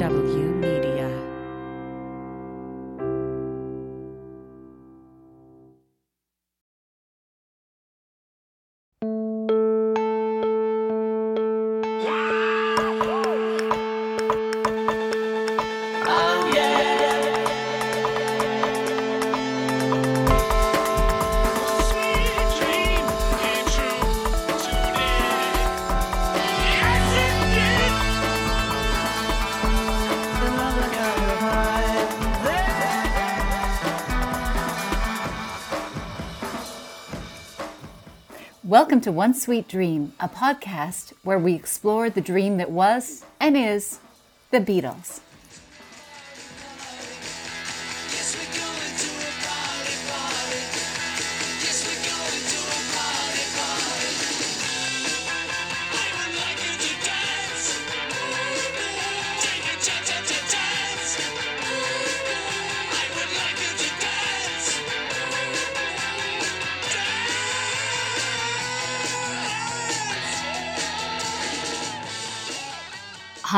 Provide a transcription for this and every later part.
W Welcome to One Sweet Dream, a podcast where we explore the dream that was and is the Beatles.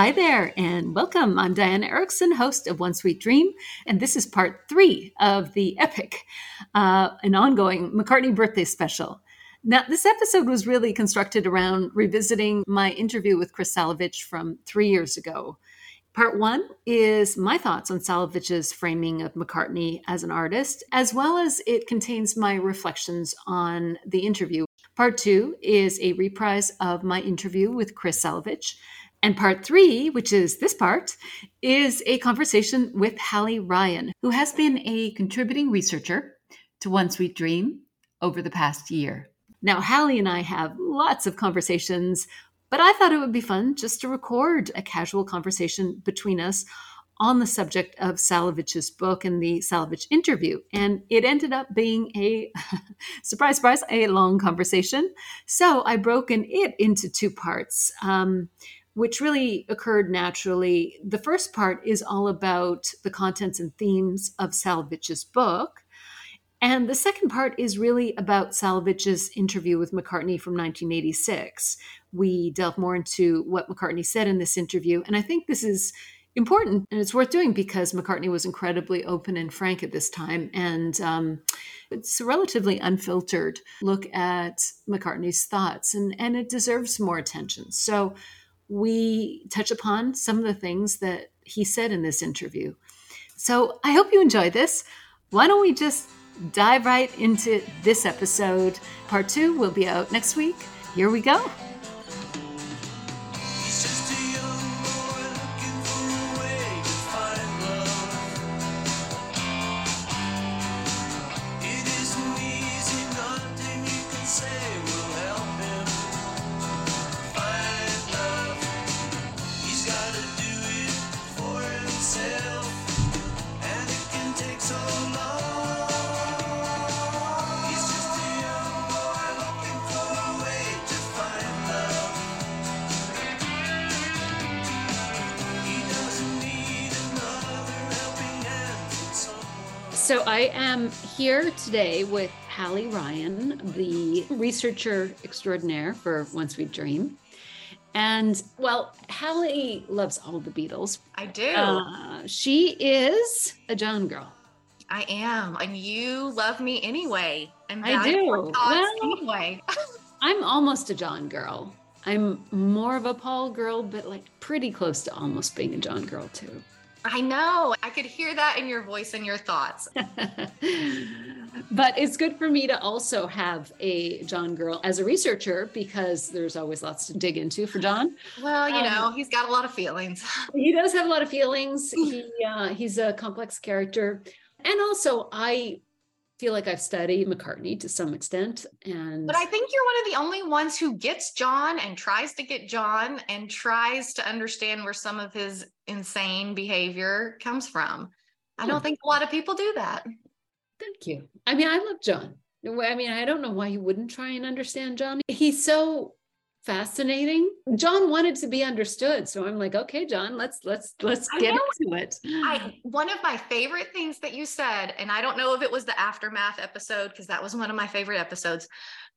Hi there, and welcome. I'm Diana Erickson, host of One Sweet Dream, and this is part three of the epic, uh, an ongoing McCartney birthday special. Now, this episode was really constructed around revisiting my interview with Chris Salewicz from three years ago. Part one is my thoughts on Salewicz's framing of McCartney as an artist, as well as it contains my reflections on the interview. Part two is a reprise of my interview with Chris Salewicz. And part three, which is this part, is a conversation with Halle Ryan, who has been a contributing researcher to One Sweet Dream over the past year. Now, Halle and I have lots of conversations, but I thought it would be fun just to record a casual conversation between us on the subject of Salewicz's book and the Salewicz interview. And it ended up being a surprise, surprise, a long conversation. So I broken it into two parts. Um, which really occurred naturally. The first part is all about the contents and themes of Salewicz's book. And the second part is really about Salewicz's interview with McCartney from 1986. We delve more into what McCartney said in this interview. And I think this is important and it's worth doing because McCartney was incredibly open and frank at this time. And um, it's a relatively unfiltered look at McCartney's thoughts, and, and it deserves more attention. So we touch upon some of the things that he said in this interview. So I hope you enjoy this. Why don't we just dive right into this episode? Part two will be out next week. Here we go. Here today with Halle Ryan, the researcher extraordinaire for One Sweet Dream. And well, Halle loves all the Beatles. I do. Uh, she is a John girl. I am. And you love me anyway. And I do. Well- anyway. I'm almost a John girl. I'm more of a Paul girl, but like pretty close to almost being a John girl too. I know. I could hear that in your voice and your thoughts. but it's good for me to also have a John girl as a researcher because there's always lots to dig into for John. Well, you Um, know, he's got a lot of feelings. He does have a lot of feelings. He uh, he's a complex character, and also I feel like I've studied McCartney to some extent, and But I think you're one of the only ones who gets John and tries to get John and tries to understand where some of his insane behavior comes from. I Hmm. don't think a lot of people do that. Thank you. I mean, I love John. I mean, I don't know why you wouldn't try and understand John. He's so fascinating. John wanted to be understood, so I'm like, okay, John, let's let's let's get into it. I one of my favorite things that you said, and I don't know if it was the aftermath episode because that was one of my favorite episodes,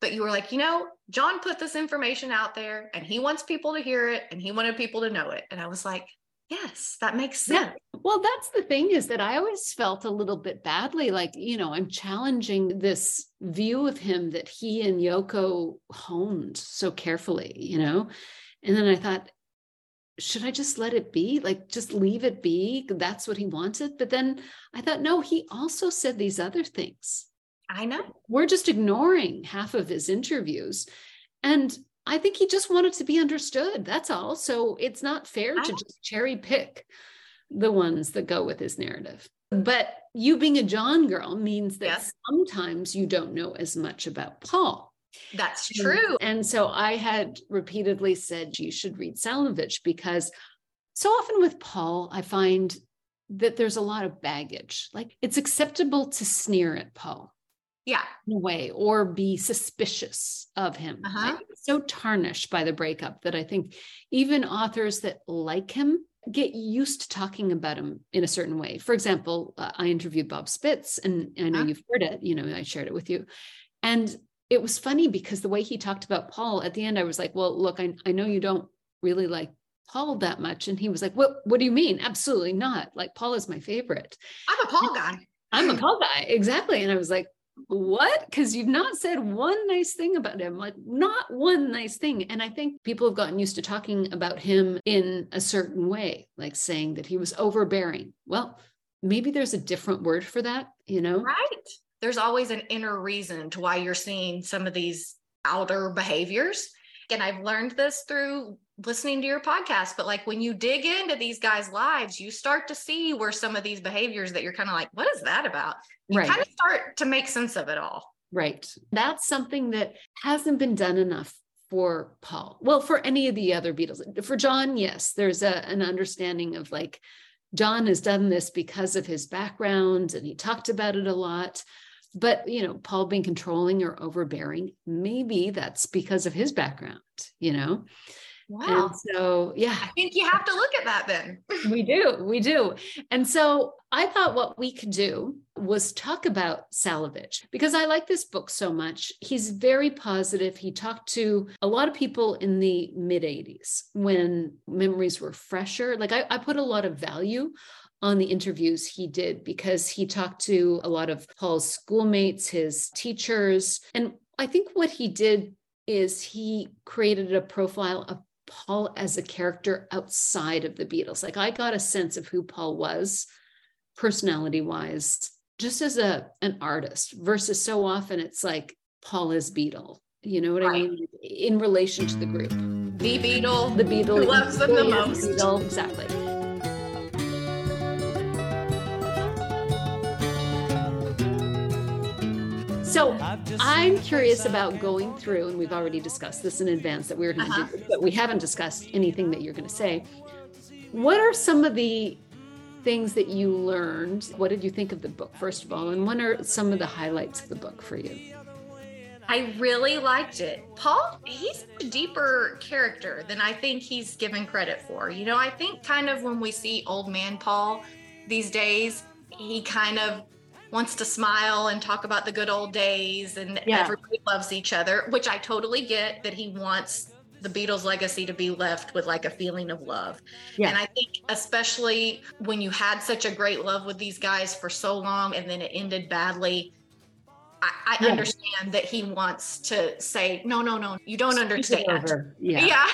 but you were like, you know, John put this information out there and he wants people to hear it and he wanted people to know it. And I was like, Yes, that makes sense. Yeah. Well, that's the thing is that I always felt a little bit badly, like, you know, I'm challenging this view of him that he and Yoko honed so carefully, you know? And then I thought, should I just let it be? Like, just leave it be? That's what he wanted. But then I thought, no, he also said these other things. I know. We're just ignoring half of his interviews. And I think he just wanted to be understood. That's all. So it's not fair to just cherry pick the ones that go with his narrative. But you being a John girl means that Yes. sometimes you don't know as much about Paul. That's And- true. And so I had repeatedly said you should read Salewicz because so often with Paul, I find that there's a lot of baggage. Like it's acceptable to sneer at Paul Yeah. in a way or be suspicious of him. Uh-huh. So tarnished by the breakup that I think even authors that like him get used to talking about him in a certain way. For example, uh, I interviewed Bob Spitz, and I know Uh-huh. you've heard it, you know, I shared it with you. And it was funny because the way he talked about Paul at the end, I was like, well, look, I, I know you don't really like Paul that much. And he was like, what, what do you mean? Absolutely not. Like, Paul is my favorite. I'm a Paul guy. I'm a Paul guy. Exactly. And I was like, what? Because you've not said one nice thing about him, like not one nice thing. And I think people have gotten used to talking about him in a certain way, like saying that he was overbearing. Well, maybe there's a different word for that, you know? Right. There's always an inner reason to why you're seeing some of these outer behaviors. And I've learned this through listening to your podcast. But like when you dig into these guys' lives, you start to see where some of these behaviors that you're kind of like, what is that about? You Right. kind of start to make sense of it all. Right. That's something that hasn't been done enough for Paul. Well, for any of the other Beatles. For John, yes, there's a, an understanding of like, John has done this because of his background and he talked about it a lot. But, you know, Paul being controlling or overbearing, maybe that's because of his background, you know? Wow. And so, yeah. I think you have to look at that then. We do, we do. And so I thought what we could do was talk about Salewicz because I like this book so much. He's very positive. He talked to a lot of people in the mid 80s when memories were fresher. Like I, I put a lot of value on the interviews he did because he talked to a lot of Paul's schoolmates, his teachers. And I think what he did is he created a profile of Paul as a character outside of the Beatles. Like I got a sense of who Paul was personality wise, just as a an artist versus so often it's like Paul is Beatle. You know what I mean? In relation to the group. The Beatle. The Beatle Who loves them the most. Beatle, exactly. So I'm curious about going through, and we've already discussed this in advance that we were going to Uh-huh. do, but we haven't discussed anything that you're going to say. What are some of the things that you learned? What did you think of the book, first of all? And what are some of the highlights of the book for you? I really liked it. Paul, he's a deeper character than I think he's given credit for. You know, I think kind of when we see old man Paul these days, he kind of wants to smile and talk about the good old days and Yeah. everybody loves each other, which I totally get that he wants the Beatles legacy to be left with like a feeling of love. Yeah. And I think especially when you had such a great love with these guys for so long and then it ended badly, I, I Yeah. understand that he wants to say, no, no, no, you don't understand. Yeah. Yeah,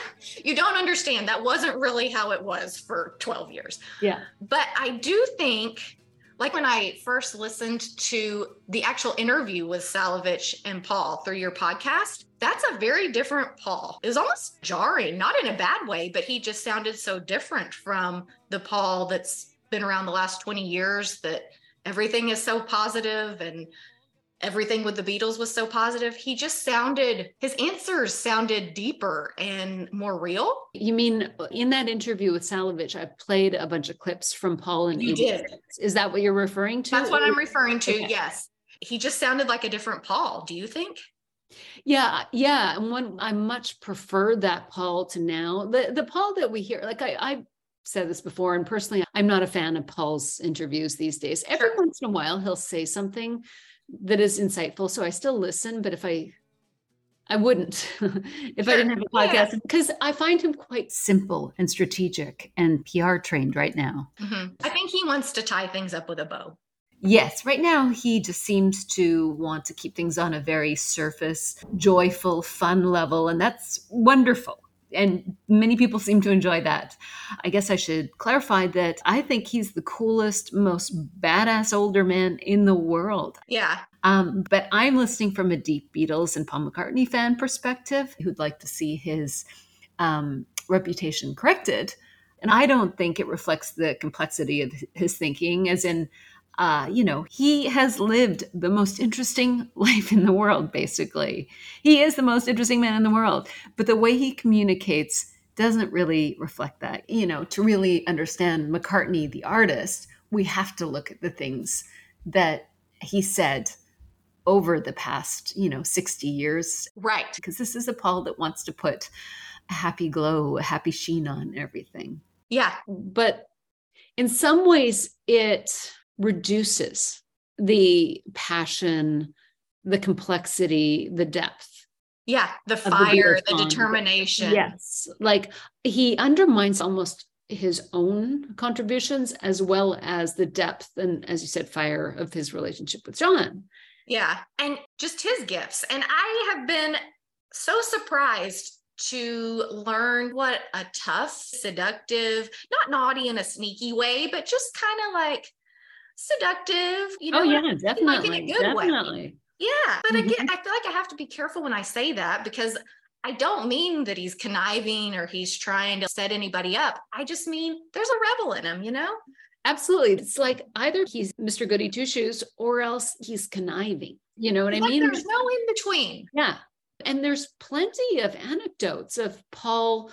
you don't understand. That wasn't really how it was for 12 years. Yeah. But I do think, like when I first listened to the actual interview with Salewicz and Paul through your podcast, that's a very different Paul. It was almost jarring, not in a bad way, but he just sounded so different from the Paul that's been around the last 20 years that everything is so positive and everything with the Beatles was so positive. He just sounded, his answers sounded deeper and more real. You mean in that interview with Salewicz, I played a bunch of clips from Paul and You did. Is that what you're referring to? That's what I'm referring to. Okay. Yes. He just sounded like a different Paul. Do you think? Yeah, yeah. And one I much prefer that Paul to now. The the Paul that we hear, like I I said this before, and personally, I'm not a fan of Paul's interviews these days. Every Sure. once in a while he'll say something that is insightful. So I still listen, but if I I wouldn't if I didn't have a podcast because I find him quite simple and strategic and PR trained right now. Mhm. I think he wants to tie things up with a bow. Yes, right now he just seems to want to keep things on a very surface, joyful, fun level, and that's wonderful. And many people seem to enjoy that. I guess I should clarify that I think he's the coolest, most badass older man in the world. Yeah. Um, but I'm listening from a deep Beatles and Paul McCartney fan perspective who'd like to see his um, reputation corrected. And I don't think it reflects the complexity of his thinking, as in, uh, you know, he has lived the most interesting life in the world, basically. He is the most interesting man in the world. But the way he communicates doesn't really reflect that. You know, to really understand McCartney, the artist, we have to look at the things that he said over the past, you know, 60 years. Right. Because this is a Paul that wants to put a happy glow, a happy sheen on everything. Yeah. But in some ways, it reduces the passion, the complexity, the depth. Yeah. The the fire, Beatles the determination. Yes. Like he undermines almost his own contributions as well as the depth and, as you said, fire of his relationship with John. Yeah. And just his gifts. And I have been so surprised to learn what a tough, seductive, not naughty in a sneaky way, but just kind of like seductive, you know. oh, yeah, like in a definitely. good way. Yeah. But Mhm. again, I feel like I have to be careful when I say that because I don't mean that he's conniving or he's trying to set anybody up. I just mean there's a rebel in him, you know? Absolutely. It's like either he's Mr. Goody Two Shoes or else he's conniving. You know what I mean? there's no in between. Yeah. And there's plenty of anecdotes of Paul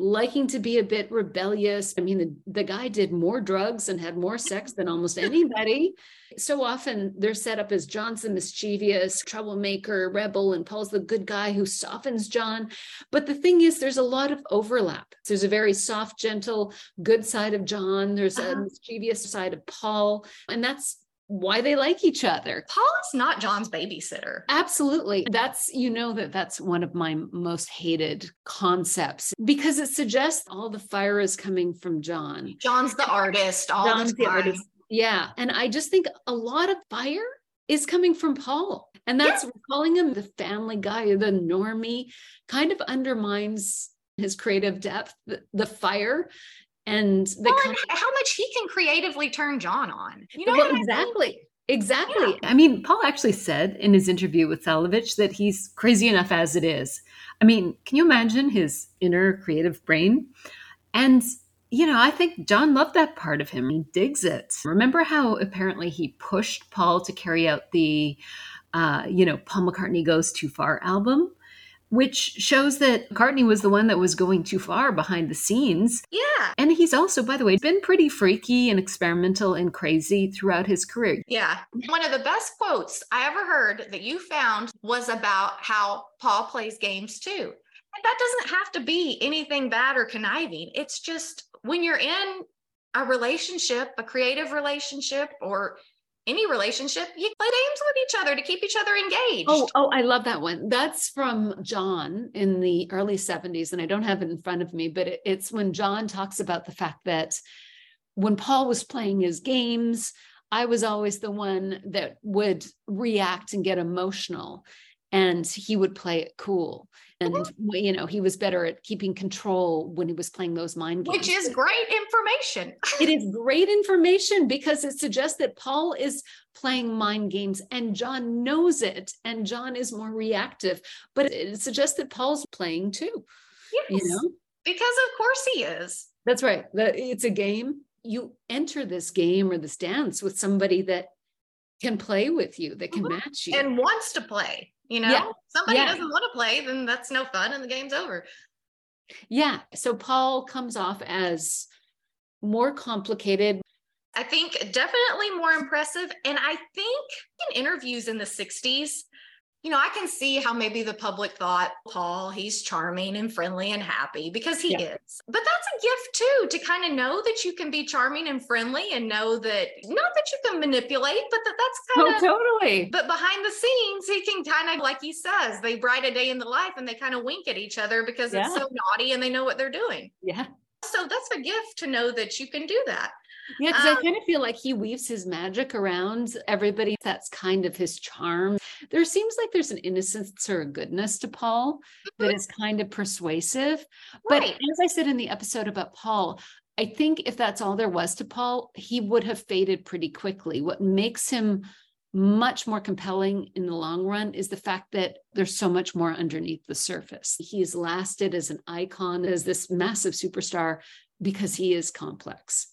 liking to be a bit rebellious. I mean, the, the guy did more drugs and had more sex than almost anybody. So often they're set up as John's the mischievous, troublemaker, rebel, and Paul's the good guy who softens John. But the thing is, there's a lot of overlap. There's a very soft, gentle, good side of John, there's a Uh-huh. mischievous side of Paul. And that's why they like each other. Paul is not John's babysitter. Absolutely. That's, you know, that that's one of my most hated concepts because it suggests all the fire is coming from John. John's the artist all John's the the artist. Yeah. And I just think a lot of fire is coming from Paul. And that's calling him the family guy, the normie, kind of undermines his creative depth, the, the fire. And the Well, kind and how much he can creatively turn John on. You know Well, what I mean? exactly. Exactly. I mean, Paul actually said in his interview with Salewicz that he's crazy enough as it is. I mean, can you imagine his inner creative brain? And, you know, I think John loved that part of him. He digs it. Remember how apparently he pushed Paul to carry out the, uh, you know, Paul McCartney Goes Too Far album? Which shows that McCartney was the one that was going too far behind the scenes. Yeah. And he's also, by the way, been pretty freaky and experimental and crazy throughout his career. Yeah. One of the best quotes I ever heard that you found was about how Paul plays games too. And that doesn't have to be anything bad or conniving. It's just when you're in a relationship, a creative relationship, or any relationship, you play games with each other to keep each other engaged. Oh, oh, I love that one. That's from John in the early 70s, and I don't have it in front of me, but it- it's when John talks about the fact that when Paul was playing his games, I was always the one that would react and get emotional, and he would play it cool. And mm-hmm. you know, he was better at keeping control when he was playing those mind games. which is great information. it is great information because it suggests that Paul is playing mind games and John knows it and John is more reactive, but it suggests that Paul's playing too. Yes, You know, because of course he is. that's right. It's a game. You enter this game or this dance with somebody that can play with you, that can Mhm. match you. and wants to play. You know, Yeah. somebody Yeah. doesn't want to play, then that's no fun and the game's over. yeah. So Paul comes off as more complicated. I think definitely more impressive. And I think in interviews in the 60s, you know, I can see how maybe the public thought, Paul, he's charming and friendly and happy because he Yeah. is. But that's a gift too, to kind of know that you can be charming and friendly and know that not that you can manipulate, but that that's kind Oh, of. totally. But behind the scenes, he can kind of, like he says, they bright a day in the life and they kind of wink at each other because it's so naughty and they know what they're doing. Yeah. So that's a gift to know that you can do that. Yeah, because I Um, kind of feel like he weaves his magic around everybody. That's kind of his charm. There seems like there's an innocence or a goodness to Paul that is kind of persuasive. But Right. as I said in the episode about Paul, I think if that's all there was to Paul, he would have faded pretty quickly. What makes him much more compelling in the long run is the fact that there's so much more underneath the surface. He's lasted as an icon, as this massive superstar, because he is complex.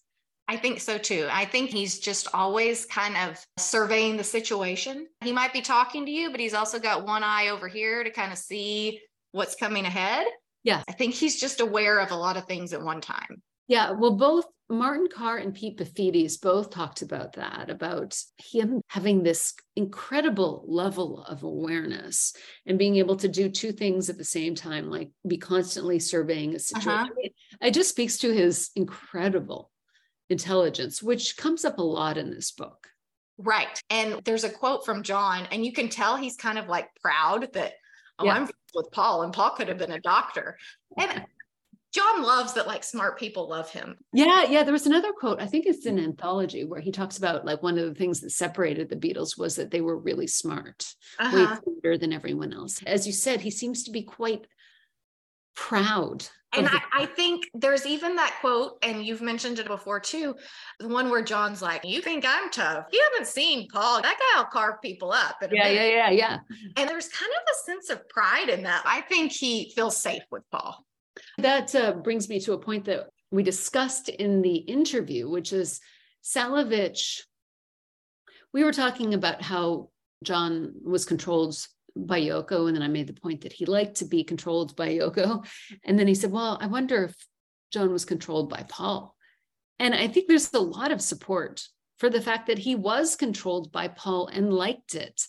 I think so too. I think he's just always kind of surveying the situation. He might be talking to you, but he's also got one eye over here to kind of see what's coming ahead. Yeah. I think he's just aware of a lot of things at one time. Yeah, well, both Martin Carr and Pete Bafidis both talked about that, about him having this incredible level of awareness and being able to do two things at the same time, like be constantly surveying a situation. Uh-huh. It just speaks to his incredible intelligence, which comes up a lot in this book. Right. And there's a quote from John, and you can tell he's kind of like proud that, oh, Yeah. I'm with Paul, and Paul could have been a doctor. And John loves that like smart people love him. Yeah, yeah. There was another quote, I think it's an anthology, where he talks about like one of the things that separated the Beatles was that they were really smart. Uh-huh. smarter than everyone else. As you said, he seems to be quite proud. And I, I think there's even that quote, and you've mentioned it before too, the one where John's like, You think I'm tough? You haven't seen Paul. That guy will carve people up. yeah, yeah, yeah, yeah. And there's kind of a sense of pride in that. I think he feels safe with Paul. That uh, brings me to a point that we discussed in the interview, which is Salewicz. We were talking about how John was controlled by Yoko, and then I made the point that he liked to be controlled by Yoko. And then he said, Well, I wonder if John was controlled by Paul. And I think there's a lot of support for the fact that he was controlled by Paul and liked it.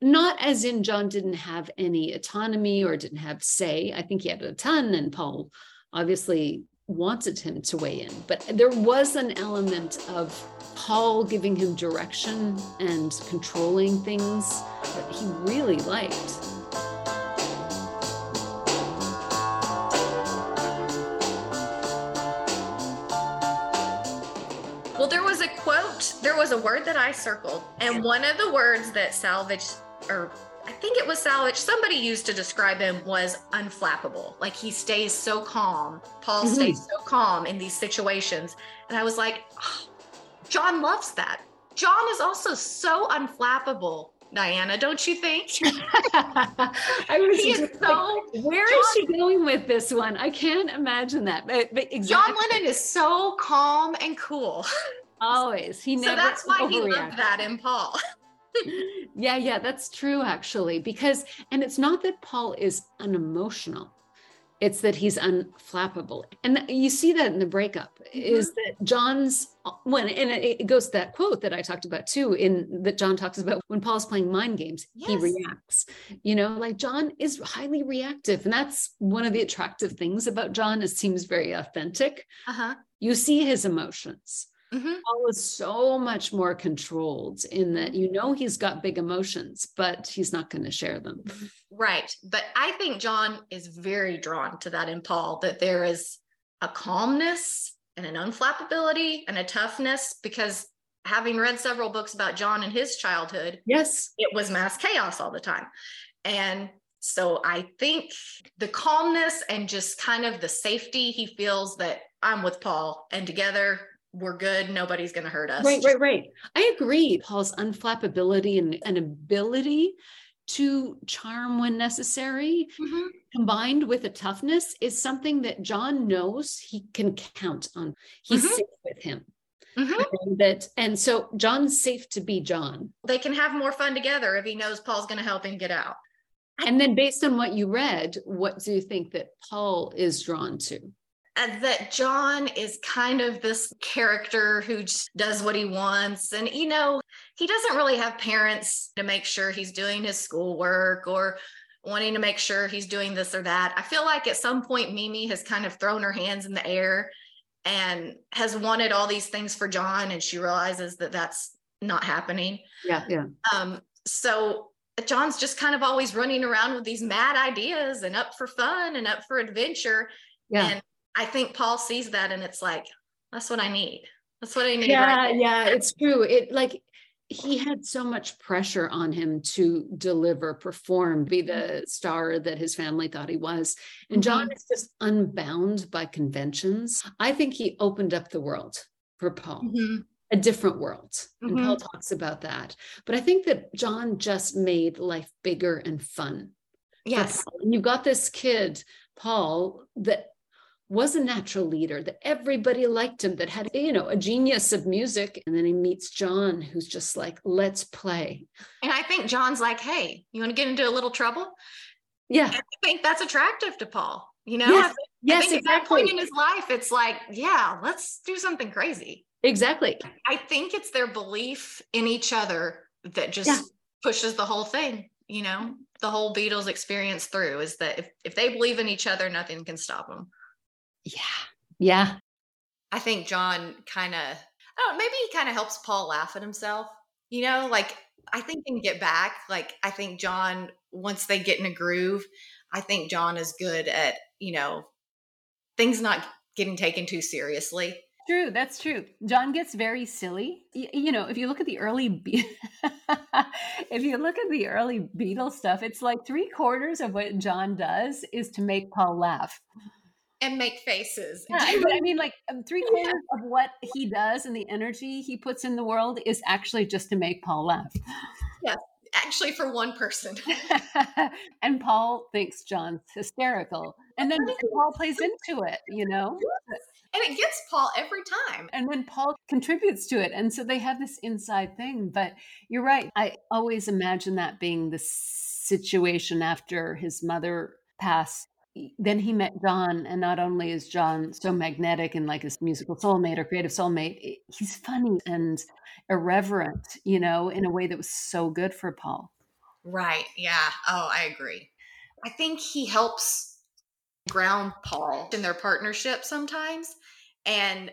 Not as in John didn't have any autonomy or didn't have say. I think he had a ton, and Paul obviously wanted him to weigh in. But there was an element of Paul giving him direction and controlling things that he really liked. Well, there was a quote, there was a word that I circled, and one of the words that Salewicz, or think it was Salewicz, somebody used to describe him was unflappable. Like he stays so calm. Paul Mhm. stays so calm in these situations. And I was like, "Oh, John loves that. John is also so unflappable, Diana, don't you think? I was he is just like, so where is she going with this one? I can't imagine that. But, but John Lennon is so calm and cool. always. He never. So that's why he loved that in Paul. yeah, yeah, that's true actually. Because, and it's not that Paul is unemotional, it's that he's unflappable. And you see that in the breakup is that John's when, and it goes to that quote that I talked about too, in that John talks about when Paul's playing mind games, he reacts. You know, like John is highly reactive. And that's one of the attractive things about John. It seems very authentic. Uh-huh. You see his emotions. Hmm Paul is so much more controlled in that you know he's got big emotions, but he's not going to share them. Right. But I think John is very drawn to that in Paul, that there is a calmness and an unflappability and a toughness because having read several books about John and his childhood, Yes. it was mass chaos all the time. And so I think the calmness and just kind of the safety he feels that I'm with Paul and together we're good. Nobody's going to hurt us. Right, right, right. I agree. Paul's unflappability and an ability to charm when necessary, Mhm. combined with a toughness, is something that John knows he can count on. He's Mhm. safe with him. Mhm. And that, and so John's safe to be John. They can have more fun together if he knows Paul's going to help him get out. And then, based on what you read, what do you think that Paul is drawn to? Uh, that John is kind of this character who just does what he wants. And, you know, he doesn't really have parents to make sure he's doing his schoolwork or wanting to make sure he's doing this or that. I feel like at some point, Mimi has kind of thrown her hands in the air and has wanted all these things for John, and she realizes that that's not happening. Yeah, yeah. Um, so John's just kind of always running around with these mad ideas and up for fun and up for adventure. Yeah. And I think Paul sees that and it's like, that's what I need. That's what I need. yeah right yeah it's true it like he had so much pressure on him to deliver perform be the star that his family thought he was and john is just unbound by conventions i think he opened up the world for paul Mhm. a different world and Mhm. paul talks about that but i think that john just made life bigger and fun Yes. And you've got this kid, Paul, that was a natural leader, that everybody liked him, that had, you know, a genius of music. And then he meets John, who's just like, let's play. And I think John's like, hey, you want to get into a little trouble? Yeah. And I think that's attractive to Paul. You know, Yes, I think, I Yes, think at that point in his life, it's like, yeah, let's do something crazy. Exactly. I think it's their belief in each other that just Yeah. pushes the whole thing, you know, the whole Beatles experience through is that if, if they believe in each other, nothing can stop them. Yeah. Yeah. I think John kind of, oh, maybe he kind of helps Paul laugh at himself. You know, like I think in Get Back, like I think John, once they get in a groove, I think John is good at, you know, things not getting taken too seriously. True, that's true. John gets very silly. Y- You know, if you look at the early, Be- if you look at the early Beatles stuff, it's like three quarters of what John does is to make Paul laugh. And make faces. Yeah, I mean- I mean, like um, three quarters of what he does and the energy he puts in the world is actually just to make Paul laugh. Yes, actually, for one person. and Paul thinks John's hysterical, and then Paul plays into it, you know. And it gets Paul every time. and then Paul contributes to it. And so they have this inside thing. But you're right. I always imagine that being the situation after his mother passed. Then he met John, and not only is John so magnetic and like his musical soulmate or creative soulmate, eh, he's funny and irreverent, you know, in a way that was so good for Paul. Right. Yeah. Oh, I agree. I think he helps ground Paul in their partnership sometimes. And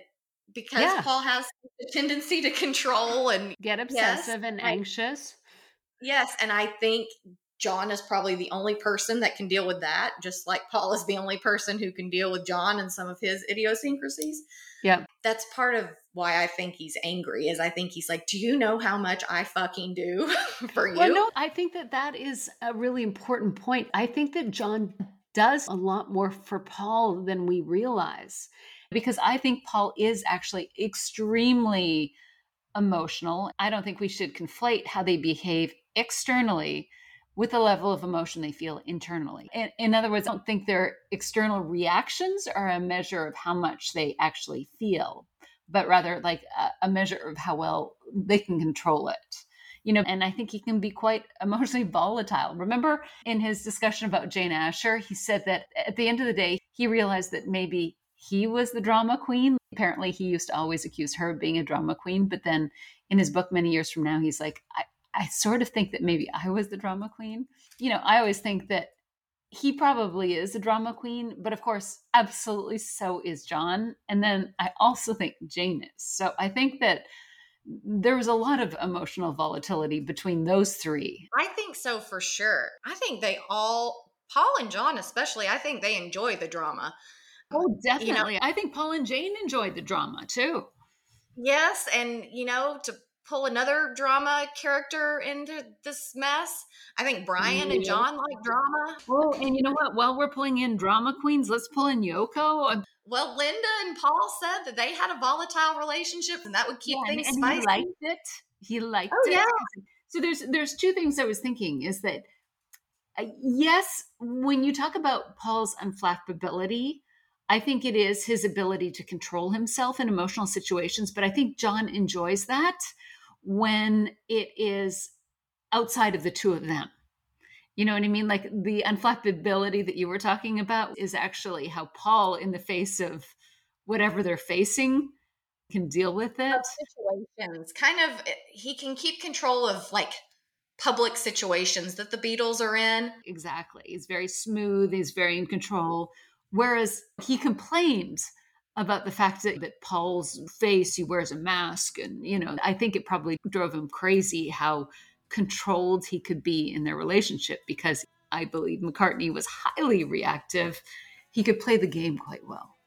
because Yeah. Paul has a tendency to control and Get Yes, obsessive and I- anxious. yes, and I think John is probably the only person that can deal with that, just like Paul is the only person who can deal with John and some of his idiosyncrasies. Yeah. That's part of why I think he's angry is I think he's like, "Do you know how much I fucking do for you?" Well, no, I think that that is a really important point. I think that John does a lot more for Paul than we realize because I think Paul is actually extremely emotional. I don't think we should conflate how they behave externally with the level of emotion they feel internally. In, in other words, I don't think their external reactions are a measure of how much they actually feel, but rather like a, a measure of how well they can control it you know, and I think he can be quite emotionally volatile. Remember in his discussion about Jane Asher, he said that at the end of the day, he realized that maybe he was the drama queen. Apparently, he used to always accuse her of being a drama queen, but then in his book, many years from now, he's like, I, I sort of think that maybe I was the drama queen. You know, I always think that he probably is a drama queen, but of course, absolutely so is John. And then I also think Jane is. So I think that there was a lot of emotional volatility between those three. I think so for sure. I think they all, Paul and John especially, I think they enjoy the drama. Oh, definitely. I think Paul and Jane enjoyed the drama too. Yes, and you know, to pull another drama character into this mess, I think Brian and John like drama. Oh, and you know what? While we're pulling in drama queens, let's pull in Yoko. Well, Linda and Paul said that they had a volatile relationship and that would keep Yeah, and, things and spicy. he liked it. He liked Oh, it. yeah. So there's there's two things I was thinking is that uh, yes, when you talk about Paul's unflappability, I think it is his ability to control himself in emotional situations, but I think John enjoys that when it is outside of the two of them. You know what I mean? Like the unflappability that you were talking about is actually how Paul, in the face of whatever they're facing, can deal with it. situations kind of eh, he can keep control of like public situations that the beatles are in Exactly. He's very smooth, he's very in control. Whereas he complained about the fact that, that Paul's face, he wears a mask. And, you know, I think it probably drove him crazy how controlled he could be in their relationship because I believe McCartney was highly reactive. He could play the game quite well.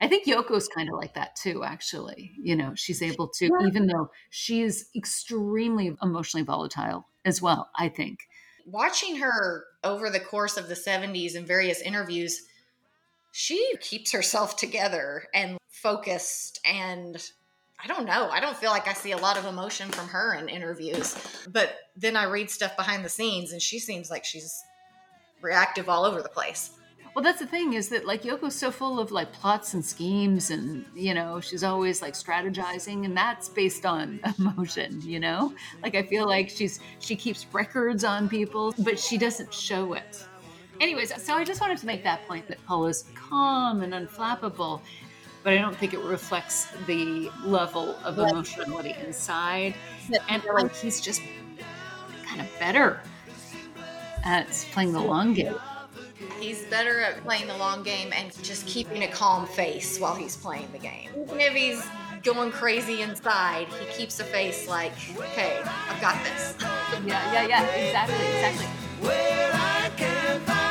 I think Yoko's kind of like that too, actually. You know, she's able to, even though she is extremely emotionally volatile as well, I think. watching her over the course of the 70s in various interviews she keeps herself together and focused and I don't know. I don't feel like I see a lot of emotion from her in interviews. But then I read stuff behind the scenes and she seems like she's reactive all over the place. Well, that's the thing is that like Yoko's so full of like plots and schemes, and you know she's always like strategizing, and that's based on emotion. You know, like I feel like she's she keeps records on people, but she doesn't show it. Anyways, so I just wanted to make that point that Paul is calm and unflappable, but I don't think it reflects the level of emotionality inside, and like he's just kind of better at playing the long game. He's better at playing the long game and just keeping a calm face while he's playing the game. Even if he's going crazy inside, he keeps a face like, okay, I've got this. Yeah, yeah, yeah, exactly, exactly.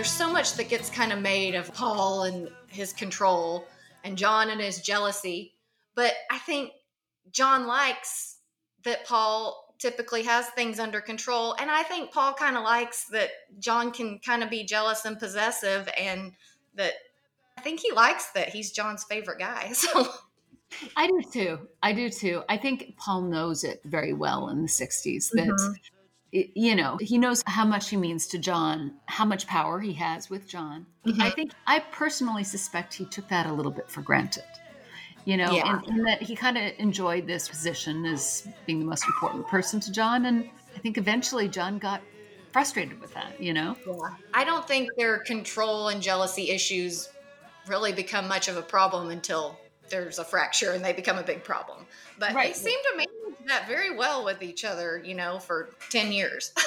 There's so much that gets kind of made of Paul and his control and John and his jealousy. But I think John likes that Paul typically has things under control. And I think Paul kind of likes that John can kind of be jealous and possessive and that I think he likes that he's John's favorite guy. So I do too. I do too. I think Paul knows it very well in the 60s that, Mhm. It- you know, he knows how much he means to John, how much power he has with John. Mhm. I think, I personally suspect he took that a little bit for granted, you know, Yeah. and, and that he kind of enjoyed this position as being the most important person to John. And I think eventually John got frustrated with that, you know? Yeah. I don't think their control and jealousy issues really become much of a problem until there's a fracture and they become a big problem. But Right. they seem to manage that very well with each other, you know, for 10 years.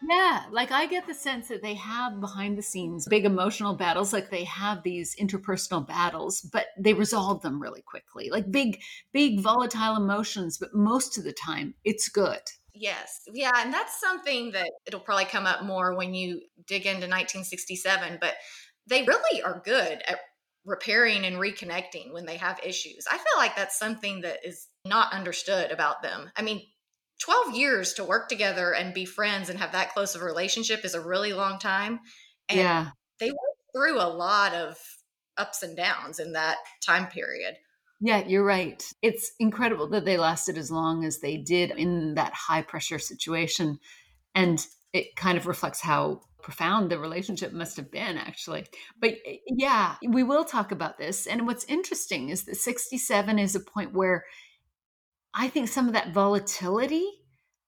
Yeah, like I get the sense that they have behind the scenes big emotional battles, like they have these interpersonal battles, but they resolve them really quickly. Like big, big volatile emotions, but most of the time it's good. yes. Yeah. And that's something that it'll probably come up more when you dig into 1967. But they really are good at repairing and reconnecting when they have issues. I feel like that's something that is not understood about them. I mean, 12 years to work together and be friends and have that close of a relationship is a really long time. And yeah. they went through a lot of ups and downs in that time period. Yeah, you're right. It's incredible that they lasted as long as they did in that high pressure situation. And it kind of reflects how profound the relationship must have been, actually. But eh, yeah, we will talk about this. And what's interesting is that 67 is a point where I think some of that volatility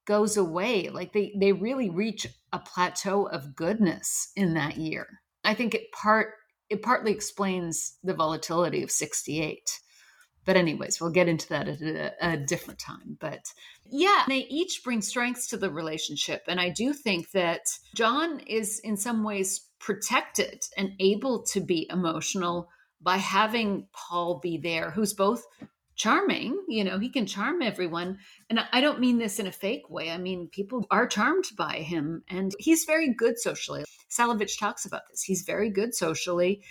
goes away. Like they, they really reach a plateau of goodness in that year. I think it part it partly explains the volatility of 68 but anyways we'll get into that at a, a, different time. But yeah they each bring strengths to the relationship. And i do think that john is in some ways protected and able to be emotional by having paul be there who's both charming you know he can charm everyone. And i don't mean this in a fake way. I mean people are charmed by him and he's very good socially. Salewicz talks about this. He's very good socially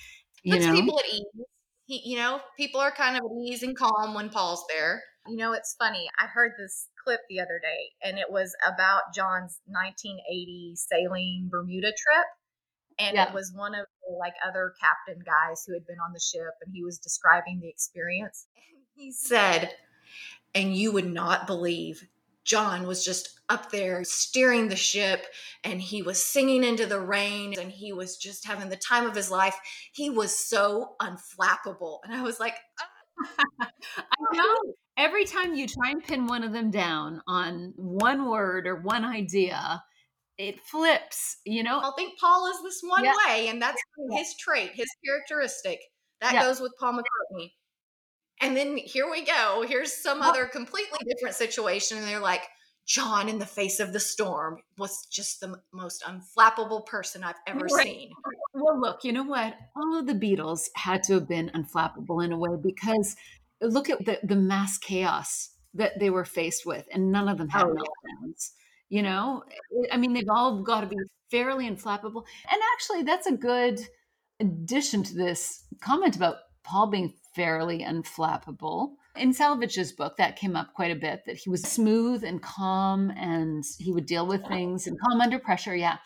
you Puts know? people at ease. He, you know, people are kind of at ease and calm when Paul's there. You know, it's funny. I heard this clip the other day, and it was about John's 1980 sailing Bermuda trip. And Yeah. it was one of the like other captain guys who had been on the ship, and he was describing the experience. And he said, and you would not believe John was just up there steering the ship and he was singing into the rain and he was just having the time of his life. He was so unflappable. And I was like, "Ah, I know. Every time you try and pin one of them down on one word or one idea, it flips, you know? I think Paul is this one Yeah. way, and that's Yeah. his trait, his characteristic. That Yeah. goes with Paul McCartney. And then here we go. Here's some other completely different situation. And they're like, John in the face of the storm was just the most unflappable person I've ever Right. seen. Well, look, you know what? All of the Beatles had to have been unflappable in a way because look at the, the mass chaos that they were faced with, and none of them had Oh, meltdowns. You know, I mean, they've all got to be fairly unflappable. And actually, that's a good addition to this comment about Paul being fairly unflappable. In Salewicz's book, that came up quite a bit that he was smooth and calm and he would deal with things and calm under pressure. Yeah.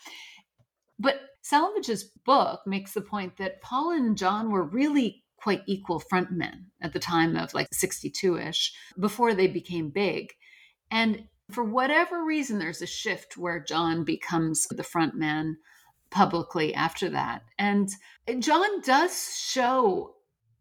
But Salewicz's book makes the point that Paul and John were really quite equal frontmen at the time of like 62 ish before they became big. And for whatever reason, there's a shift where John becomes the front man publicly after that. And John does show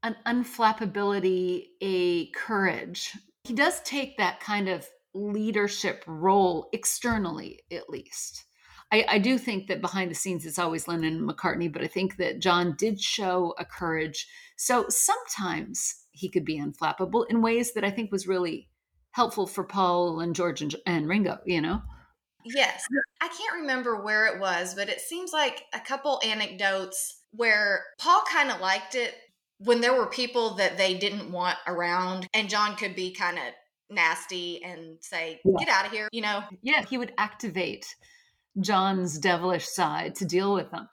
an unflappability, a courage. He does take that kind of leadership role externally, at least. I, I do think that behind the scenes it's always Lennon and McCartney, but I think that John did show a courage. So sometimes he could be unflappable in ways that I think was really helpful for Paul and George and, and Ringo, you know? Yes. I can't remember where it was, but it seems like a couple anecdotes where Paul kind of liked it when there were people that they didn't want around, and John could be kind of nasty and say, Yeah. Get out of here, you know? Yeah, he would activate John's devilish side to deal with them.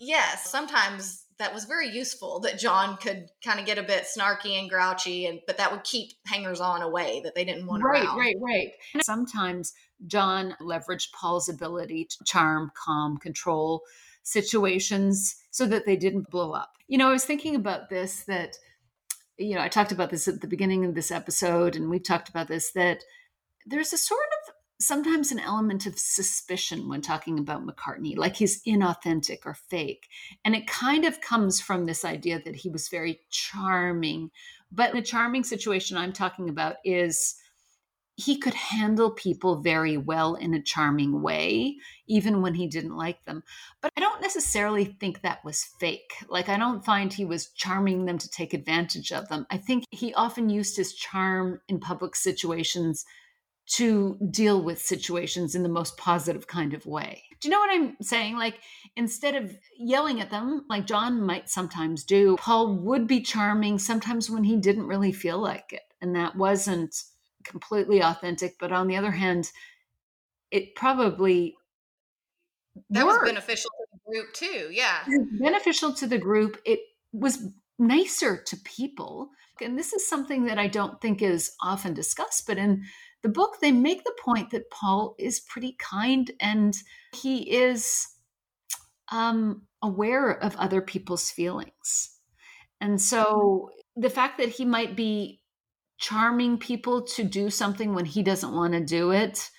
Yes, sometimes that was very useful that John could kind of get a bit snarky and grouchy, and but that would keep hangers on away that they didn't want Right, around. right, right. And sometimes John leveraged Paul's ability to charm, calm, control situations so that they didn't blow up. You know, I was thinking about this that, you know, I talked about this at the beginning of this episode, and we've talked about this that there's a sort of sometimes an element of suspicion when talking about McCartney, like he's inauthentic or fake. And it kind of comes from this idea that he was very charming. But the charming situation I'm talking about is he could handle people very well in a charming way, even when he didn't like them. But I don't necessarily think that was fake. Like, I don't find he was charming them to take advantage of them. I think he often used his charm in public situations to deal with situations in the most positive kind of way. Do you know what I'm saying? Like, instead of yelling at them, like John might sometimes do, Paul would be charming sometimes when he didn't really feel like it. And that wasn't completely authentic. But on the other hand, it probably That was beneficial to the group too. Yeah. beneficial to the group. It was nicer to people. And this is something that I don't think is often discussed, but in the book, they make the point that Paul is pretty kind and he is um, aware of other people's feelings. And so the fact that he might be charming people to do something when he doesn't want to do it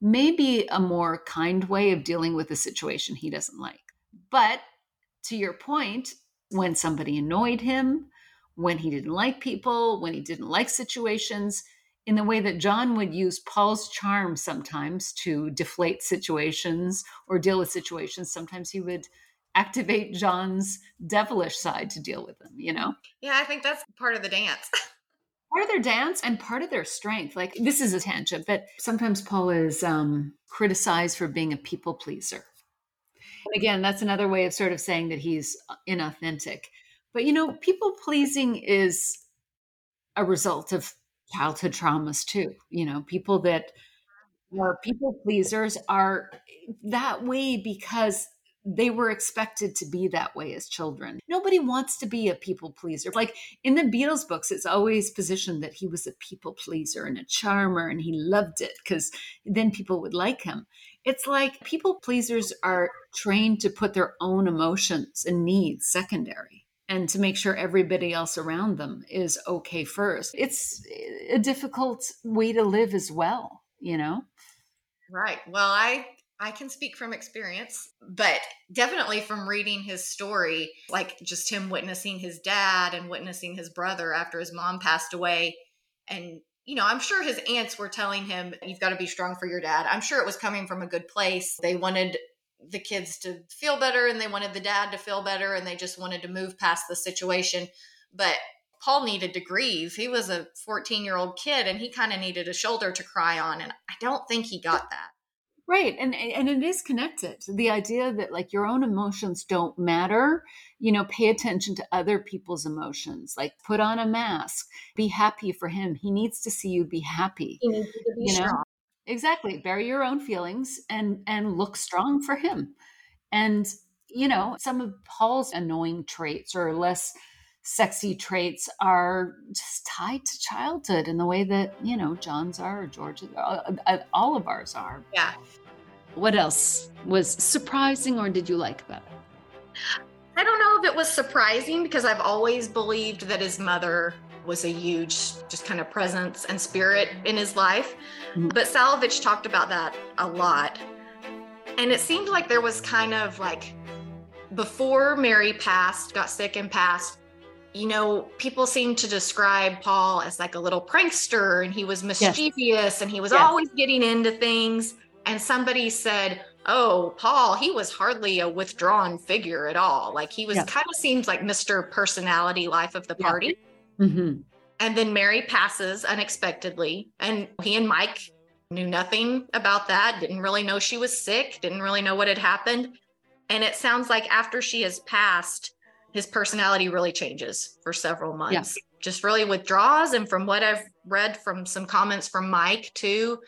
may be a more kind way of dealing with a situation he doesn't like. But to your point, when somebody annoyed him, when he didn't like people, when he didn't like situations, in the way that John would use Paul's charm sometimes to deflate situations or deal with situations, sometimes he would activate John's devilish side to deal with them, you know? Yeah, I think that's part of the dance. part of their dance and part of their strength. Like this is a tangent, but sometimes Paul is um, criticized for being a people pleaser. Again, that's another way of sort of saying that he's inauthentic. But you know, people pleasing is a result of childhood traumas too. You know, people that are people pleasers are that way because they were expected to be that way as children. Nobody wants to be a people pleaser. Like in the Beatles books, it's always positioned that he was a people pleaser and a charmer and he loved it because then people would like him. It's like people pleasers are trained to put their own emotions and needs secondary and to make sure everybody else around them is okay first. It's a difficult way to live as well, you know? Right. Well, I I can speak from experience, but definitely from reading his story, like just him witnessing his dad and witnessing his brother after his mom passed away. And, you know, I'm sure his aunts were telling him, you've got to be strong for your dad. I'm sure it was coming from a good place. They wanted the kids to feel better and they wanted the dad to feel better and they just wanted to move past the situation. But Paul needed to grieve. He was a 14 year old kid and he kind of needed a shoulder to cry on. And I don't think he got that. Right. And and it is connected. The idea that like your own emotions don't matter, you know, pay attention to other people's emotions. Like put on a mask. Be happy for him. He needs to see you be happy. To be You know? strong. Exactly. Bury your own feelings and and look strong for him. And you know, some of Paul's annoying traits or less sexy traits are just tied to childhood in the way that, you know, John's are or George's are, uh, all of ours are. Yeah. What else was surprising or did you like about it? I don't know if it was surprising because I've always believed that his mother was a huge just kind of presence and spirit in his life. Mhm. But Salewicz talked about that a lot. And it seemed like there was kind of like before Mary passed, got sick and passed, you know, people seem to describe Paul as like a little prankster and he was mischievous and he was Yes. always getting into things. And somebody said, Oh, Paul, he was hardly a withdrawn figure at all. Like he was Yeah. kind of seems like Mr. Personality Life of the party. Mm-hmm. And then Mary passes unexpectedly. And he and Mike knew nothing about that, didn't really know she was sick, didn't really know what had happened. And it sounds like after she has passed, his personality really changes for several months. Just really withdraws. And from what I've read from some comments from Mike, too,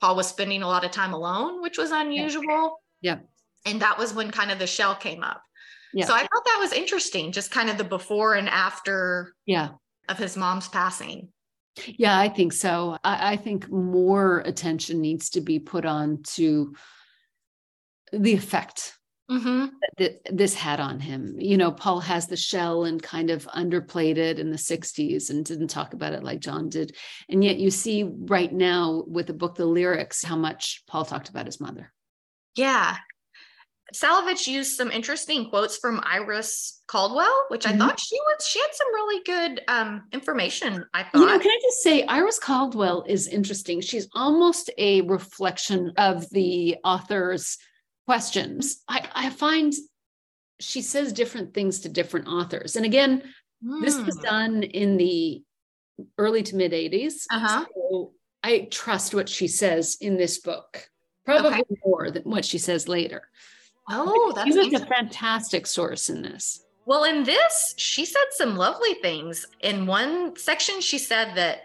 Paul was spending a lot of time alone, which was unusual. Yeah. And that was when kind of the shell came up. Yeah. So I thought that was interesting, just kind of the before and after Yeah. of his mom's passing. Yeah, I think so. I, I think more attention needs to be put on to the effect Mm-hmm. th- this had on him. You know, Paul has the shell and kind of underplayed it in the 60s and didn't talk about it like John did. And yet you see right now with the book, The Lyrics, how much Paul talked about his mother. Yeah. Salewicz used some interesting quotes from Iris Caldwell, which I Mhm. thought she was she had some really good um information, I You know, thought. can I just say, Iris Caldwell is interesting. She's almost a reflection of the author's questions. I, I find she says different things to different authors. And again, this was Hmm. done in the early to mid 80s. Uh-huh. So I trust what she says in this book, probably more than what she says later. Oh, that's She was a fantastic source in this. Well, in this, she said some lovely things. In one section, she said that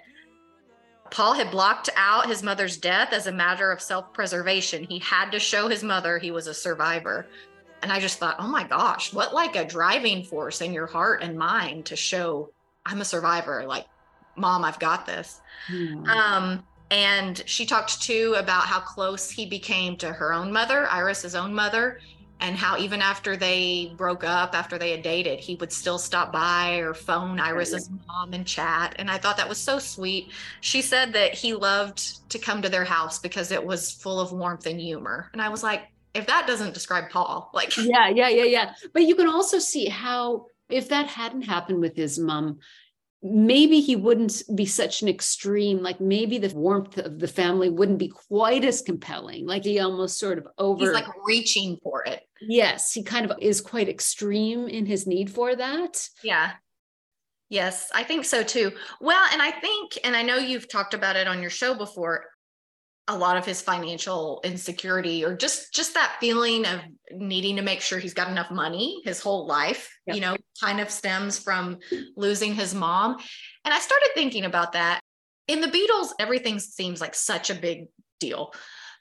Paul had blocked out his mother's death as a matter of self preservation. He had to show his mother he was a survivor. And I just thought, oh my gosh, what like a driving force in your heart and mind to show I'm a survivor. Like, mom, I've got this. Yeah. Um, and she talked too about how close he became to her own mother, Iris's own mother, and how even after they broke up, after they had dated, he would still stop by or phone Iris's mom and chat. And I thought that was so sweet. She said that he loved to come to their house because it was full of warmth and humor. And I was like, if that doesn't describe Paul, like, yeah, yeah, yeah, yeah. But you can also see how if that hadn't happened with his mom, maybe he wouldn't be such an extreme. Like maybe the warmth of the family wouldn't be quite as compelling. Like he almost sort of over. he's like reaching for it. yes, he kind of is quite extreme in his need for that. Yeah. Yes, I think so too. Well, and I think, and I know you've talked about it on your show before, a lot of his financial insecurity or just just that feeling of needing to make sure he's got enough money his whole life, Yep. you know, kind of stems from losing his mom. And I started thinking about that. In the Beatles, everything seems like such a big deal.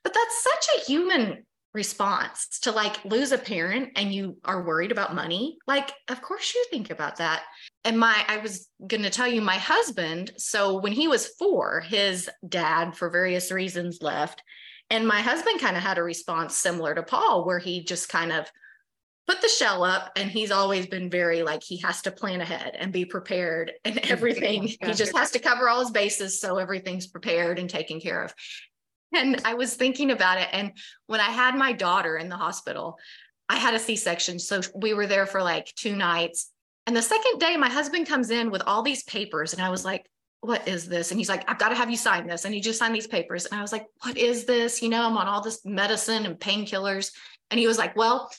But that's such a human response to like lose a parent and you are worried about money. Like, of course you think about that. And my, I was going to tell you, my husband, so when he was four, his dad, for various reasons, left. And my husband kind of had a response similar to Paul, where he just kind of put the shell up and he's always been very like he has to plan ahead and be prepared and everything. He just has to cover all his bases so everything's prepared and taken care of. And I was thinking about it. And when I had my daughter in the hospital, I had a C section. So we were there for like two nights. And the second day, my husband comes in with all these papers. And I was like, what is this? And he's like, I've got to have you sign this. And he just signed these papers. And I was like, what is this? You know, I'm on all this medicine and painkillers. And he was like, well,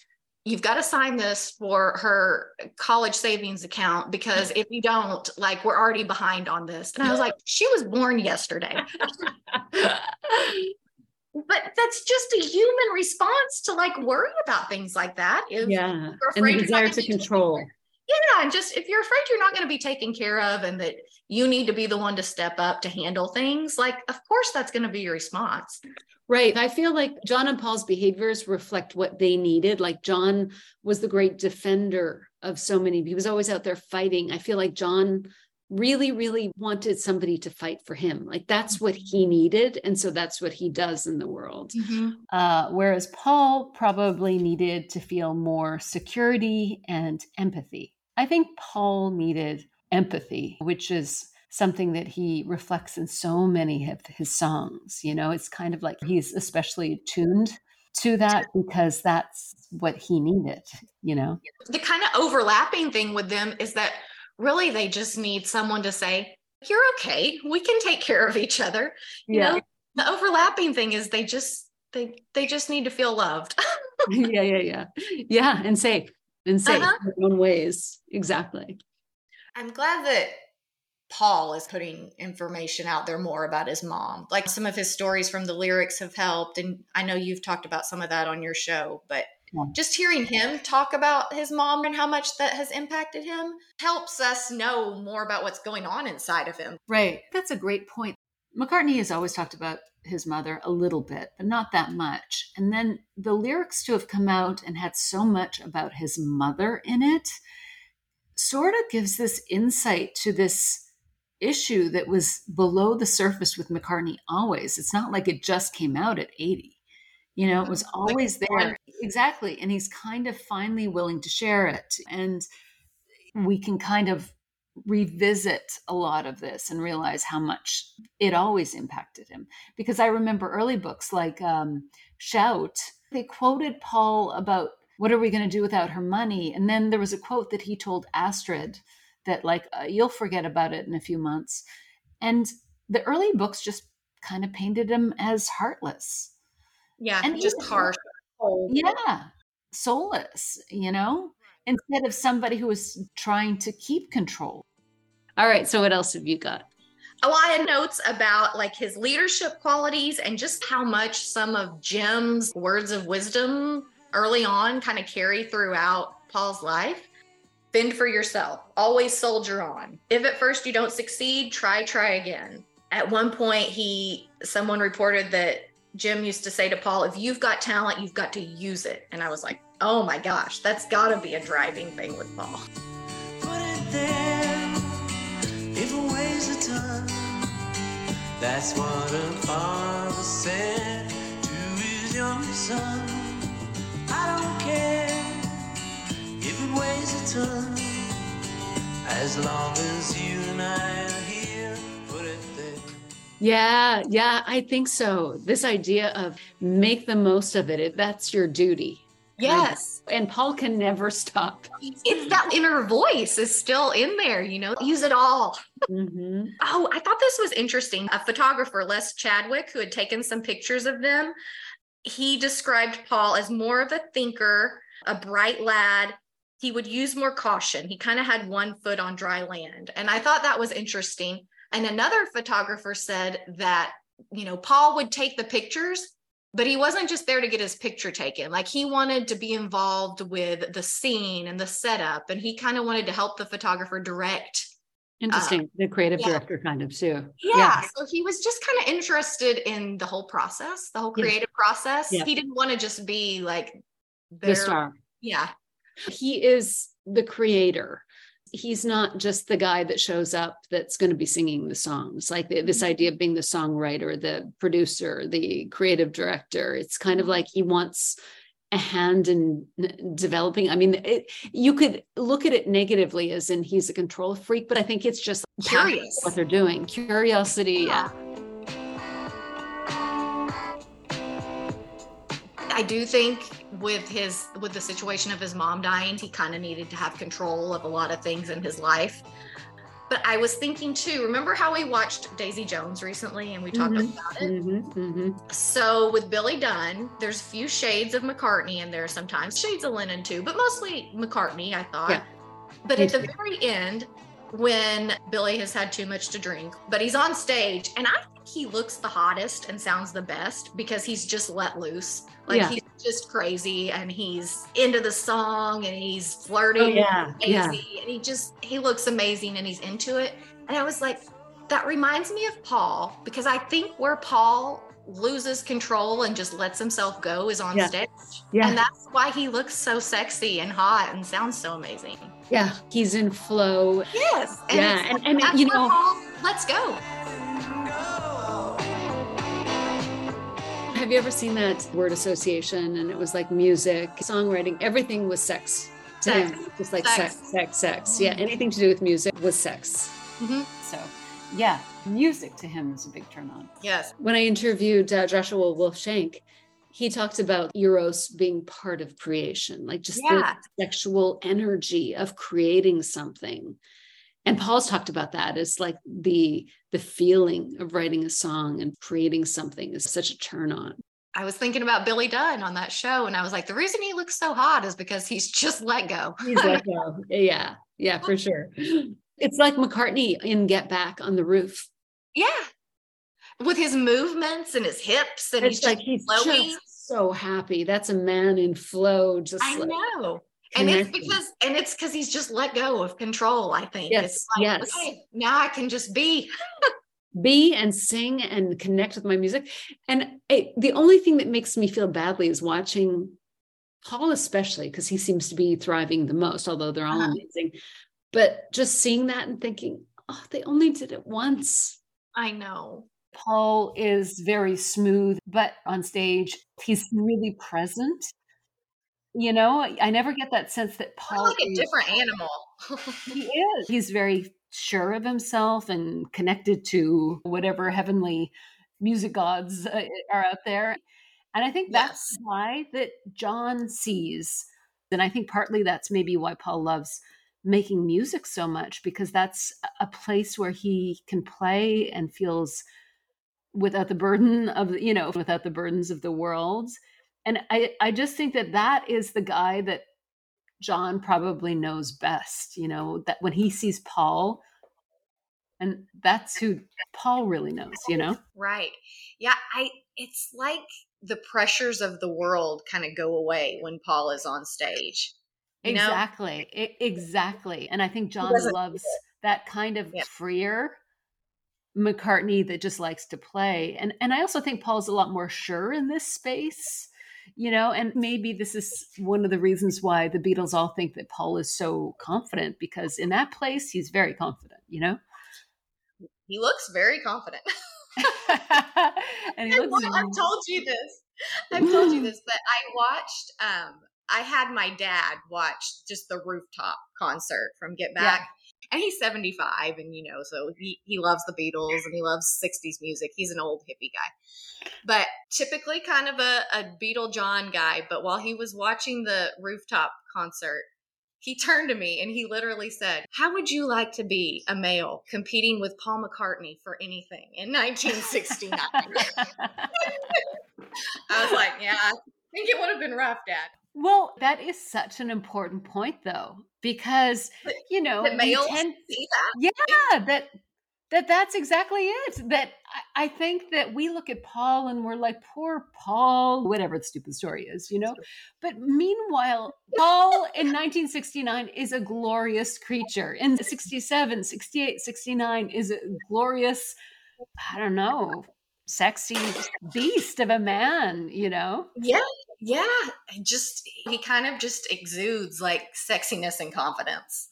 you've got to sign this for her college savings account because if you don't, like, we're already behind on this. And I was like, she was born yesterday. but that's just a human response to like worry about things like that. If yeah. And the desire to control. Yeah and just if you're afraid you're not going to be taken care of and that you need to be the one to step up to handle things like of course that's going to be your response Right. I feel like John and Paul's behaviors reflect what they needed. Like John was the great defender of so many. He was always out there fighting. I feel like John really, really wanted somebody to fight for him. Like that's what he needed. And so that's what he does in the world. Uh, whereas Paul probably needed to feel more security and empathy. I think Paul needed empathy, which is something that he reflects in so many of his songs. You know, it's kind of like he's especially tuned to that because that's what he needed, you know? the kind of overlapping thing with them is that really they just need someone to say you're okay we can take care of each other you know the overlapping thing is they just they they just need to feel loved yeah, yeah, yeah. Yeah. And safe and safe Uh-huh. in their own ways. Exactly. I'm glad that Paul is putting information out there more about his mom. Like some of his stories from the lyrics have helped. And I know you've talked about some of that on your show, but Yeah. just hearing him talk about his mom and how much that has impacted him helps us know more about what's going on inside of him. Right. That's a great point. McCartney has always talked about his mother a little bit, but not that much. And then the lyrics to have come out and had so much about his mother in it sort of gives this insight to this issue that was below the surface with McCartney always. It's not like it just came out at 80. You know, it was always there. Exactly. And he's kind of finally willing to share it. And we can kind of revisit a lot of this and realize how much it always impacted him. Because I remember early books like um, Shout, they quoted Paul about what are we going to do without her money? And then there was a quote that he told Astrid that, like, uh, you'll forget about it in a few months. And the early books just kind of painted him as heartless. Yeah, And just harsh. Yeah, soulless, you know, instead of somebody who was trying to keep control. All right. So what else have you got? a lot of notes about like his leadership qualities and just how much some of Jim's words of wisdom early on kind of carry throughout Paul's life. Fend for yourself, always soldier on. If at first you don't succeed, try, try again. At one point, he someone reported that Jim used to say to Paul, if you've got talent, you've got to use it. And I was like, oh my gosh, that's gotta be a driving thing with Paul. Put it there, if it weighs a ton. That's what a father said to his young son. I don't care if it weighs a ton, as long as you and I are here. Put it there. Yeah, yeah, I think so. This idea of make the most of it, it that's your duty. Yes. And Paul can never stop. it's that inner voice is still in there, you know, use it all. Mhm. Oh, I thought this was interesting. A photographer, Les Chadwick, who had taken some pictures of them, he described Paul as more of a thinker, a bright lad. He would use more caution. He kind of had one foot on dry land. And I thought that was interesting. And another photographer said that, you know, Paul would take the pictures, but he wasn't just there to get his picture taken. Like he wanted to be involved with the scene and the setup. And he kind of wanted to help the photographer direct Interesting. Uh, the creative yeah. director kind of too. yeah, so he was just kind of interested in the whole process the whole Yeah. creative process Yeah. he didn't want to just be like The star. yeah He is the creator. He's not just the guy that shows up that's going to be singing the songs. Like the- this mm-hmm. idea of being the songwriter, the producer, the creative director. It's kind of mm-hmm. like he wants a hand in developing. I mean, it, you could look at it negatively as in he's a control freak, but I think it's just Curious. what they're doing. Curiosity. Yeah. I do think with his with the situation of his mom dying, he kind of needed to have control of a lot of things in his life. But I was thinking too, remember how we watched Daisy Jones recently and we talked Mhm. about it? Mhm, mhm. So with Billy Dunne, there's a few shades of McCartney in there sometimes, shades of Lennon too, but mostly McCartney, I thought. Yeah. But at the very end, when Billy has had too much to drink, but he's on stage, and I he looks the hottest and sounds the best because he's just let loose. Like Yeah. he's just crazy and he's into the song and he's flirting Oh, yeah, with yeah. And he just he looks amazing and he's into it. And I was like, that reminds me of Paul because I think where Paul loses control and just lets himself go is on Yeah. stage. Yeah. And that's why he looks so sexy and hot and sounds so amazing. Yeah, he's in flow. Yes. Yeah, it's- and- and, you know- Paul, let's go. Have you ever seen that word association? And it was like music, songwriting, everything was sex. To Sex. him, just like Sex. sex, sex, sex. Yeah, anything to do with music was sex. So, yeah, music to him is a big turn on. Yes. When I interviewed uh, Joshua Wolf Shenk, he talked about Eros being part of creation, like just Yeah. the sexual energy of creating something. And Paul's talked about that as like the the feeling of writing a song and creating something is such a turn on. I was thinking about Billy Dunne on that show, and I was like, the reason he looks so hot is because he's just let go. He's like, oh, yeah, yeah, for sure. It's like McCartney in Get Back on the roof. yeah. With his movements and his hips, and It's he's like he's just so happy. That's a man in flow, just I like know. And it's because and it's because he's just let go of control, I think. Yes, it's like, yes. okay, now I can just be. be and sing and connect with my music. And it, the only thing that makes me feel badly is watching Paul, especially because he seems to be thriving the most, although they're all Uh-huh. amazing. But just seeing that and thinking, oh, they only did it once. I know. Paul is very smooth, but on stage, he's really present. You know, I never get that sense that Paul like a different animal. He is. He's very sure of himself and connected to whatever heavenly music gods uh, are out there. And I think that's Yes. why that John sees. And I think partly that's maybe why Paul loves making music so much because that's a place where he can play and feels without the burden of you know without the burdens of the world and i i just think that that is the guy that John probably knows best, you know, that when he sees Paul, and that's who Paul really knows, you know? right. Yeah, I it's like the pressures of the world kind of go away when Paul is on stage. Exactly. e- exactly. And I think John loves that kind of Yeah. freer McCartney that just likes to play. And and I also think Paul's a lot more sure in this space, you know, and maybe this is one of the reasons why the Beatles all think that Paul is so confident because in that place he's very confident, you know? He looks very confident. and he looks I've told you this. I've told you this, but I watched um I had my dad watch just the rooftop concert from Get Yeah. And he's 75 and you know, so he he loves the Beatles and he loves 60s music. He's an old hippie guy. But typically kind of a, a Beatle John guy, but while he was watching the rooftop concert, he turned to me and he literally said, How would you like to be a male competing with Paul McCartney for anything in 1969? I was like, yeah, I think it would have been rough, Dad. Well, that is such an important point, though, because you know That we males tend- see that. yeah, that that that's exactly it. That I, I think that we look at Paul and we're like, poor Paul, whatever the stupid story is, you know. But meanwhile, Paul in 1969 is a glorious creature. In 67, 68, 69 is a glorious, I don't know, sexy beast of a man, you know. Yeah, yeah. And just he kind of just exudes like sexiness and confidence.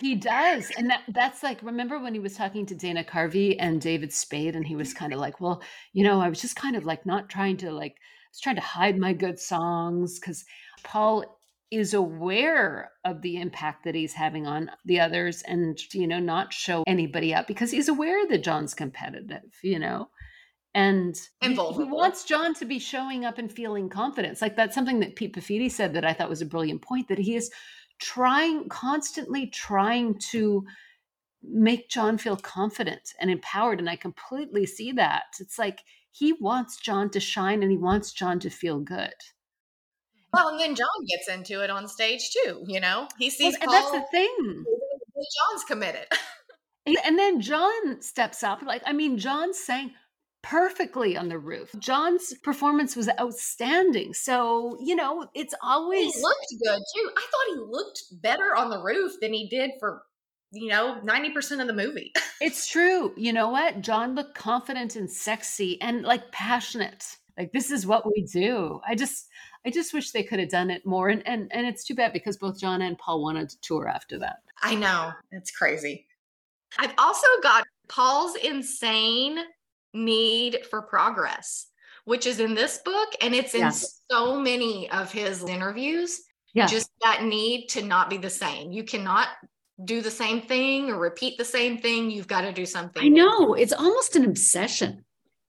He does. And that that's like remember when he was talking to Dana Carvey and David Spade and he was mm-hmm. kind of like, "Well, you know, I was just kind of like not trying to like I was trying to hide my good songs cuz Paul is aware of the impact that he's having on the others and you know not show anybody up because he's aware that John's competitive, you know. And, And he, he wants John to be showing up and feeling confidence. Like that's something that Pete Paphides said that I thought was a brilliant point that he is trying constantly trying to make John feel confident and empowered and I completely see that. It's like he wants John to shine and he wants John to feel good. Well, and then John gets into it on stage too. You know, he sees Well, and that's the thing. John's committed. And- And then John steps up. Like, I mean, John sang perfectly on the roof. John's performance was outstanding. So, you know, it's always. He looked good too. I thought he looked better on the roof than he did for, you know, ninety percent of the movie. it's true. You know what? John looked confident and sexy and like passionate. Like this is what we do. I just I just wish they could have done it more. And and and it's too bad because both John and Paul wanted to tour after that. I know it's crazy. I've also got Paul's insane need for progress, which is in this book, and it's in Yeah. so many of his interviews. Yeah. Just that need to not be the same. You cannot do the same thing or repeat the same thing. You've got to do something. I know it's almost an obsession.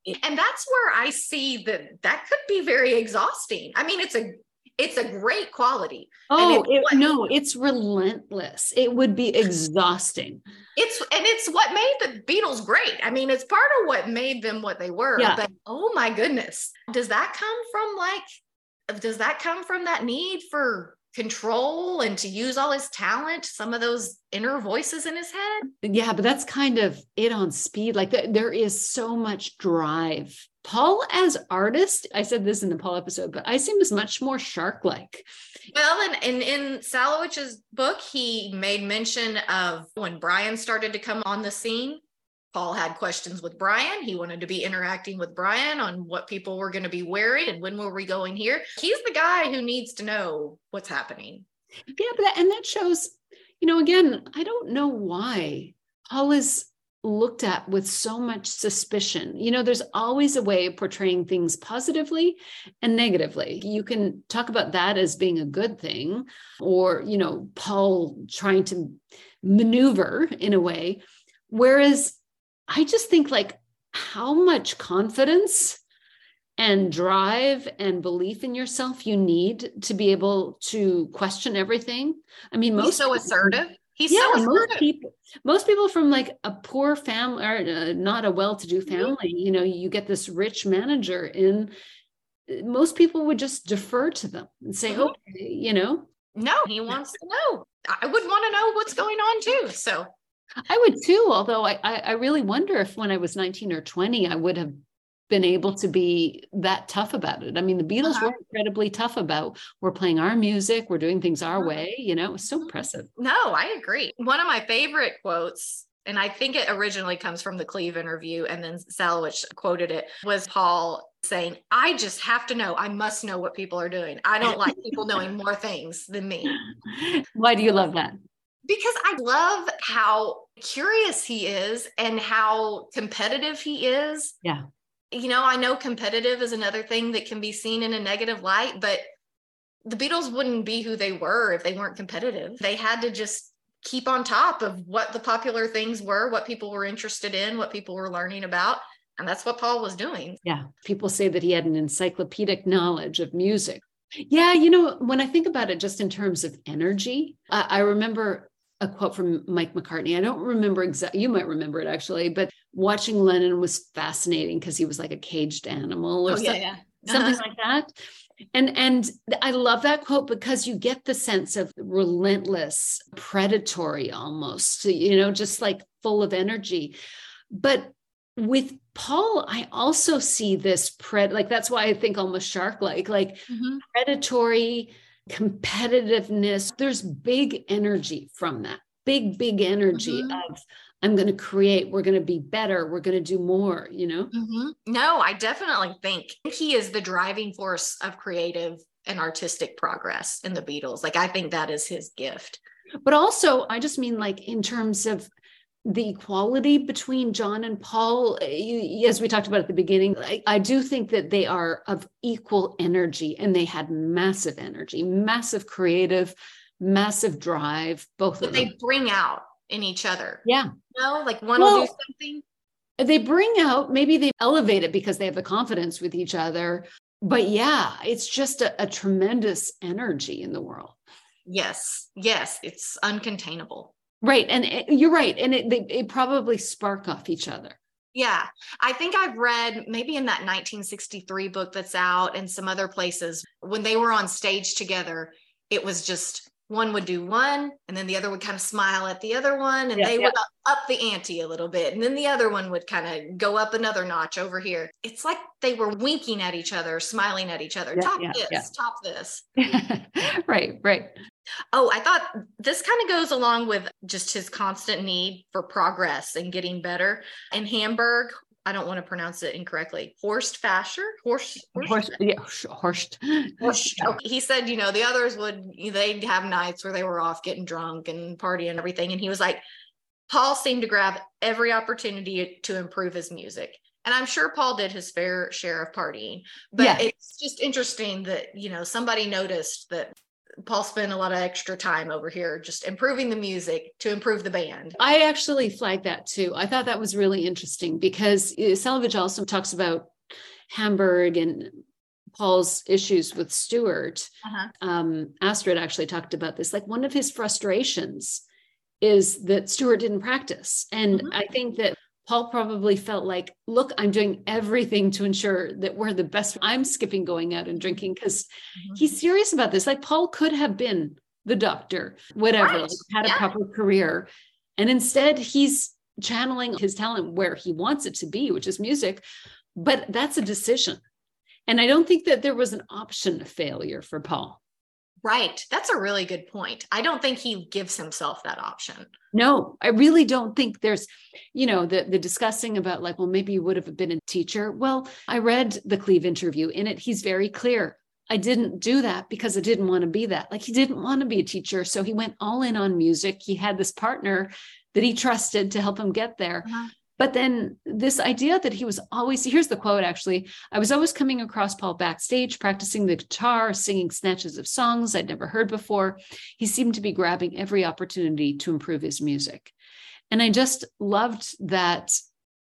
and that's where i see that that could be very exhausting i mean it's a it's a great quality Oh it's it- what- no, it's relentless. It would be exhausting. it's and it's what made the beatles great i mean it's part of what made them what they were Yeah. but oh my goodness does that come from like does that come from that need for control and to use all his talent some of those inner voices in his head Yeah, but that's kind of it on speed. Like th- there is so much drive. Paul as artist, I said this in the Paul episode, but I seem as much more shark-like. Well, and, and in Salewicz's book, he made mention of when Brian started to come on the scene. Paul had questions with Brian. He wanted to be interacting with Brian on what people were going to be wearing and when were we going here. He's the guy who needs to know what's happening. Yeah, but that, and that shows, you know, again, I don't know why Paul is looked at with so much suspicion. You know, there's always a way of portraying things positively and negatively. You can talk about that as being a good thing, or, you know, Paul trying to maneuver in a way. Whereas I just think like how much confidence and drive and belief in yourself you need to be able to question everything. I mean, most He's so assertive. He's yeah, so most people, most people from like a poor family or uh, not a well-to-do Mm-hmm. family, you know, you get this rich manager in. Most people would just defer to them and say, Mhm. "Okay," you know. No, he wants to know. I would want to know what's going on too. So I would too, although I, I I really wonder if when I was 19 or 20, I would have been able to be that tough about it. I mean, the Beatles Uh-huh. were incredibly tough about we're playing our music, we're doing things our Uh-huh. way, you know, it was so impressive. No, I agree. One of my favorite quotes, and I think it originally comes from the Cleave interview, and then Salewicz quoted it, was Paul saying, I just have to know. I must know what people are doing. I don't like people knowing more things than me. Why do you love that? Because I love how curious he is and how competitive he is. Yeah. You know, I know competitive is another thing that can be seen in a negative light, but the Beatles wouldn't be who they were if they weren't competitive. They had to just keep on top of what the popular things were, what people were interested in, what people were learning about. And that's what Paul was doing. Yeah. People say that he had an encyclopedic knowledge of music. Yeah. You know, when I think about it just in terms of energy, I, I remember a quote from Mike McCartney. I don't remember exactly, you might remember it actually, but watching Lennon was fascinating because he was like a caged animal or Oh, something, yeah. something like that. And and I love that quote because you get the sense of relentless, predatory almost, you know, just like full of energy. But with Paul, I also see this pred like that's why I think almost shark like, like Mhm. predatory competitiveness. There's big energy from that. Big, big energy Mhm. of I'm going to create, we're going to be better, we're going to do more, you know? Mhm. No, I definitely think he is the driving force of creative and artistic progress in the Beatles. Like, I think that is his gift. But also, I just mean like in terms of the equality between John and Paul, uh, as we talked about at the beginning, I, I do think that they are of equal energy and they had massive energy, massive creative, massive drive, both them. they bring out in each other. Yeah. You know, like one will do something. they bring out maybe they elevate it because they have the confidence with each other but yeah it's just a, a tremendous energy in the world Yes, yes, it's uncontainable. Right and it, you're right and it they, it probably spark off each other Yeah, I think I've read maybe in that 1963 book that's out and some other places when they were on stage together, it was just one would do one and then the other would kind of smile at the other one and Yeah, they yeah. would up, the ante a little bit and then the other one would kind of go up another notch over here. It's like they were winking at each other, smiling at each other. Yeah, top this, top this. right right Oh, I thought this kind of goes along with just his constant need for progress and getting better. In Hamburg, I don't want to pronounce it incorrectly. Horst Fascher, Horst, Horst, yeah, Horst. Horst. Okay, He said, you know, the others would they'd have nights where they were off getting drunk and partying and everything, and he was like, Paul seemed to grab every opportunity to improve his music. And I'm sure Paul did his fair share of partying, but Yeah. it's just interesting that, you know, somebody noticed that Paul spent a lot of extra time over here just improving the music to improve the band. I actually flagged that too. I thought that was really interesting because Salewicz also talks about Hamburg and Paul's issues with Stuart. Uh-huh. Um, Astrid actually talked about this. Like one of his frustrations is that Stuart didn't practice. And Mhm. I think that Paul probably felt like, look, I'm doing everything to ensure that we're the best. I'm skipping going out and drinking because mm-hmm. he's serious about this. Like Paul could have been the doctor, whatever, Right. like, had a proper career. And instead, he's channeling his talent where he wants it to be, which is music. But that's a decision. And I don't think that there was an option of failure for Paul. Right. That's a really good point. I don't think he gives himself that option. No, I really don't think there's, you know, the the discussing about like, well, maybe you would have been a teacher. Well, I read the Cleave interview. In it, he's very clear. I didn't do that because I didn't want to be that. Like he didn't want to be a teacher. So he went all in on music. He had this partner that he trusted to help him get there. Uh-huh. But then this idea that he was always, here's the quote actually I was always coming across Paul backstage, practicing the guitar, singing snatches of songs I'd never heard before. He seemed to be grabbing every opportunity to improve his music. And I just loved that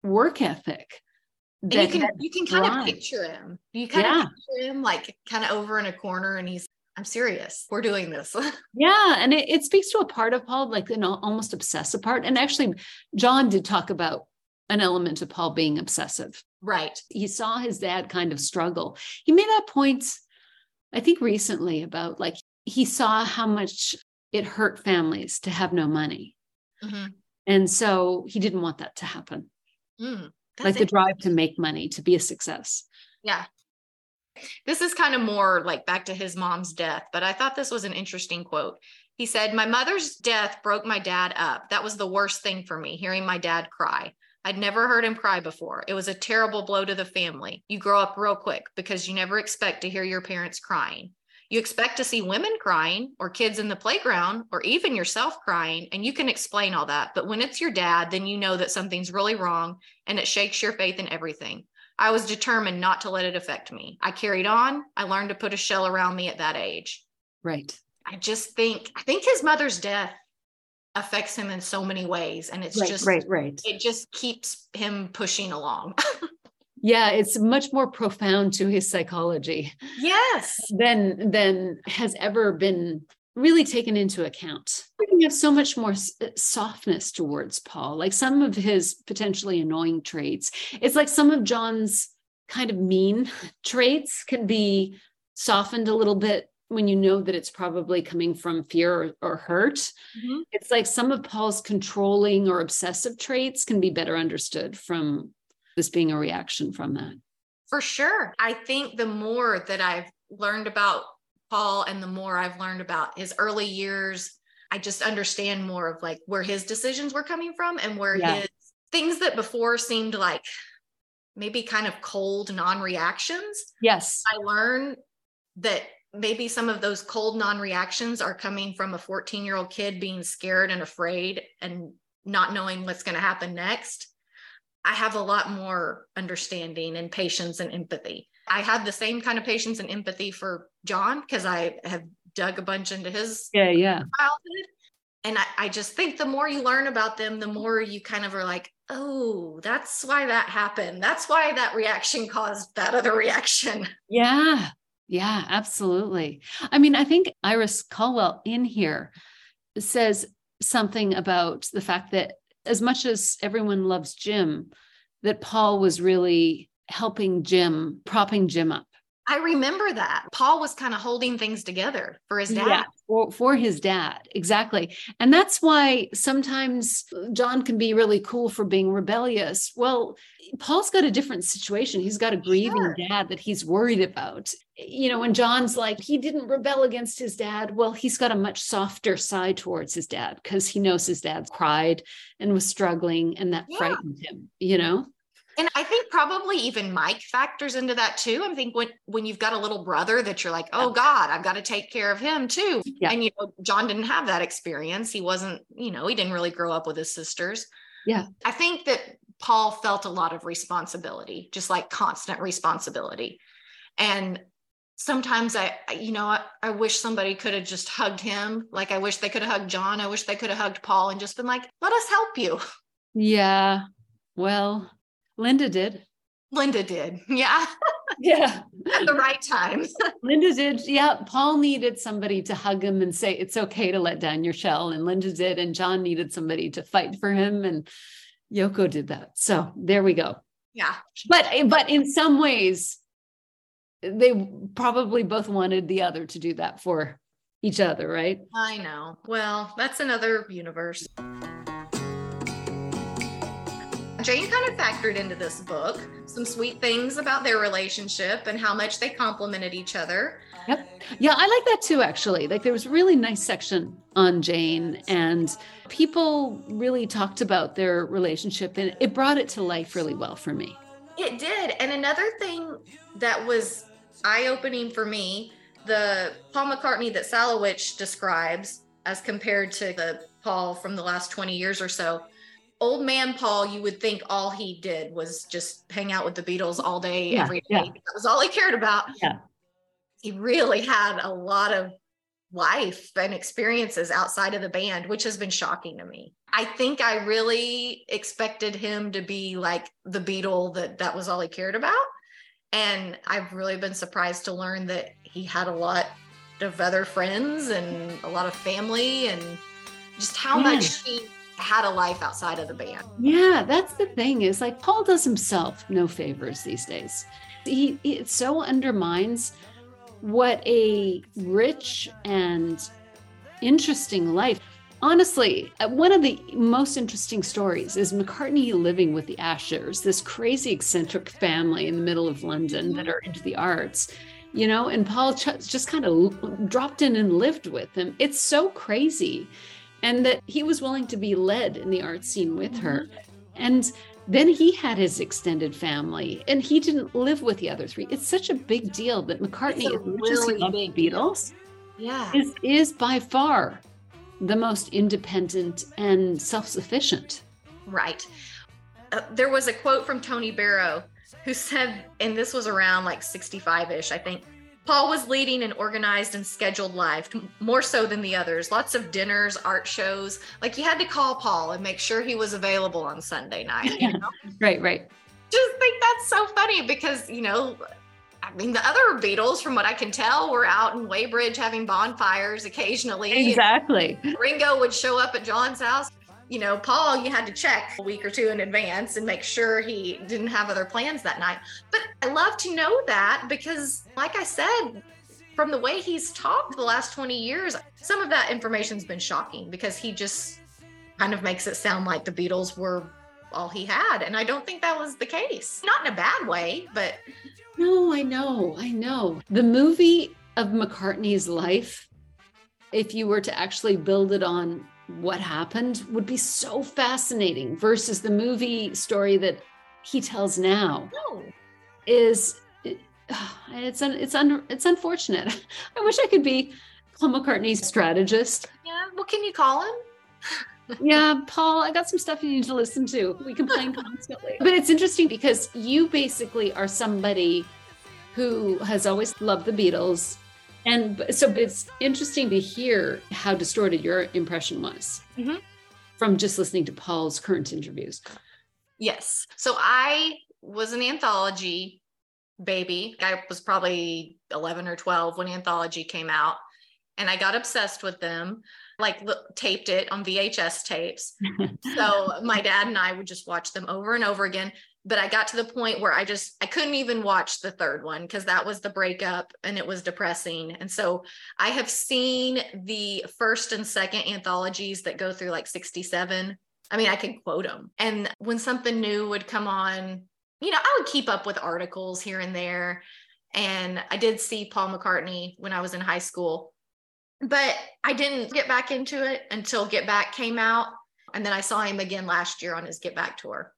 work ethic. And that you can you can kind drive. of picture him. You kind Yeah. of picture him like kind of over in a corner and he's I'm serious. We're doing this. Yeah, and it, it speaks to a part of Paul, like an almost obsessive part. And actually, John did talk about an element of Paul being obsessive. right. He saw his dad kind of struggle. He made that point, I think, recently about like he saw how much it hurt families to have no money. Mhm. And so he didn't want that to happen. Mm, like the drive to make money, to be a success. Yeah. This is kind of more like back to his mom's death, but I thought this was an interesting quote. He said, My mother's death broke my dad up. That was the worst thing for me, hearing my dad cry. I'd never heard him cry before. It was a terrible blow to the family. You grow up real quick because you never expect to hear your parents crying. You expect to see women crying or kids in the playground or even yourself crying, and you can explain all that. But when it's your dad, then you know that something's really wrong and it shakes your faith in everything. I was determined not to let it affect me. I carried on. I learned to put a shell around me at that age. Right. I just think, I think his mother's death affects him in so many ways. And it's right, just, right, right. it just keeps him pushing along. Yeah, it's much more profound to his psychology yes. than than has ever been really taken into account. We have so much more uh, softness towards Paul, like some of his potentially annoying traits. It's like some of John's kind of mean traits can be softened a little bit when you know that it's probably coming from fear or, or hurt. Mhm. It's like some of Paul's controlling or obsessive traits can be better understood from this being a reaction from that. For sure. I think the more that I've learned about Paul and the more I've learned about his early years, I just understand more of like where his decisions were coming from and where Yeah. his things that before seemed like maybe kind of cold non reactions. Yes. I learned that maybe some of those cold non reactions are coming from a 14 year old kid being scared and afraid and not knowing what's going to happen next. I have a lot more understanding and patience and empathy. I have the same kind of patience and empathy for John because I have dug a bunch into his Yeah, yeah. childhood. And I, I just think the more you learn about them, the more you kind of are like, oh, that's why that happened. That's why that reaction caused that other reaction. Yeah. Yeah, absolutely. I mean, I think Iris Caldwell in here says something about the fact that as much as everyone loves Jim, that Paul was really helping Jim, propping Jim up. I remember that. Paul was kind of holding things together for his dad. Yeah, for, for his dad. Exactly. And that's why sometimes John can be really cool for being rebellious. Well, Paul's got a different situation. He's got a grieving Sure. dad that he's worried about. You know, when John's like, he didn't rebel against his dad. Well, he's got a much softer side towards his dad because he knows his dad cried and was struggling and that Yeah. frightened him, you know? And I think probably even Mike factors into that too. I think when when you've got a little brother that you're like, oh God, I've got to take care of him too. Yeah. And you know, John didn't have that experience. He wasn't, you know, he didn't really grow up with his sisters. Yeah. I think that Paul felt a lot of responsibility, just like constant responsibility. And sometimes I, you know, I, I wish somebody could have just hugged him. Like I wish they could have hugged John. I wish they could have hugged Paul and just been like, let us help you. Yeah. Well, Linda did. Linda did. Yeah. Yeah. At the right time. Linda did. Yeah. Paul needed somebody to hug him and say, it's okay to let down your shell. And Linda did. And John needed somebody to fight for him. And Yoko did that. So there we go. Yeah. But, but in some ways, they probably both wanted the other to do that for each other, right? I know. Well, that's another universe. Jane kind of factored into this book some sweet things about their relationship and how much they complemented each other. Yep. Yeah, I like that too, actually. Like there was a really nice section on Jane, and people really talked about their relationship, and it brought it to life really well for me. It did. And another thing that was eye opening for me the Paul McCartney that Salewicz describes as compared to the Paul from the last 20 years or so. Old man Paul, you would think all he did was just hang out with the Beatles all day, Yeah, every day. yeah. That was all he cared about. Yeah. He really had a lot of life and experiences outside of the band, which has been shocking to me. I think I really expected him to be like the Beatle that that was all he cared about. And I've really been surprised to learn that he had a lot of other friends and a lot of family and just how Yeah. much he had a life outside of the band. Yeah, that's the thing is like Paul does himself no favors these days. He it so undermines what a rich and interesting life. Honestly, uh, one of the most interesting stories is McCartney living with the Ashers, this crazy eccentric family in the middle of London that are into the arts, you know, and Paul just kind of dropped in and lived with them. It's so crazy. And that he was willing to be led in the art scene with her. And then he had his extended family and he didn't live with the other three. It's such a big deal that McCartney, It's a as much as he really big the. Beatles, Yeah. is, is by far the most independent and self-sufficient. Right. Uh, there was a quote from Tony Barrow who said, and this was around like 65 ish, I think. Paul was leading an organized and scheduled life, more so than the others. Lots of dinners, art shows. Like you had to call Paul and make sure he was available on Sunday night. You know? Right, right. Just think that's so funny because, you know, I mean, the other Beatles, from what I can tell, were out in Weybridge having bonfires occasionally. Exactly. Ringo would show up at John's house. You know, Paul, you had to check a week or two in advance and make sure he didn't have other plans that night. But I love to know that because, like I said, from the way he's talked the last 20 years, some of that information's been shocking because he just kind of makes it sound like the Beatles were all he had. And I don't think that was the case. Not in a bad way, but No, I know, I know. The movie of McCartney's life, if you were to actually build it on what happened, would be so fascinating versus the movie story that he tells now no. is it's un, it's un, it's unfortunate. I wish I could be Paul McCartney's strategist. Yeah. What can you call him? Yeah, Paul, I got some stuff you need to listen to. We complain constantly. But it's interesting because you basically are somebody who has always loved the Beatles And so it's interesting to hear how distorted your impression was Mhm. from just listening to Paul's current interviews. Yes. So I was an anthology baby. I was probably 11 or 12 when anthology came out. And I got obsessed with them, like lo- taped it on VHS tapes. So my dad and I would just watch them over and over again. But I got to the point where I just I couldn't even watch the third one because that was the breakup and it was depressing. And so I have seen the first and second anthologies that go through like 67 I mean, I could quote them. And when something new would come on, you know, I would keep up with articles here and there. And I did see Paul McCartney when I was in high school, but I didn't get back into it until Get Back came out. And then I saw him again last year on his Get Back tour.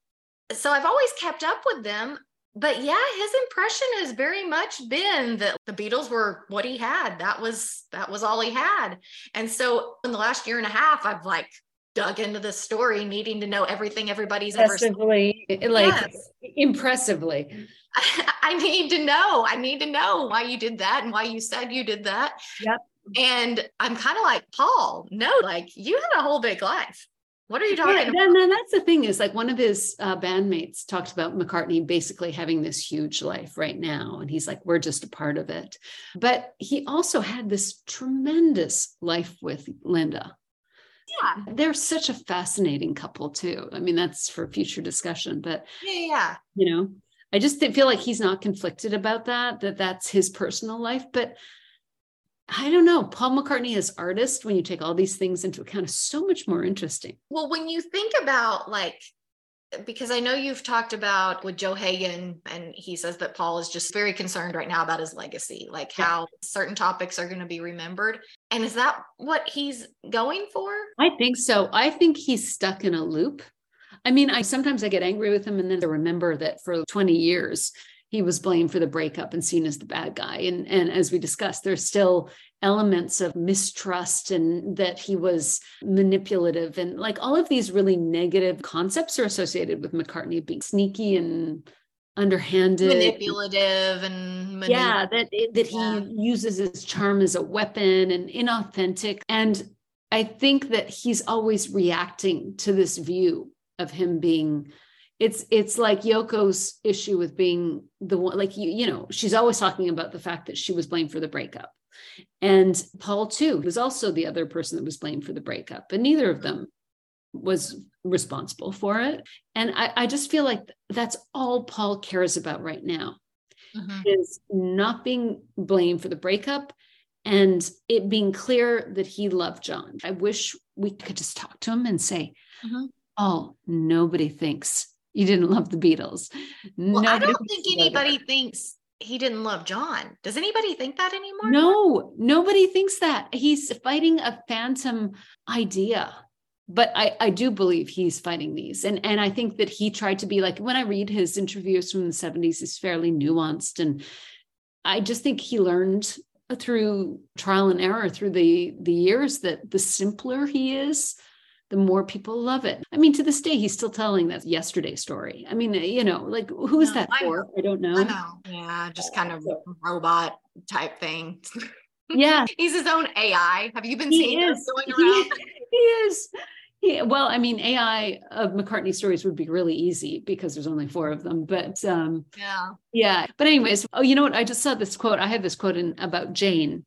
So I've always kept up with them. But yeah, his impression has very much been that the Beatles were what he had. That was that was all he had. And so in the last year and a half, I've like dug into the story, needing to know everything everybody's ever said. Impressively, like Yes. impressively. I need to know. I need to know why you did that and why you said you did that. Yep. And I'm kind of like, Paul, no, like you had a whole big life. What are you talking Yeah, about? and that's the thing is like one of his uh, bandmates talked about McCartney basically having this huge life right now. And he's like, we're just a part of it. But he also had this tremendous life with Linda. Yeah. They're such a fascinating couple, too. I mean, that's for future discussion. But, Yeah. Yeah. you know, I just feel like he's not conflicted about that, that that's his personal life. But I don't know. Paul McCartney as artist, when you take all these things into account, is so much more interesting. Well, when you think about like, because I know you've talked about with Joe Hagan, and he says that Paul is just very concerned right now about his legacy, like how certain topics are going to be remembered. And is that what he's going for? I think so. I think he's stuck in a loop. I mean, I sometimes I get angry with him and then I remember that for 20 years he was blamed for the breakup and seen as the bad guy. And and as we discussed, there's still elements of mistrust and that he was manipulative and like all of these really negative concepts are associated with McCartney being sneaky and underhanded. Manipulative and Yeah, that that he Yeah. uses his charm as a weapon and inauthentic. And I think that he's always reacting to this view of him being it's it's like Yoko's issue with being the one like you you know she's always talking about the fact that she was blamed for the breakup and Paul too was also the other person that was blamed for the breakup and neither of them was responsible for it and I, I just feel like that's all Paul cares about right now Mhm. is not being blamed for the breakup and it being clear that he loved John. I wish we could just talk to him and say, Mhm. Oh, nobody thinks you didn't love the Beatles. Well, I don't think anybody it." thinks he didn't love John. Does anybody think that anymore? No, nobody thinks that. He's fighting a phantom idea. But I, I do believe he's fighting these. And, and I think that he tried to be like, when I read his interviews from the 70s, he's fairly nuanced. And I just think he learned through trial and error through the, the years that the simpler he is, the more people love it. I mean, to this day, he's still telling that yesterday story. I mean, you know, like who is No, that I for? I don't know. I know. Yeah, just kind of robot type thing. Yeah, He's his own AI. Have you been he seeing is. going He, around? he is. Yeah, well, I mean, AI of McCartney stories would be really easy because there's only four of them. But um, Yeah. yeah. But anyways, oh, you know what? I just saw this quote. I had this quote in about Jane,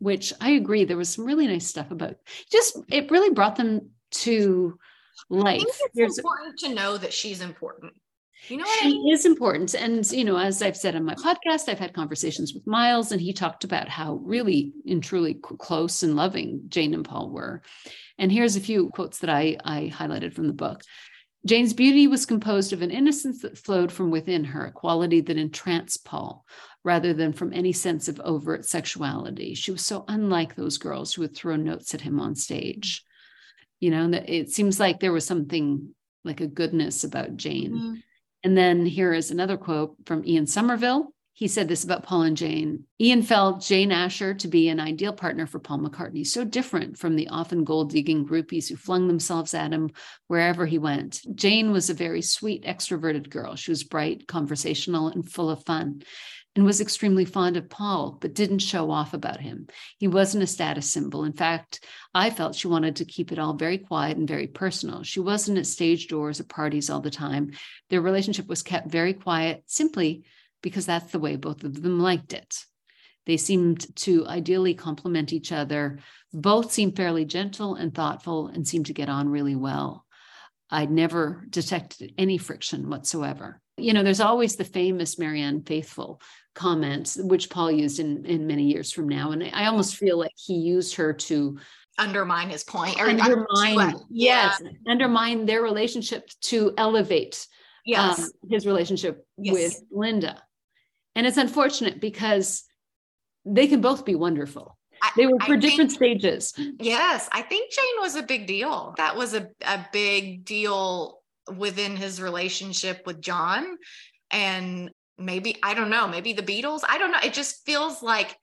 which I agree. There was some really nice stuff about. Just it really brought them to I life. think it's There's- important to know that she's important. You know what I she mean? is important. And, you know, as I've said on my podcast, I've had conversations with Miles, and he talked about how really and truly close and loving Jane and Paul were. And here's a few quotes that I, I highlighted from the book. Jane's beauty was composed of an innocence that flowed from within her, a quality that entranced Paul rather than from any sense of overt sexuality. She was so unlike those girls who would throw notes at him on stage. You know, that it seems like there was something like a goodness about Jane. Mhm. And then here is another quote from Ian Sommerville. He said this about Paul and Jane. Ian felt Jane Asher to be an ideal partner for Paul McCartney, so different from the often gold digging groupies who flung themselves at him wherever he went. Jane was a very sweet, extroverted girl. She was bright, conversational, and full of fun. And was extremely fond of Paul, but didn't show off about him. He wasn't a status symbol. In fact, I felt she wanted to keep it all very quiet and very personal. She wasn't at stage doors or parties all the time. Their relationship was kept very quiet simply because that's the way both of them liked it. They seemed to ideally complement each other. Both seemed fairly gentle and thoughtful and seemed to get on really well. I'd never detected any friction whatsoever. You know, there's always the famous Marianne Faithfull comment, which Paul used in, in many years from now. And I almost feel like he used her to undermine his point or undermine, yes, undermine their relationship to elevate yes. um, his relationship Yes. with Linda. And it's unfortunate because they can both be wonderful. I- They were I for different think- stages. Yes, I think Jane was a big deal. That was a, a big deal within his relationship with John. And maybe, I don't know, maybe the Beatles. I don't know. It just feels like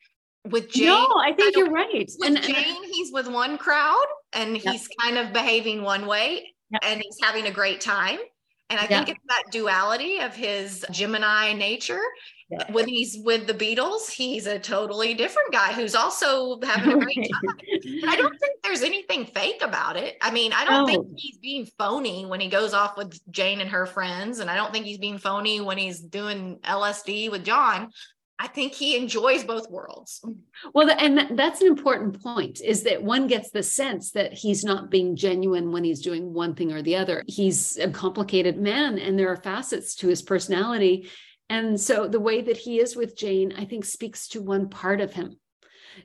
with Jane, no, I think I you're right. with And, Jane, he's with one crowd and he's kind of behaving one way and he's having a great time. And I think it's that duality of his Gemini nature. Yeah. When he's with the Beatles, he's a totally different guy who's also having a great time. I don't think there's anything fake about it. I mean, I don't think he's being phony when he goes off with Jane and her friends. And I don't think he's being phony when he's doing LSD with John. I think he enjoys both worlds. Well, and that's an important point is that one gets the sense that he's not being genuine when he's doing one thing or the other. He's a complicated man and there are facets to his personality. And so the way that he is with Jane, I think, speaks to one part of him,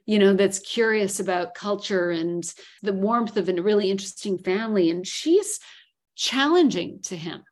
you know, that's curious about culture and the warmth of a really interesting family. And she's challenging to him.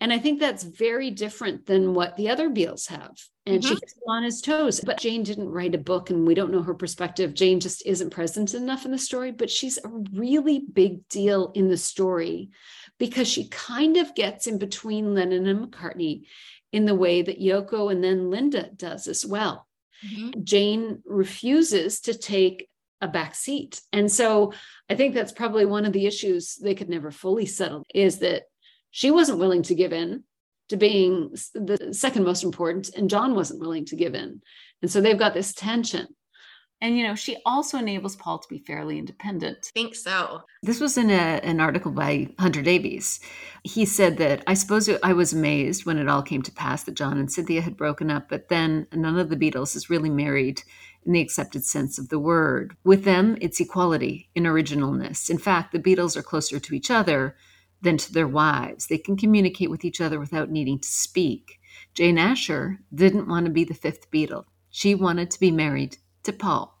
And I think that's very different than what the other Beals have. And she Mhm. keeps him on his toes. But Jane didn't write a book and we don't know her perspective. Jane just isn't present enough in the story, but she's a really big deal in the story because she kind of gets in between Lennon and McCartney in the way that Yoko and then Linda does as well. Mm-hmm. Jane refuses to take a back seat. And so I think that's probably one of the issues they could never fully settle is that she wasn't willing to give in to being the second most important, and John wasn't willing to give in. And so they've got this tension. And, you know, she also enables Paul to be fairly independent. I think so. This was in a, an article by Hunter Davies. He said that I suppose I was amazed when it all came to pass that John and Cynthia had broken up, but then none of the Beatles is really married in the accepted sense of the word. With them, it's equality in originalness. In fact, the Beatles are closer to each other than to their wives. They can communicate with each other without needing to speak. Jane Asher didn't want to be the fifth Beatle. She wanted to be married to Paul,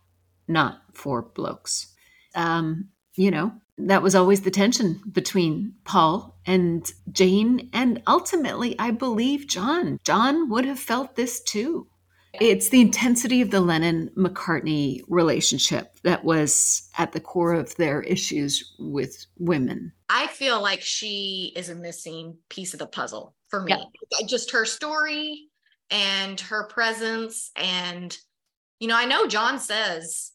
not four blokes. Um, you know, that was always the tension between Paul and Jane, and ultimately, I believe John. John would have felt this too. It's the intensity of the Lennon McCartney relationship that was at the core of their issues with women. I feel like she is a missing piece of the puzzle for me. Yeah. Just her story and her presence. And, you know, I know John says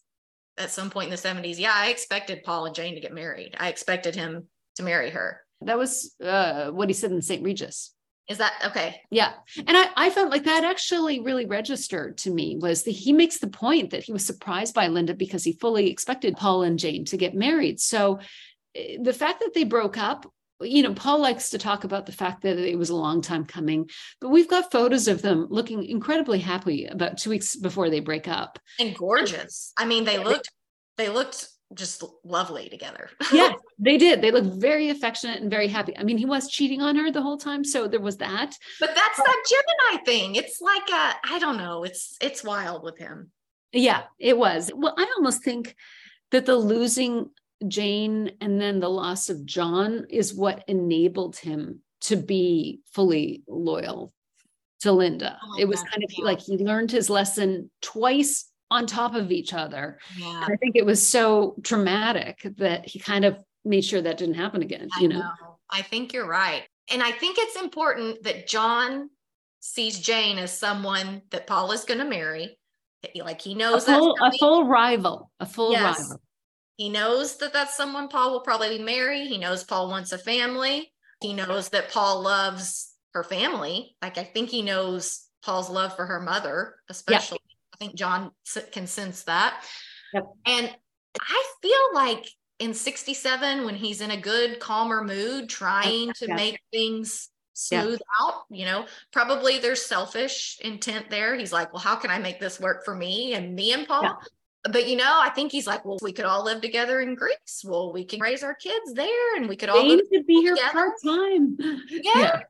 at some point in the 70s, yeah, I expected Paul and Jane to get married. I expected him to marry her. That was uh, what he said in St. Regis. Is that okay? Yeah. And I, I felt like that actually really registered to me was that he makes the point that he was surprised by Linda because he fully expected Paul and Jane to get married. So eh, the fact that they broke up, you know, Paul likes to talk about the fact that it was a long time coming, but we've got photos of them looking incredibly happy about two weeks before they break up. And gorgeous. I mean, they looked, they looked just lovely together. Yeah, they did. They looked very affectionate and very happy. I mean, he was cheating on her the whole time. So there was that. But that's that Gemini thing. It's like a, I don't know. It's, it's wild with him. Yeah, it was. Well, I almost think that the losing Jane and then the loss of John is what enabled him to be fully loyal to Linda. Oh like it was kind of yeah. like he learned his lesson twice on top of each other. Yeah. I think it was so traumatic that he kind of made sure that didn't happen again, I you know. know. I think you're right. And I think it's important that John sees Jane as someone that Paul is going to marry. Like he knows that's full, a full rival, a full Yes. rival. He knows that that's someone Paul will probably marry. He knows Paul wants a family. He knows that Paul loves her family. Like I think he knows Paul's love for her mother, especially. I think John can sense that. Yep. And I feel like in 67, when he's in a good, calmer mood, trying to Yeah. make things Yeah. smooth out, you know, probably there's selfish intent there. He's like, well, how can I make this work for me and me and Paul? Yeah. But you know, I think he's like, well, we could all live together in Greece. Well, we can raise our kids there and we could all Jane could be here part time. Yeah.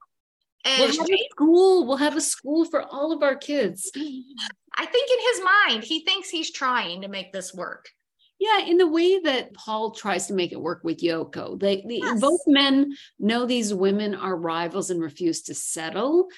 and We'll have a school. We'll have a school for all of our kids. I think in his mind, he thinks he's trying to make this work. Yeah, in the way that Paul tries to make it work with Yoko. They, the Yes. both men know these women are rivals and refuse to settle.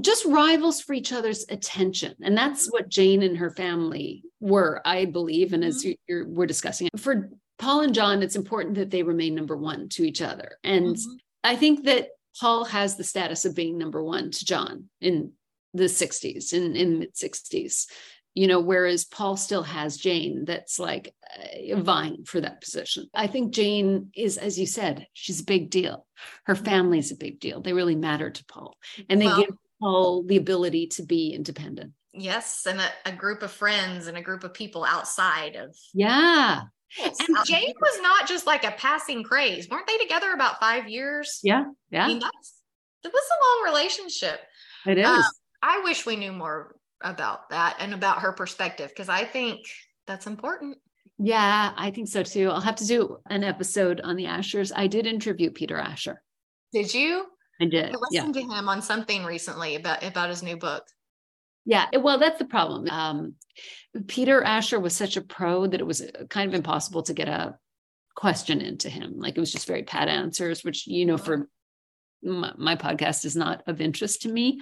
Just rivals for each other's attention. And that's what Jane and her family were, I believe. And as you, you're, we're discussing it, for Paul and John, it's important that they remain number one to each other. And Mhm. I think that Paul has the status of being number one to John in the 60s, in, in mid 60s, you know, whereas Paul still has Jane that's like uh, vying for that position. I think Jane is, as you said, she's a big deal. Her family's a big deal. They really matter to Paul. And they Well- give Paul the ability to be independent. Yes, and a, a group of friends and a group of people outside of. Yeah. And And- Jane was not just like a passing craze. Weren't they together about five years? Yeah. I Yeah. mean, that's it was a long relationship. It is. Um, I wish we knew more about that and about her perspective because I think that's important. yeah, I think so too. I'll have to do an episode on the Ashers. I did interview Peter Asher. Did you? I I did. Yeah. listened to him on something recently about about his new book. Yeah, well, that's the problem. Um, Peter Asher was such a pro that it was uh, kind of impossible to get a question into him. Like it was just very pat answers, which you know, for my, my podcast is not of interest to me.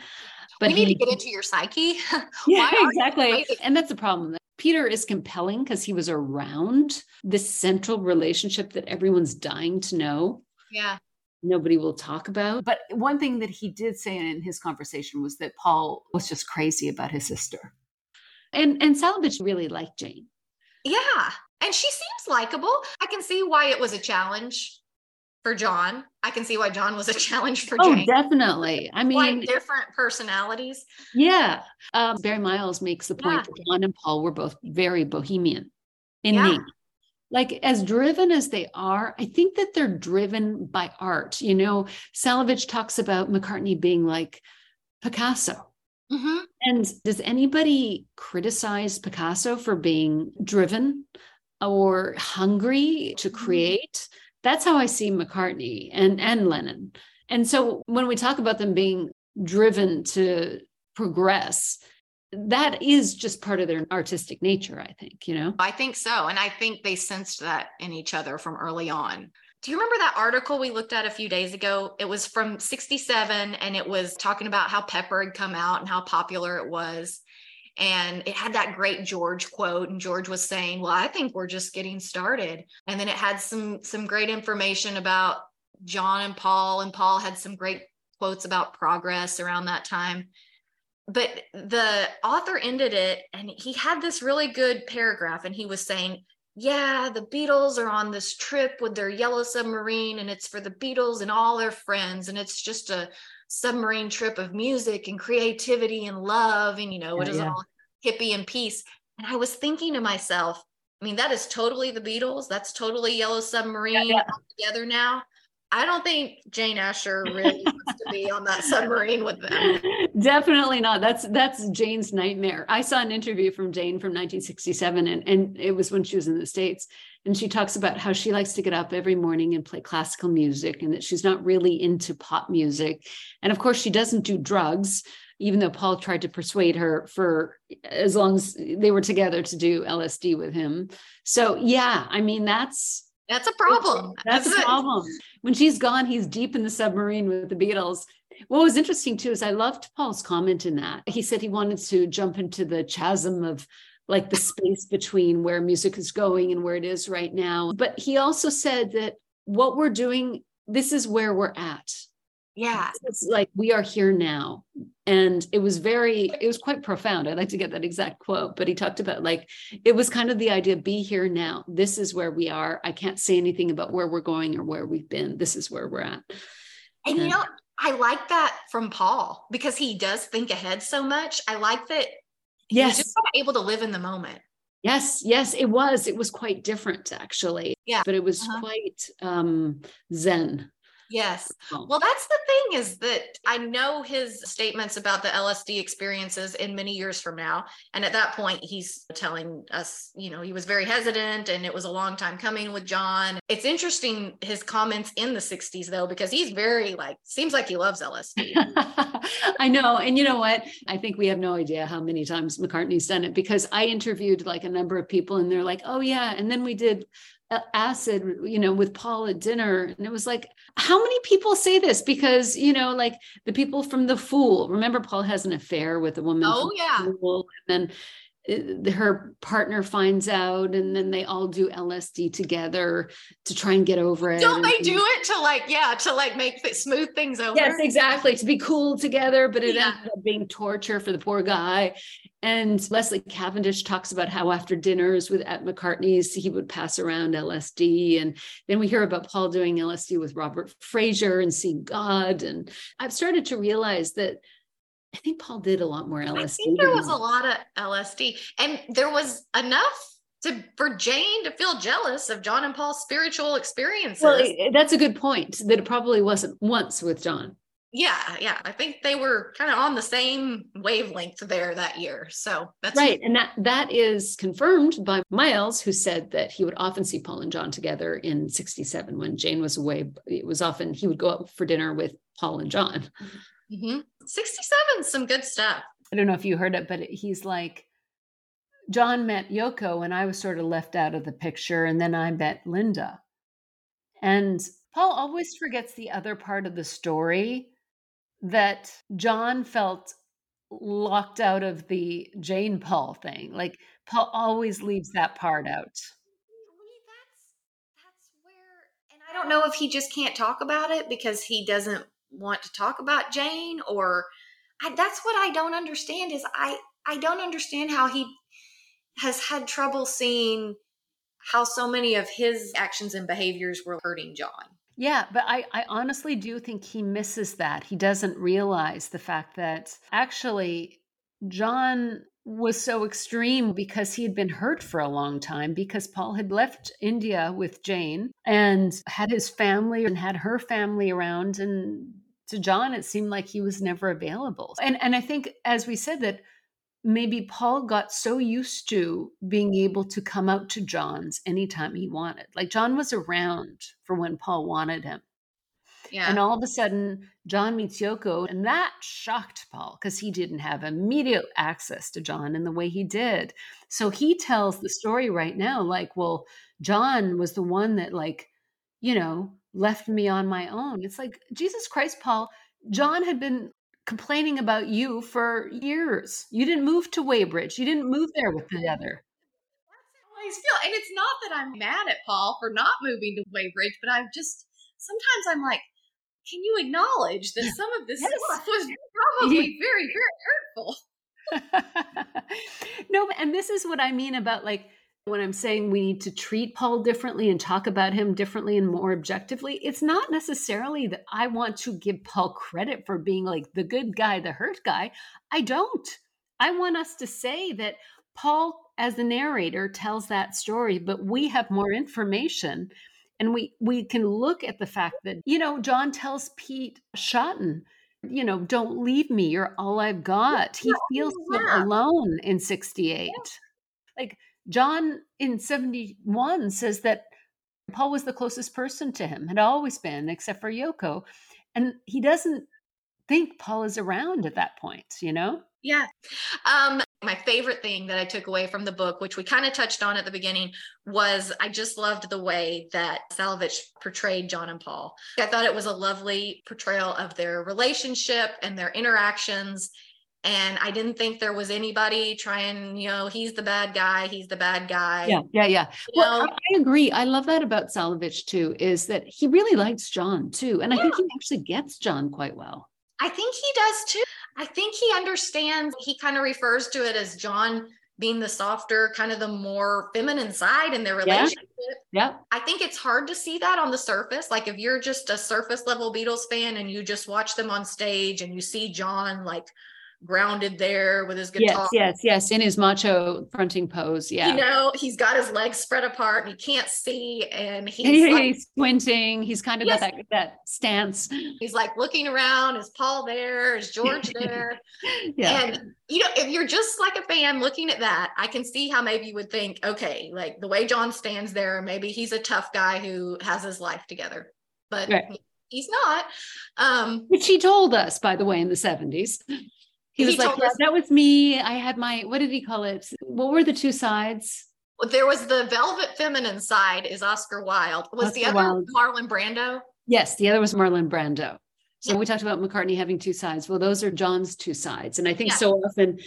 But we need he- to get into your psyche. yeah, exactly. And that's the problem. Peter is compelling because he was around this central relationship that everyone's dying to know. yeah. Nobody will talk about. But one thing that he did say in his conversation was that Paul was just crazy about his sister. And and Salewicz really liked Jane. Yeah. And she seems likable. I can see why it was a challenge for John. I can see why John was a challenge for Jane. Oh, Jane. definitely. I mean, Quite different personalities. Yeah. Um, Barry Miles makes the point Yeah. that John and Paul were both very bohemian in Yeah. need. Like as driven as they are, I think that they're driven by art. You know, Salewicz talks about McCartney being like Picasso. Mhm. And does anybody criticize Picasso for being driven or hungry to create? That's how I see McCartney and, and Lennon. And so when we talk about them being driven to progress, that is just part of their artistic nature, I think, you know? I think so. And I think they sensed that in each other from early on. Do you remember that article we looked at a few days ago? It was from 67 and it was talking about how Pepper had come out and how popular it was. And it had that great George quote. And George was saying, Well, I think we're just getting started. And then it had some some great information about John and Paul, and Paul had some great quotes about progress around that time but the author ended it and he had this really good paragraph and he was saying yeah the beatles are on this trip with their yellow submarine and it's for the beatles and all their friends and it's just a submarine trip of music and creativity and love and you know it is yeah. all hippie and peace and i was thinking to myself i mean that is totally the beatles that's totally yellow submarine yeah. all together now i don't think jane asher really wants to be on that submarine with them Definitely not. That's that's Jane's nightmare. I saw an interview from Jane from 1967 and, and it was when she was in the States. And she talks about how she likes to get up every morning and play classical music and that she's not really into pop music. And of course, she doesn't do drugs, even though Paul tried to persuade her for as long as they were together to do LSD with him. So yeah, I mean that's That's a problem. that's a it. problem. When she's gone, he's deep in the submarine with the Beatles. What was interesting too is I loved Paul's comment in that. He said he wanted to jump into the chasm of like the space between where music is going and where it is right now. But he also said that what we're doing, this is where we're at. Yeah. It's like we are here now. And it was very, it was quite profound. I'd like to get that exact quote, but he talked about like, it was kind of the idea be here now. This is where we are. I can't say anything about where we're going or where we've been. This is where we're at. And you know, I like that from Paul because he does think ahead so much. I like that he's Yes. just able to live in the moment. Yes, yes, it was. It was quite different actually. Yeah. But it was Uh-huh. quite um zen. Yes. Well, Well, that's the thing is that I know his statements about the LSD experiences in many years from now. And at that point, he's telling us, you know, he was very hesitant and it was a long time coming with John. It's interesting his comments in the 60s, though, because he's very like, seems like he loves LSD. I know. And you know what? I think we have no idea how many times McCartney's done it because I interviewed like a number of people and they're like, oh, yeah. And then we did acid, you know, with Paul at dinner. And it was like, how many people say this? Because, you know, like the people from The Fool, remember Paul has an affair with a woman. Oh, yeah. Fool, and then Uh, her partner finds out and then they all do LSD together to try and get over it. Don't they do it to like, yeah, to like make th- smooth things over? Yes, exactly. To be cool together, but it Yeah. ended up being torture for the poor guy. And Leslie Cavendish talks about how after dinners with at McCartney's, he would pass around LSD. And then we hear about Paul doing LSD with Robert Fraser and seeing God. And I've started to realize that I think Paul did a lot more LSD. I think there was a lot of LSD, and there was enough to for Jane to feel jealous of John and Paul's spiritual experiences. Well, that's a good point. That it probably wasn't once with John. yeah, yeah, I think they were kind of on the same wavelength there that year. So that's right and that that is confirmed by miles who said that he would often see paul and john together in 67 when jane was away it was often he would go out for dinner with paul and john mm-hmm. Mhm. 67, some good stuff. I don't know if you heard it, but he's like, John met Yoko and I was sort of left out of the picture. And then I met Linda. And Paul always forgets the other part of the story that John felt locked out of the Jane Paul thing. Like, Paul always leaves that part out. That's that's where and I don't know if he just can't talk about it because he doesn't want to talk about Jane or I, that's what I don't understand is I I don't understand how he has had trouble seeing how so many of his actions and behaviors were hurting John. Yeah, but I, I honestly do think he misses that. He doesn't realize the fact that actually John was so extreme because he had been hurt for a long time because Paul had left India with Jane and had his family and had her family around and to John it seemed like he was never available. And and I think as we said that maybe Paul got so used to being able to come out to John's anytime he wanted. Like John was around for when Paul wanted him. Yeah. And all of a sudden, John meets Yoko, and that shocked Paul because he didn't have immediate access to John in the way he did. So he tells the story right now like, well, John was the one that, like, you know, left me on my own. It's like, Jesus Christ, Paul, John had been complaining about you for years. You didn't move to Weybridge, you didn't move there with the other. That's how I feel. And it's not that I'm mad at Paul for not moving to Weybridge, but I'm just sometimes I'm like, can you acknowledge that some of this Yes. stuff was probably very, very hurtful? no, and this is what I mean about like when I'm saying we need to treat Paul differently and talk about him differently and more objectively. It's not necessarily that I want to give Paul credit for being like the good guy, the hurt guy. I don't. I want us to say that Paul, as the narrator, tells that story, but we have more information. And we, we can look at the fact that, you know, John tells Pete Shotton, you know, don't leave me. You're all I've got. He feels so alone in 68. Like John in 71 says that Paul was the closest person to him, had always been, except for Yoko. And he doesn't think Paul is around at that point, you know? Yeah. Um, my favorite thing that I took away from the book, which we kind of touched on at the beginning, was I just loved the way that Salewicz portrayed John and Paul. I thought it was a lovely portrayal of their relationship and their interactions. And I didn't think there was anybody trying, you know, he's the bad guy, he's the bad guy. Yeah, yeah, yeah. You Well, know? I agree. I love that about Salewicz too, is that he really likes John too. And I think he actually gets John quite well. I think he does too. I think he understands, he kind of refers to it as John being the softer, kind of the more feminine side in their Yeah. relationship. Yep. I think it's hard to see that on the surface. Like if you're just a surface level Beatles fan and you just watch them on stage and you see John like grounded there with his guitar. Yes, yes, yes. In his macho fronting pose. Yeah. You know, he's got his legs spread apart and he can't see and he's He- like, squinting. He's kind of got that, that stance. he's like looking around. Is Paul there? Is George there? Yeah. And you know, if you're just like a fan looking at that, I can see how maybe you would think, okay, like the way John stands there, maybe he's a tough guy who has his life together, but Right. he's not. Um, Which he told us, by the way, in the 70s. He He was like, told "Yeah, us- that was me. I had my, what did he call it? What were the two sides? Well, there was the velvet feminine side is Oscar Wilde. Was the other Wilde. Marlon Brando? Yes, the other was Marlon Brando. So Yeah. we talked about McCartney having two sides. Well, those are John's two sides. And I think Yeah. so often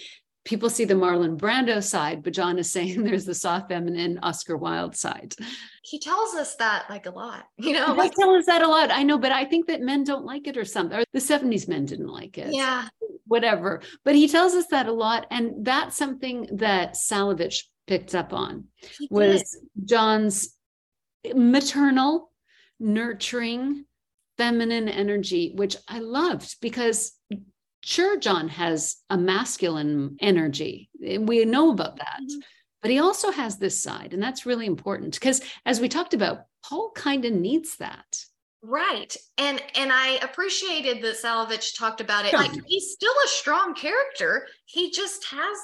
people see the Marlon Brando side, but John is saying there's the soft feminine Oscar Wilde side. He tells us that like a lot, you know, He like tell us that a lot. I know, but I think that men don't like it or something. Or the 70s men didn't like it. yeah, Whatever. But he tells us that a lot. And that's something that Salewicz picked up on. he did. was John's maternal, nurturing, feminine energy, which I loved because sure, John has a masculine energy. We know about that. Mhm. But he also has this side, and that's really important because, as we talked about, Paul kind of needs that. Right. And and I appreciated that Salewicz talked about it. Like he's still a strong character. He just has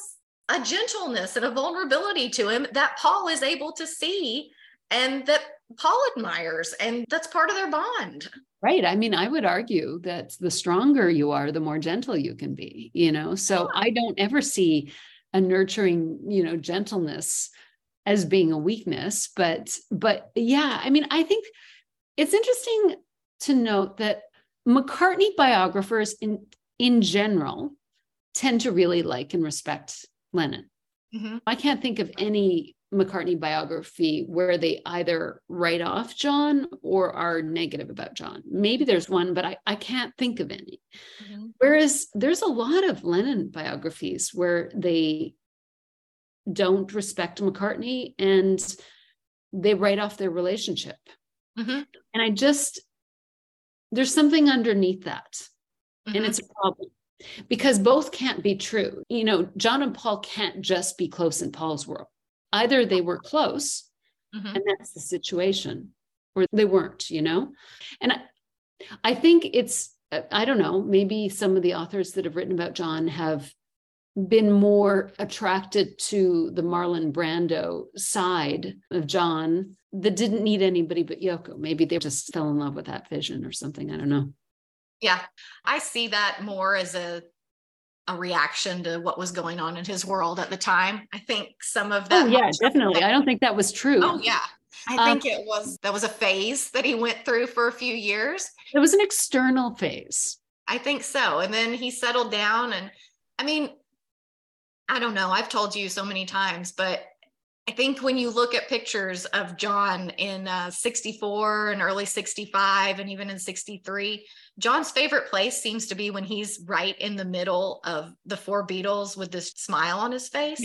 a gentleness and a vulnerability to him that Paul is able to see and that Paul admires. And that's part of their bond. Right. I mean, I would argue that the stronger you are, the more gentle you can be, you know? So Yeah. I don't ever see a nurturing, you know, gentleness as being a weakness, but but yeah, I mean, I think it's interesting to note that McCartney biographers in in general tend to really like and respect Lennon. Mhm. I can't think of any McCartney biography where they either write off John or are negative about John. Maybe there's one, but I, I can't think of any. Whereas there's a lot of Lennon biographies where they don't respect McCartney and they write off their relationship. Mhm. And I just, there's something underneath that and Mhm. it's a problem because both can't be true. You know, John and Paul can't just be close in Paul's world. Either they were close Mhm. and that's the situation, or they weren't, you know? And I, I think it's, I don't know, maybe some of the authors that have written about John have been more attracted to the Marlon Brando side of John that didn't need anybody but Yoko. Maybe they just fell in love with that vision or something. I don't know. Yeah. I see that more as a a reaction to what was going on in his world at the time. I think some of that Oh, yeah, definitely. I don't think that was true. Oh yeah. I Um, think it was that was a phase that he went through for a few years. It was an external phase. I think so. And then he settled down and I mean I don't know. I've told you so many times, but I think when you look at pictures of John in uh, 64 and early 65 and even in 63, John's favorite place seems to be when he's right in the middle of the four Beatles with this smile on his face.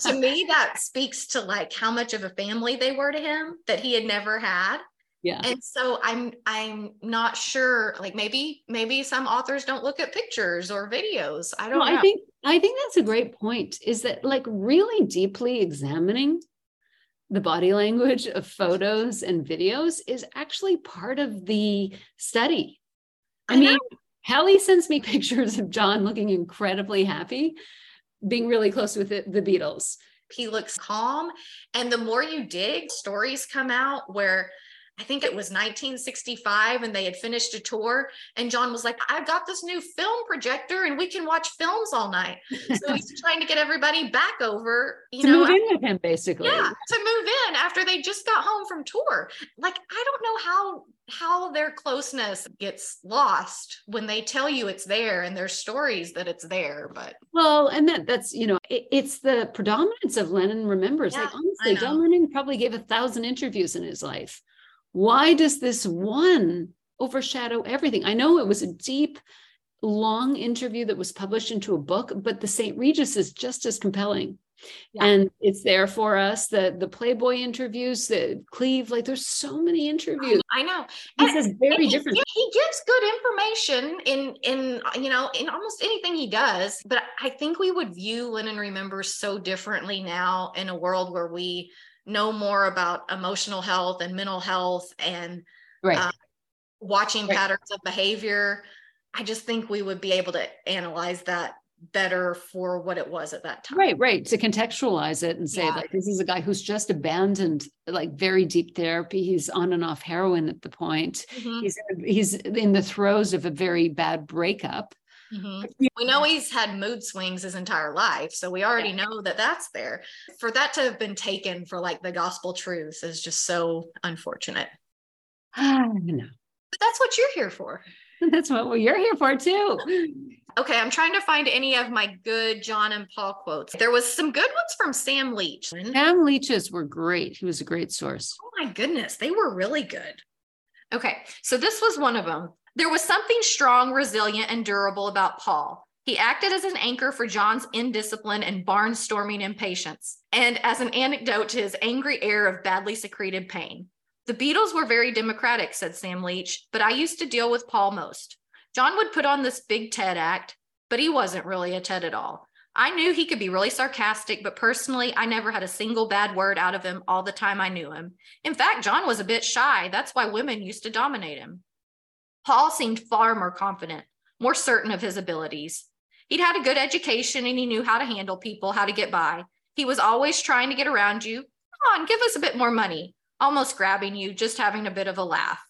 To me, that speaks to like how much of a family they were to him that he had never had Yeah. and so i'm i'm not sure like maybe maybe some authors don't look at pictures or videos i don't know I think I think that's a great point. Is that like really deeply examining the body language of photos and videos is actually part of the study. I, I mean, Halle sends me pictures of John looking incredibly happy, being really close with the, the Beatles. he looks calm and the more you dig stories come out where I think it was 1965 and they had finished a tour and John was like I've got this new film projector and we can watch films all night. So he's trying to get everybody back over, you to know, move in with him, basically. yeah to move in after they just got home from tour like i don't know how how their closeness gets lost when they tell you it's there and there's stories that it's there but Well, and that that's you know, it, it's the predominance of Lennon remembers. like honestly, John. Lennon probably gave a thousand interviews in his life. Why does this one overshadow everything? I know it was a deep, long interview that was published into a book, but the St. Regis is just as compelling. Yeah. And it's there for us. The the Playboy interviews, the Cleave, like there's so many interviews. I know. He And- says very he, different. he gives good information in in you know in almost anything he does but i think we would view Lennon remember so differently now in a world where we know more about emotional health and mental health and Right. uh, watching Right. patterns of behavior i just think we would be able to analyze that better for what it was at that time Right, right. To contextualize it and say, Yeah. like, this is a guy who's just abandoned like very deep therapy. He's on and off heroin at the point. Mhm, He's he's in the throes of a very bad breakup. mhm. we know he's had mood swings his entire life so we already know that that's there for that to have been taken for like the gospel truth is just so unfortunate I know. but that's what you're here for That's what well, you're here for too. okay i'm trying to find any of my good john and paul quotes there was some good ones from sam leach Sam Leach's were great. He was a great source. Oh my goodness, they were really good. Okay, so this was one of them. There was something strong, resilient, and durable about Paul. He acted as an anchor for John's indiscipline and barnstorming impatience, and as an antidote to his angry air of badly secreted pain. The Beatles were very democratic, said Sam Leach, but I used to deal with Paul most. John would put on this big Ted act, but he wasn't really a Ted at all. I knew he could be really sarcastic, but personally, I never had a single bad word out of him all the time I knew him. In fact, John was a bit shy. That's why women used to dominate him. Paul seemed far more confident, more certain of his abilities. He'd had a good education and he knew how to handle people, how to get by. He was always trying to get around you. Come on, give us a bit more money. Almost grabbing you, just having a bit of a laugh.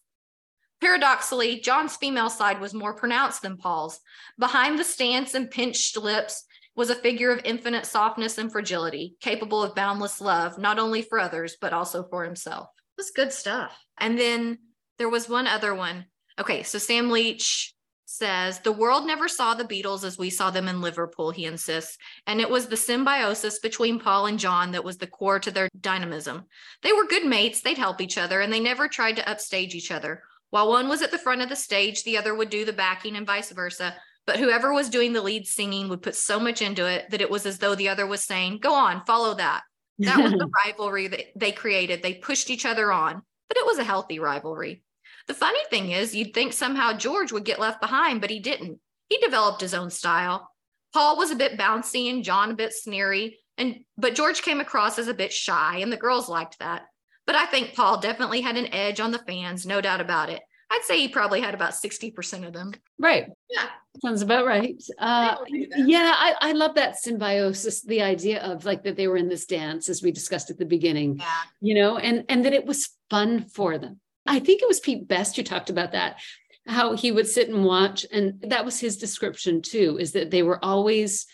Paradoxically, John's female side was more pronounced than Paul's. Behind the stance and pinched lips was a figure of infinite softness and fragility, capable of boundless love, not only for others, but also for himself. It was good stuff. And then there was one other one. Okay, so Sam Leach says the world never saw the Beatles as we saw them in Liverpool, he insists. And it was the symbiosis between Paul and John that was the core to their dynamism. They were good mates, they'd help each other, and they never tried to upstage each other. While one was at the front of the stage, the other would do the backing and vice versa. But whoever was doing the lead singing would put so much into it that it was as though the other was saying, Go on, follow that. That was the rivalry that they created. They pushed each other on, but it was a healthy rivalry. The funny thing is, you'd think somehow George would get left behind, but he didn't. He developed his own style. Paul was a bit bouncy and John a bit sneery, and but George came across as a bit shy, and the girls liked that. But I think Paul definitely had an edge on the fans, no doubt about it. I'd say he probably had about 60% of them. right. Yeah. Sounds about right. Uh, I'll do that. yeah, I, I love that symbiosis, the idea of like that they were in this dance as we discussed at the beginning, Yeah. you know, and and that it was fun for them. I think it was Pete Best who talked about that, how he would sit and watch, and that was his description too, is that they were always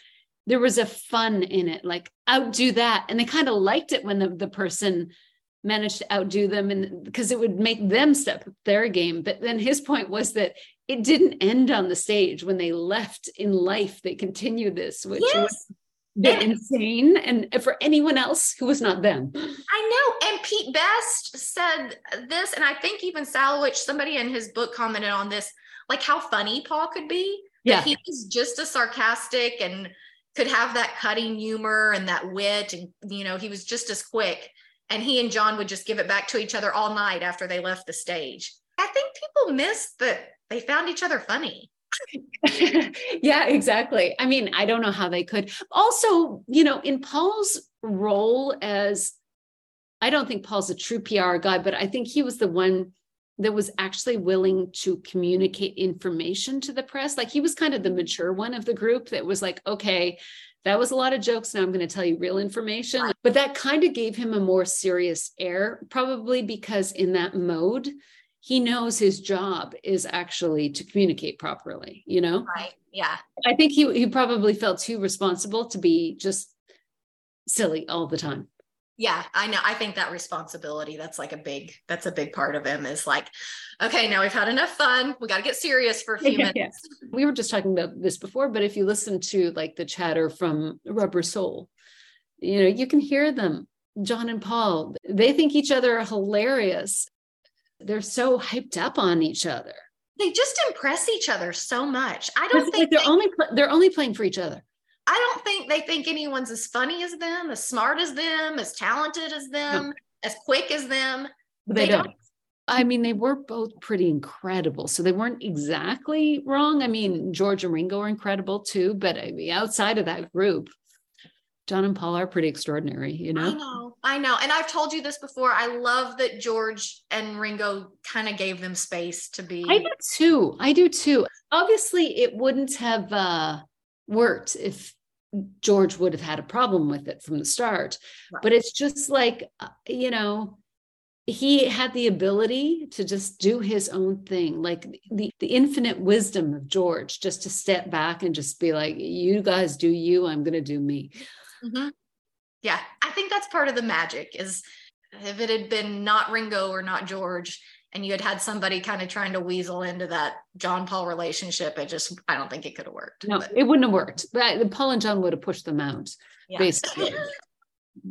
there was a fun in it, like outdo that, and they kind of liked it when the the person managed to outdo them and because it would make them step up their game but then his point was that it didn't end on the stage when they left in life they continued this which Yes. a bit And- insane and for anyone else who was not them I know. And Pete Best said this, and I think even Salewicz, somebody in his book commented on this, like how funny Paul could be. yeah He was just as sarcastic and could have that cutting humor and that wit. And, you know, he was just as quick. And he and John would just give it back to each other all night after they left the stage. I think people missed that they found each other funny. yeah exactly. I mean i don't know how they could. Also you know in paul's role as i don't think paul's a true pr guy but i think he was the one that was actually willing to communicate information to the press. Like he was kind of the mature one of the group that was like okay that was a lot of jokes. Now i'm going to tell you real information. But that kind of gave him a more serious air probably because in that mode he knows his job is actually to communicate properly you know Right. Yeah. i think he he probably felt too responsible to be just silly all the time Yeah. I know. I think that responsibility, that's like a big, that's a big part of him is like, okay, now we've had enough fun. We got to get serious for a few minutes. yeah. we were just talking about this before but if you listen to like the chatter from rubber soul you know you can hear them john and paul they think each other are hilarious they're so hyped up on each other They just impress each other so much. I don't like think they're they- only they're only playing for each other I don't think they think anyone's as funny as them, as smart as them, as talented as them, as quick as them. They, don't. I mean, they were both pretty incredible. So they weren't exactly wrong. I mean, George and Ringo are incredible too, but I mean, outside of that group, John and Paul are pretty extraordinary, you know? I know, I know. And I've told you this before. I love that George and Ringo kind of gave them space to be. I do too. I do too. Obviously, it wouldn't have uh, worked if George would have had a problem with it from the start. Right. But it's just like, uh, you know, he had the ability to just do his own thing like the, the infinite wisdom of george just to step back and just be like you guys do you i'm going to do me Mhm. Yeah, I think that's part of the magic is if it had been not Ringo or not George, and you had had somebody kind of trying to weasel into that John Paul relationship, it just I don't think it could have worked. no But, it wouldn't have worked but paul and john would have pushed them out yeah. basically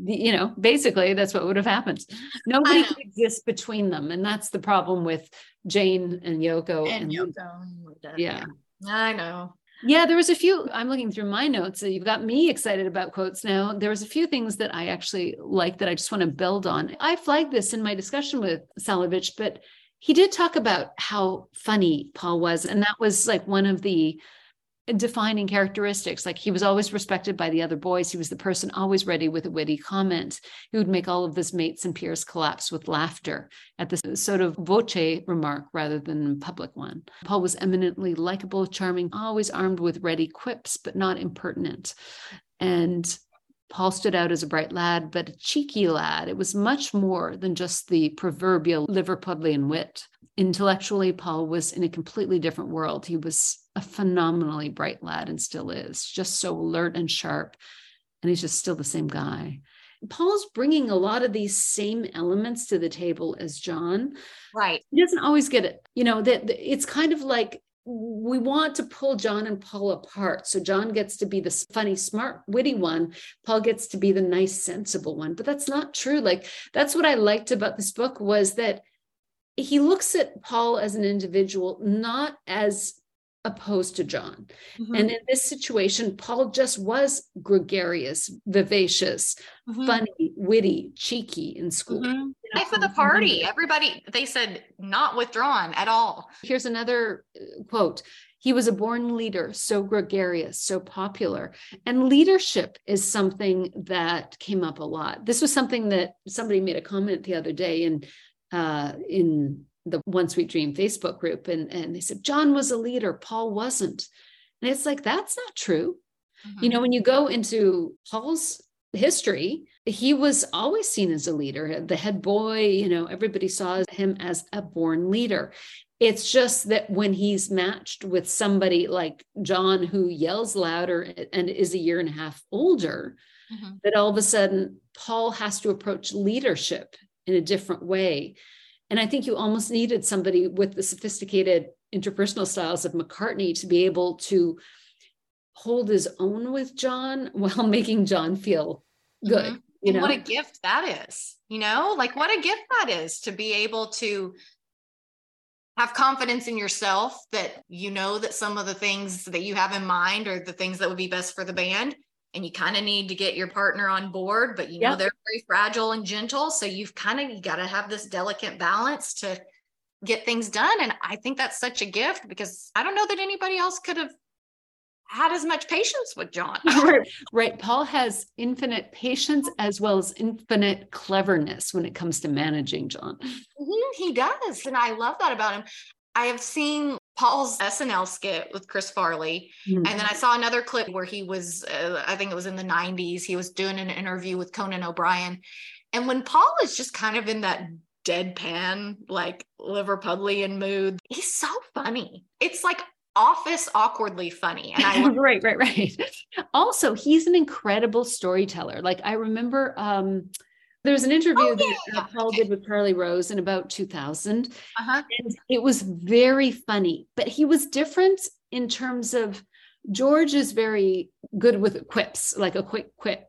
you know basically that's what would have happened nobody could exist between them and that's the problem with jane and yoko and and Yoko. yeah I know. Yeah, there was a few. I'm looking through my notes. So you've got me excited about quotes now. There was a few things that I actually like that I just want to build on. I flagged this in my discussion with Salewicz, but he did talk about how funny Paul was. And that was like one of the defining characteristics. Like he was always respected by the other boys. He was the person always ready with a witty comment. He would make all of his mates and peers collapse with laughter at the sotto voce remark rather than public one. Paul was eminently likable, charming, always armed with ready quips, but not impertinent. And Paul stood out as a bright lad, but a cheeky lad. It was much more than just the proverbial Liverpudlian wit. Intellectually, Paul was in a completely different world. He was a phenomenally bright lad and still is, just so alert and sharp. And he's just still the same guy. Paul's bringing a lot of these same elements to the table as John. Right. He doesn't always get it. You know, that it's kind of like we want to pull John and Paul apart. So John gets to be the funny, smart, witty one. Paul gets to be the nice, sensible one. But that's not true. Like that's what I liked about this book was that he looks at Paul as an individual, not as opposed to John. Mhm. And in this situation, Paul just was gregarious, vivacious, Mhm. funny, witty, cheeky in school. Mhm. You know, Life of the from- party. Everybody, they said not withdrawn at all. Here's another uh, quote. He was a born leader, so gregarious, so popular. And leadership is something that came up a lot. This was something that somebody made a comment the other day in uh, in the One Sweet Dream Facebook group, and, and they said, John was a leader, Paul wasn't. And it's like, that's not true. You know, when you go into Paul's history, he was always seen as a leader, the head boy, you know, everybody saw him as a born leader. It's just that when he's matched with somebody like John, who yells louder and is a year and a half older, Mhm. that all of a sudden Paul has to approach leadership in a different way. And I think you almost needed somebody with the sophisticated interpersonal styles of McCartney to be able to hold his own with John while making John feel good. Mhm. You know, what a gift that is you know like what a gift that is to be able to have confidence in yourself that you know that some of the things that you have in mind are the things that would be best for the band and you kind of need to get your partner on board but you know they're very fragile and gentle so you've kind of you got to have this delicate balance to get things done and i think that's such a gift because i don't know that anybody else could have had as much patience with john right, right. Paul has infinite patience as well as infinite cleverness when it comes to managing John. Mhm, he does. And I love that about him. I have seen Paul's SNL skit with Chris Farley. Mm. And then I saw another clip where he was, uh, I think it was in the 90s, he was doing an interview with Conan O'Brien. And when Paul is just kind of in that deadpan, like Liverpudlian mood, he's so funny. It's like office awkwardly funny. And I love right, right, right. Also, he's an incredible storyteller. Like I remember um there was an interview Oh, that yeah, uh, Paul did with Charlie Rose in about 2000 uh-huh. and it was very funny, but he was different in terms of George is very good with quips, like a quick quip.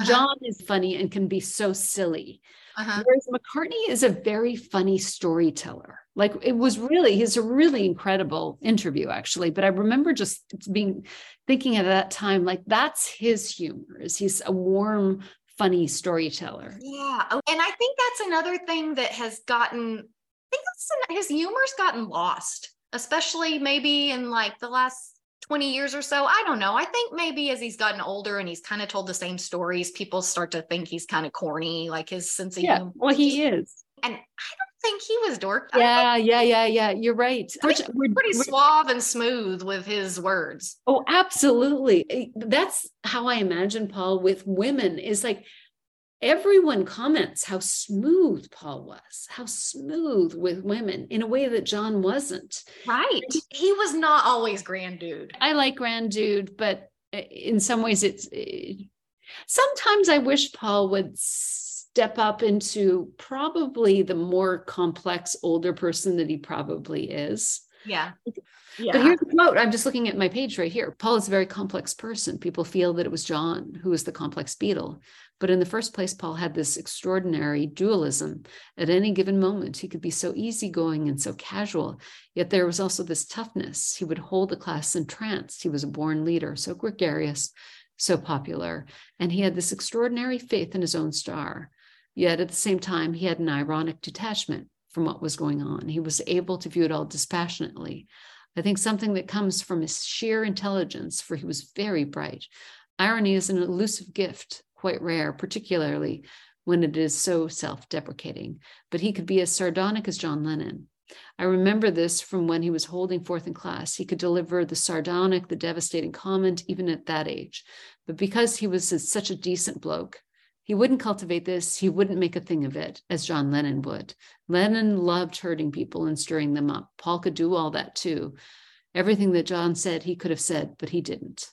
Uh-huh. John is funny and can be so silly. Uh-huh. Whereas McCartney is a very funny storyteller. Like it was really, he's a really incredible interview, actually. But I remember just being thinking at that time, like that's his humor, is he's a warm, funny storyteller. Yeah. Oh, and I think that's another thing that has gotten, I think that's, his humor's gotten lost, especially maybe in like the last 20 years or so. I don't know. I think maybe as he's gotten older and he's kind of told the same stories, people start to think he's kind of corny, like his sense of Yeah, humor. well, he is. And I don't think he was dork. Yeah, yeah, yeah, yeah. You're right. Think We're- pretty we're- suave and smooth with his words. Oh, absolutely. Eh, That's how I imagine Paul with women is like everyone comments how smooth Paul was, how smooth with women in a way that John wasn't. Right. He was not always grand dude. I like Grand Dude, but eh, in some ways it's eh, sometimes I wish Paul would step up into probably the more complex older person that he probably is. Yeah. But here's the quote. I'm just looking at my page right here. Paul is a very complex person. People feel that it was John who was the complex Beatle. But in the first place, Paul had this extraordinary dualism. At any given moment, he could be so easygoing and so casual. Yet there was also this toughness. He would hold the class entranced. He was a born leader, so gregarious, so popular. And he had this extraordinary faith in his own star. Yet at the same time, he had an ironic detachment from what was going on. He was able to view it all dispassionately. I think something that comes from his sheer intelligence, for he was very bright. Irony is an elusive gift, quite rare, particularly when it is so self deprecating, but he could be as sardonic as John Lennon. I remember this from when he was holding forth in class. He could deliver the sardonic, the devastating comment, even at that age. But because he was such a decent bloke, he wouldn't cultivate this. He wouldn't make a thing of it as John Lennon would. Lennon loved hurting people and stirring them up. Paul could do all that too. Everything that John said, he could have said, but he didn't.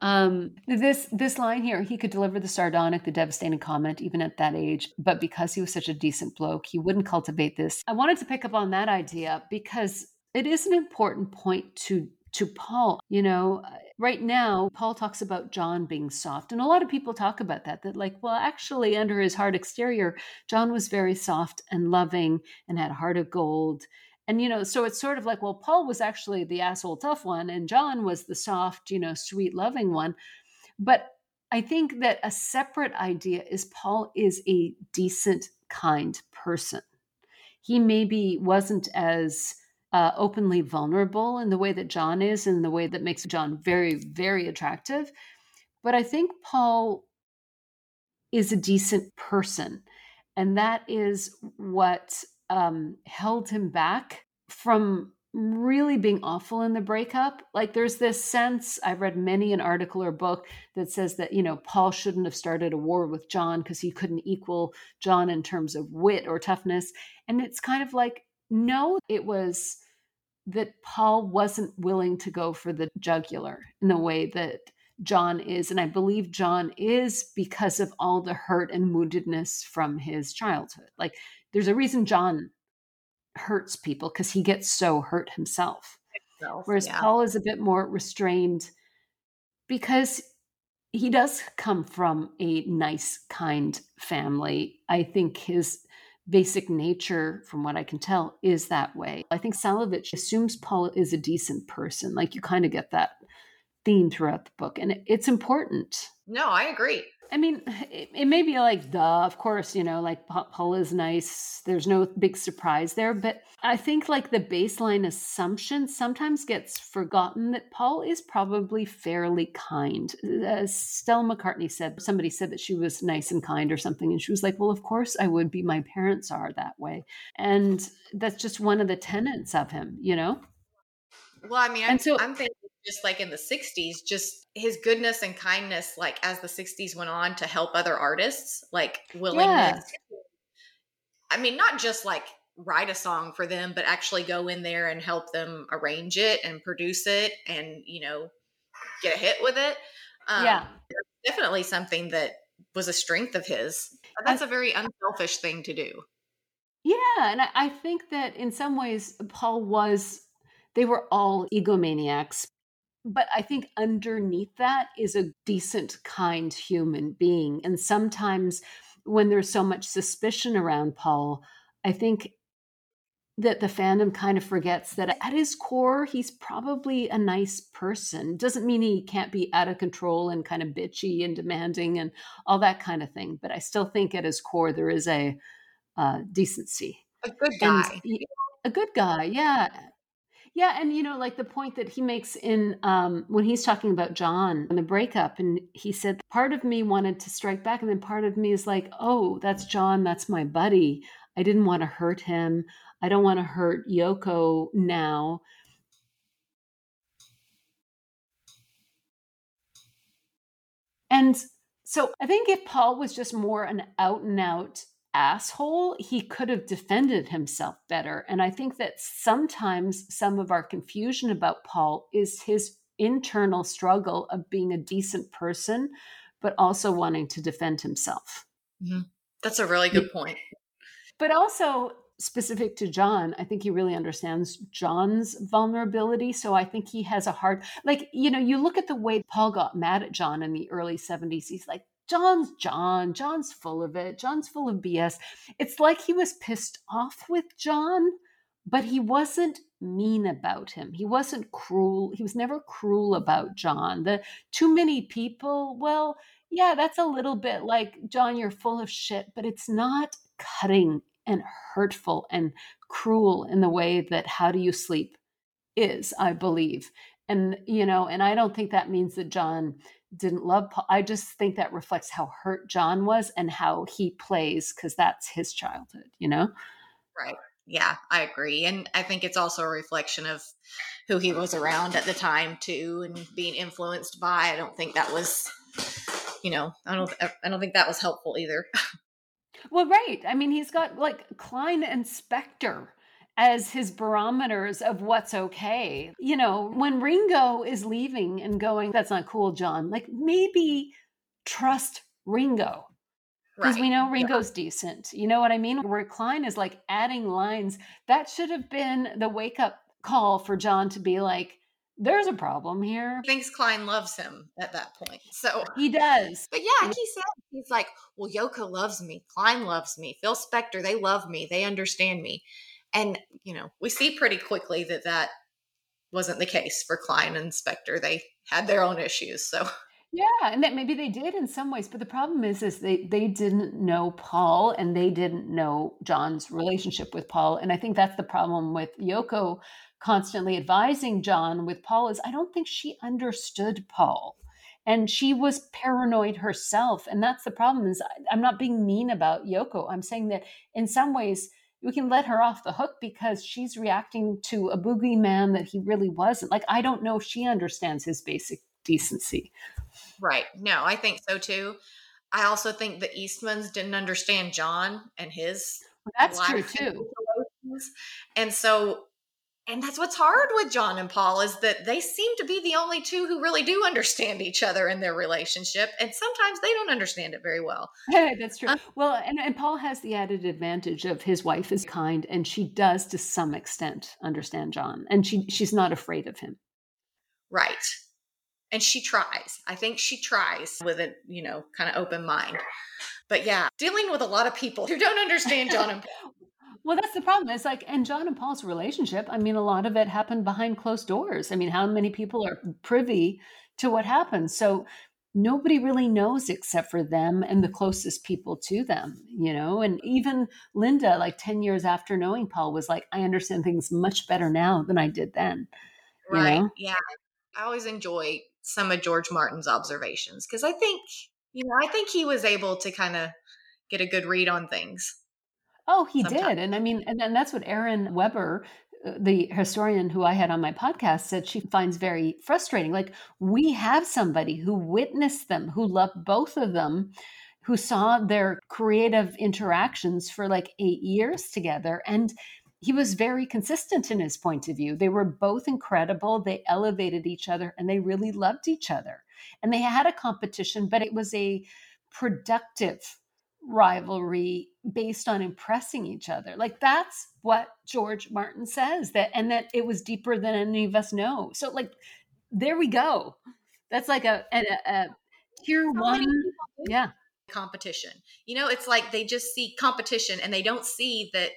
Um, This this line here, he could deliver the sardonic, the devastating comment even at that age, but because he was such a decent bloke, he wouldn't cultivate this. I wanted to pick up on that idea because it is an important point to to Paul. You know, right now Paul talks about John being soft, and a lot of people talk about that. That like, well, actually, under his hard exterior, John was very soft and loving and had a heart of gold. And you know, so it's sort of like, well, Paul was actually the asshole tough one, and John was the soft, you know, sweet, loving one. But I think that a separate idea is Paul is a decent, kind person. He maybe wasn't as uh, openly vulnerable in the way that John is, in the way that makes John very, very attractive. But I think Paul is a decent person. And that is what um, held him back from really being awful in the breakup. Like there's this sense, I've read many an article or book that says that, you know, Paul shouldn't have started a war with John because he couldn't equal John in terms of wit or toughness. And it's kind of like, no, it was that Paul wasn't willing to go for the jugular in the way that John is. And I believe John is because of all the hurt and woundedness from his childhood. Like there's a reason John hurts people because he gets so hurt himself. Whereas Yeah. Paul is a bit more restrained because he does come from a nice, kind family. I think his basic nature, from what I can tell, is that way. I think Salewicz assumes Paul is a decent person. Like you kind of get that theme throughout the book, and it's important. No, I agree. I mean, it, it may be like, duh, of course, you know, like Pa- Paul is nice. There's no big surprise there. But I think like the baseline assumption sometimes gets forgotten that Paul is probably fairly kind. As Stella McCartney said, somebody said that she was nice and kind or something. And she was like, well, of course I would be. My parents are that way. And that's just one of the tenets of him, you know? Well, I mean, I'm, so- I'm thinking just like in the 60s, just his goodness and kindness, like as the 60s went on to help other artists, like willingness. I mean, not just like write a song for them, but actually go in there and help them arrange it and produce it and, you know, get a hit with it. Um, Yeah. Definitely something that was a strength of his. But that's a very unselfish thing to do. Yeah, and I, I think that in some ways Paul was they were all egomaniacs. But I think underneath that is a decent, kind human being. And sometimes when there's so much suspicion around Paul, I think that the fandom kind of forgets that at his core, he's probably a nice person. Doesn't mean he can't be out of control and kind of bitchy and demanding and all that kind of thing. But I still think at his core, there is a uh, decency. A good guy. a good guy, yeah. Yeah, and you know, like the point that he makes in um, when he's talking about John and the breakup, and he said, part of me wanted to strike back, and then part of me is like, oh, that's John, that's my buddy. I didn't want to hurt him. I don't want to hurt Yoko now. And so I think if Paul was just more an out and out asshole, he could have defended himself better. And I think that sometimes some of our confusion about Paul is his internal struggle of being a decent person, but also wanting to defend himself. Mm-hmm. That's a really good point. But also specific to John, I think he really understands John's vulnerability. So I think he has a hard, like, you know, you look at the way Paul got mad at John in the early 70s. He's like, John's John. John's full of it. John's full of BS. It's like he was pissed off with John, but he wasn't mean about him. He wasn't cruel. He was never cruel about John. The too many people, well, yeah, that's a little bit like, John, you're full of shit, but it's not cutting and hurtful and cruel in the way that How Do You Sleep is, I believe. And, you know, and I don't think that means that John didn't love Paul. I just think that reflects how hurt John was and how he plays because that's his childhood, you know? Right. Yeah, I agree. And I think it's also a reflection of who he was around at the time too and being influenced by. I don't think that was you know, I don't I don't think that was helpful either. Well, right. I mean, he's got like Klein and Spector as his barometers of what's okay. You know, when Ringo is leaving and going, that's not cool, John, like maybe trust Ringo. Because Right. we know Yeah. Ringo's decent. You know what I mean? Where Klein is like adding lines, that should have been the wake up call for John to be like, there's a problem here. He thinks Klein loves him at that point. So He does. But yeah, he said, he's like, well, Yoko loves me, Klein loves me, Phil Spector, they love me, they understand me. And, you know, we see pretty quickly that that wasn't the case for Klein and Spector. They had their own issues. So, Yeah, and that maybe they did in some ways, but the problem is, is they they didn't know Paul and they didn't know John's relationship with Paul, and I think that's the problem with Yoko constantly advising John with Paul is I don't think she understood Paul, and she was paranoid herself, and that's the problem. Is I'm not being mean about Yoko. I'm saying that in some ways we can let her off the hook because she's reacting to a boogeyman that he really wasn't. Like I don't know if she understands his basic decency. right. No, I think so too. I also think the Eastmans didn't understand John and his Well, That's true too. And so, and that's what's hard with John and Paul is that they seem to be the only two who really do understand each other in their relationship. And sometimes they don't understand it very well. That's true. Uh, Well, and, and Paul has the added advantage of his wife is kind, and she does to some extent understand John, and she she's not afraid of him. Right. And she tries. I think she tries with a, you know, kind of open mind. But yeah, dealing with a lot of people who don't understand John and Paul. Well, that's the problem. It's like, and John and Paul's relationship. I mean, a lot of it happened behind closed doors. I mean, how many people are privy to what happened? So nobody really knows except for them and the closest people to them, you know. And even Linda, like ten years after knowing Paul, was like, I understand things much better now than I did then. You Right. know? Yeah. I always enjoy some of George Martin's observations because I think, you know, I think he was able to kind of get a good read on things. Oh, he Sometimes. did. And I mean, and then that's what Erin Weber, uh, the historian who I had on my podcast, said she finds very frustrating. Like, we have somebody who witnessed them, who loved both of them, who saw their creative interactions for like eight years together. And he was very consistent in his point of view. They were both incredible. They elevated each other and they really loved each other. And they had a competition, but it was a productive rivalry based on impressing each other. Like that's what George Martin says that and that it was deeper than any of us know. So like there we go. That's like a a, a tier one many people do yeah. competition. You know, it's like they just see competition and they don't see that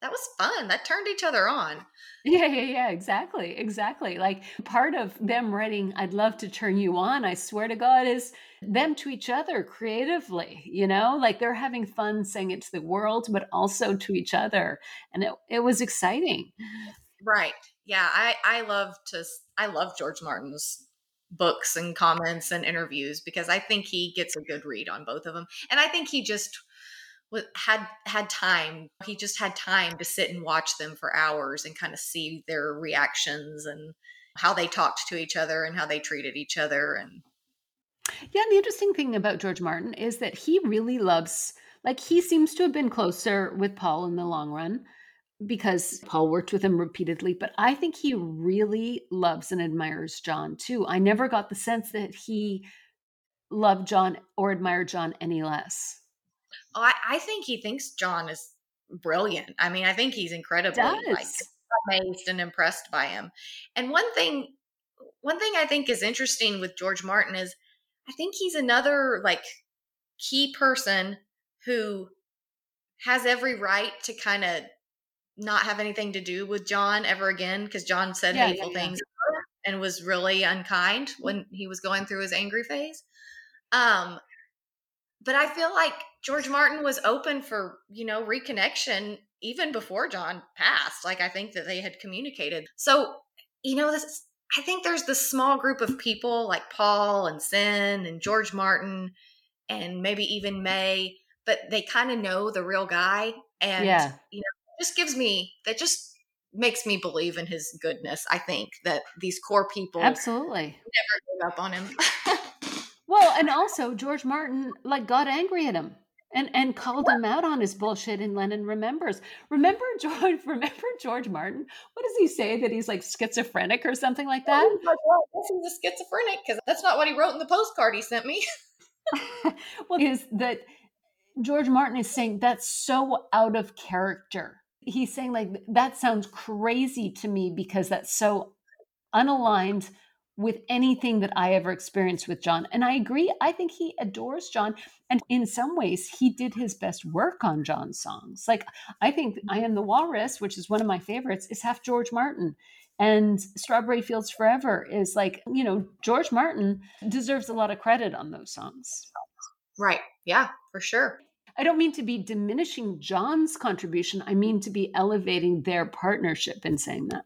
that was fun. That turned each other on. Yeah, yeah, yeah, exactly. Exactly. Like part of them writing, I'd love to turn you on, I swear to God, is them to each other creatively, you know, like they're having fun saying it to the world, but also to each other. And it, it was exciting. Mm-hmm. Right. Yeah. I, I love to, I love George Martin's books and comments and interviews because I think he gets a good read on both of them. And I think he just had had time. He just had time to sit and watch them for hours and kind of see their reactions and how they talked to each other and how they treated each other and Yeah, and the interesting thing about George Martin is that he really loves, like, he seems to have been closer with Paul in the long run because Paul worked with him repeatedly, but I think he really loves and admires John too. I never got the sense that he loved John or admired John any less. Oh, I, I think he thinks John is brilliant. I mean, I think he's incredibly like amazed and impressed by him. And one thing one thing I think is interesting with George Martin is I think he's another like key person who has every right to kind of not have anything to do with John ever again because John said Yeah, yeah, hateful yeah. things and was really unkind when he was going through his angry phase. Um but I feel like George Martin was open for, you know, reconnection even before John passed. Like I think that they had communicated. So, you know, this I think there's this small group of people like Paul and Cyn and George Martin and maybe even May, but they kind of know the real guy. And, Yeah. you know, just gives me, that just makes me believe in his goodness. I think that these core people Absolutely. never gave up on him. Well, and also George Martin like got angry at him and and called him out on his bullshit in Lennon Remembers. Remember George remember George Martin? What does he say that he's like schizophrenic or something like that? He's like, well, I guess he's a schizophrenic because that's not what he wrote in the postcard he sent me. well, is that George Martin is saying that's so out of character. He's saying like that sounds crazy to me because that's so unaligned with anything that I ever experienced with John. And I agree. I think he adores John. And in some ways, he did his best work on John's songs. Like, I think I Am the Walrus, which is one of my favorites, is half George Martin. And Strawberry Fields Forever is like, you know, George Martin deserves a lot of credit on those songs. Right. Yeah, for sure. I don't mean to be diminishing John's contribution. I mean to be elevating their partnership in saying that.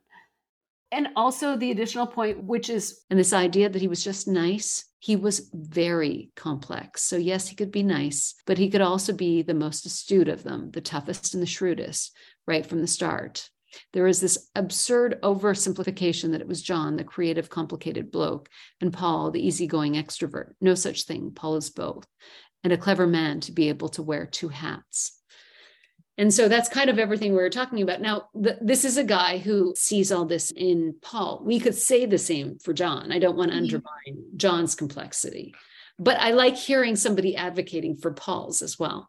And also the additional point, which is And this idea that he was just nice, he was very complex. So, yes, he could be nice, but he could also be the most astute of them, the toughest and the shrewdest right from the start. There is this absurd oversimplification that it was John, the creative, complicated bloke, and Paul, the easygoing extrovert. No such thing. Paul is both, and a clever man to be able to wear two hats. And so that's kind of everything we were talking about. Now, th- this is a guy who sees all this in Paul. We could say the same for John. I don't want to Mhm. undermine John's complexity, but I like hearing somebody advocating for Paul's as well.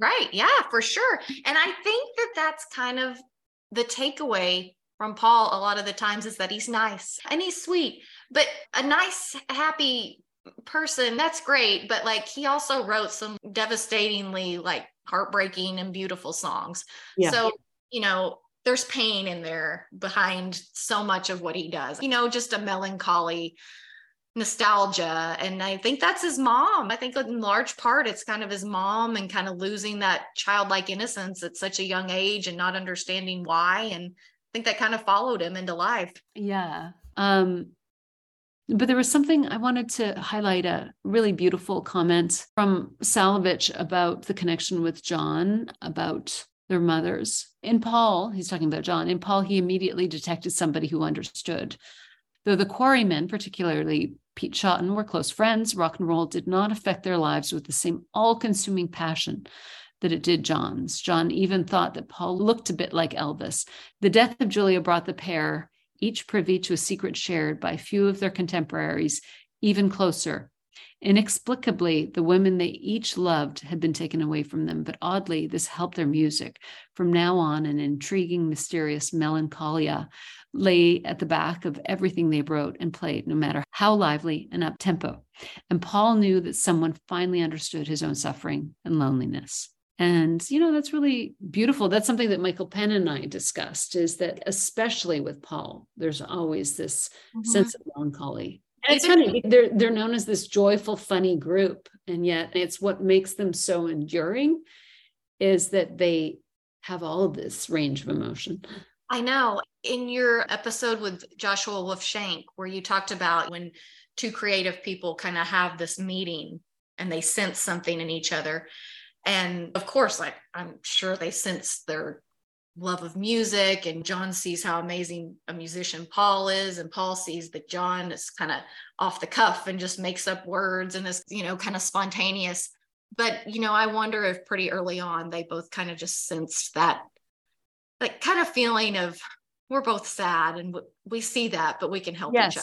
Right. Yeah, for sure. And I think that that's kind of the takeaway from Paul a lot of the times is that he's nice and he's sweet, but a nice, happy person, that's great. But like he also wrote some devastatingly like heartbreaking and beautiful songs. Yeah. So, you know, there's pain in there behind so much of what he does, you know, just a melancholy nostalgia. And I think that's his mom. I think in large part, it's kind of his mom and kind of losing that childlike innocence at such a young age and not understanding why. And I think that kind of followed him into life. yeah. Um, but there was something I wanted to highlight a really beautiful comment from Salewicz about the connection with John, about their mothers. In Paul, he's talking about John. In Paul, he immediately detected somebody who understood. Though the quarrymen, particularly Pete Shotton, were close friends, rock and roll did not affect their lives with the same all consuming passion that it did John's. John even thought that Paul looked a bit like Elvis. The death of Julia brought the pair each privy to a secret shared by few of their contemporaries, even closer. Inexplicably, the women they each loved had been taken away from them, but oddly, this helped their music. From now on, an intriguing, mysterious melancholia lay at the back of everything they wrote and played, no matter how lively and up tempo. And Paul knew that someone finally understood his own suffering and loneliness. And, you know, that's really beautiful. That's something that Michael Penn and I discussed is that, especially with Paul, there's always this Mhm. sense of melancholy. And it's funny, they're, they're known as this joyful, funny group. And yet it's what makes them so enduring is that they have all of this range of emotion. I know. In your episode with Joshua Wolf Shenk, where you talked about when two creative people kind of have this meeting and they sense something in each other. And of course, like I'm sure they sense their love of music, and John sees how amazing a musician Paul is, and Paul sees that John is kind of off the cuff and just makes up words and is, you know, kind of spontaneous. But, you know, I wonder if pretty early on they both kind of just sensed that like kind of feeling of we're both sad and we see that, but we can help each other.